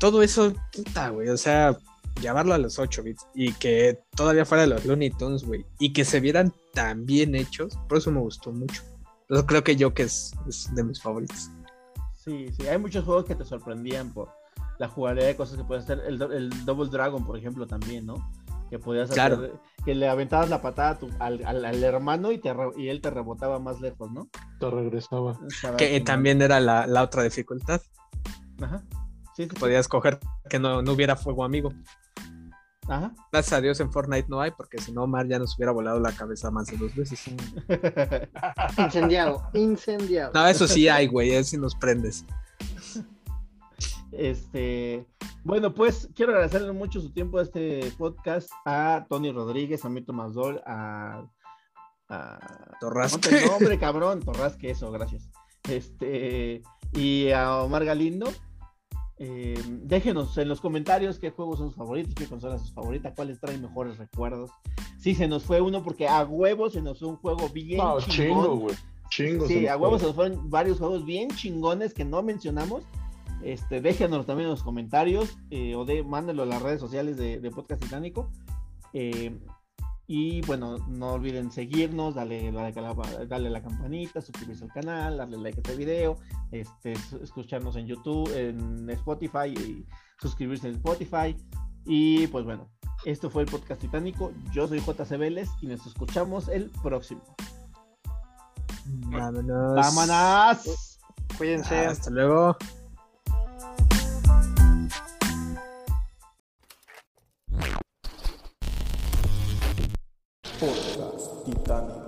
todo eso, puta, güey, o sea, llevarlo a los 8 bits y que todavía fuera de los Looney Tunes, güey, y que se vieran tan bien hechos, por eso me gustó mucho. Yo creo que yo que es, de mis favoritos. Sí, sí, hay muchos juegos que te sorprendían por la jugabilidad de cosas que puedes hacer. El, Double Dragon, por ejemplo, también, ¿no? Que podías hacer, que le aventabas la patada al, al, hermano y, te, y él te rebotaba más lejos, ¿no? Te regresaba. Que también era la, la otra dificultad. Ajá. Podías coger que no, hubiera fuego amigo. Ajá. Gracias a Dios en Fortnite no hay, porque si no, Mar ya nos hubiera volado la cabeza más de dos veces. [laughs] incendiado, incendiado. No, eso sí hay, güey, eso sí nos prendes. Este, bueno, pues quiero agradecerle mucho su tiempo a este podcast a Tony Rodríguez, a Mito Mazdol, a, a Torrasque. nombre, cabrón, Torrasque, eso, gracias. Este, y a Omar Galindo. Eh, déjenos en los comentarios qué juegos son sus favoritos, qué consolas sus favoritas, cuáles traen mejores recuerdos. Sí, se nos fue uno porque a huevos se nos fue un juego bien no, Chingo, güey. Chingo. Sí, a huevos se nos fueron varios juegos bien chingones que no mencionamos. Este, déjenos también en los comentarios eh, o de, mándenlo a las redes sociales de, de Podcast Titánico. Eh, y bueno, no olviden seguirnos, darle, darle, la campanita, suscribirse al canal, darle like a este video, este, escucharnos en YouTube, en Spotify y suscribirse en Spotify. Y pues bueno, esto fue el podcast titánico. Yo soy JC Vélez y nos escuchamos el próximo. Vámonos. Vámonos. Cuídense. Hasta luego. Podcast Titanic.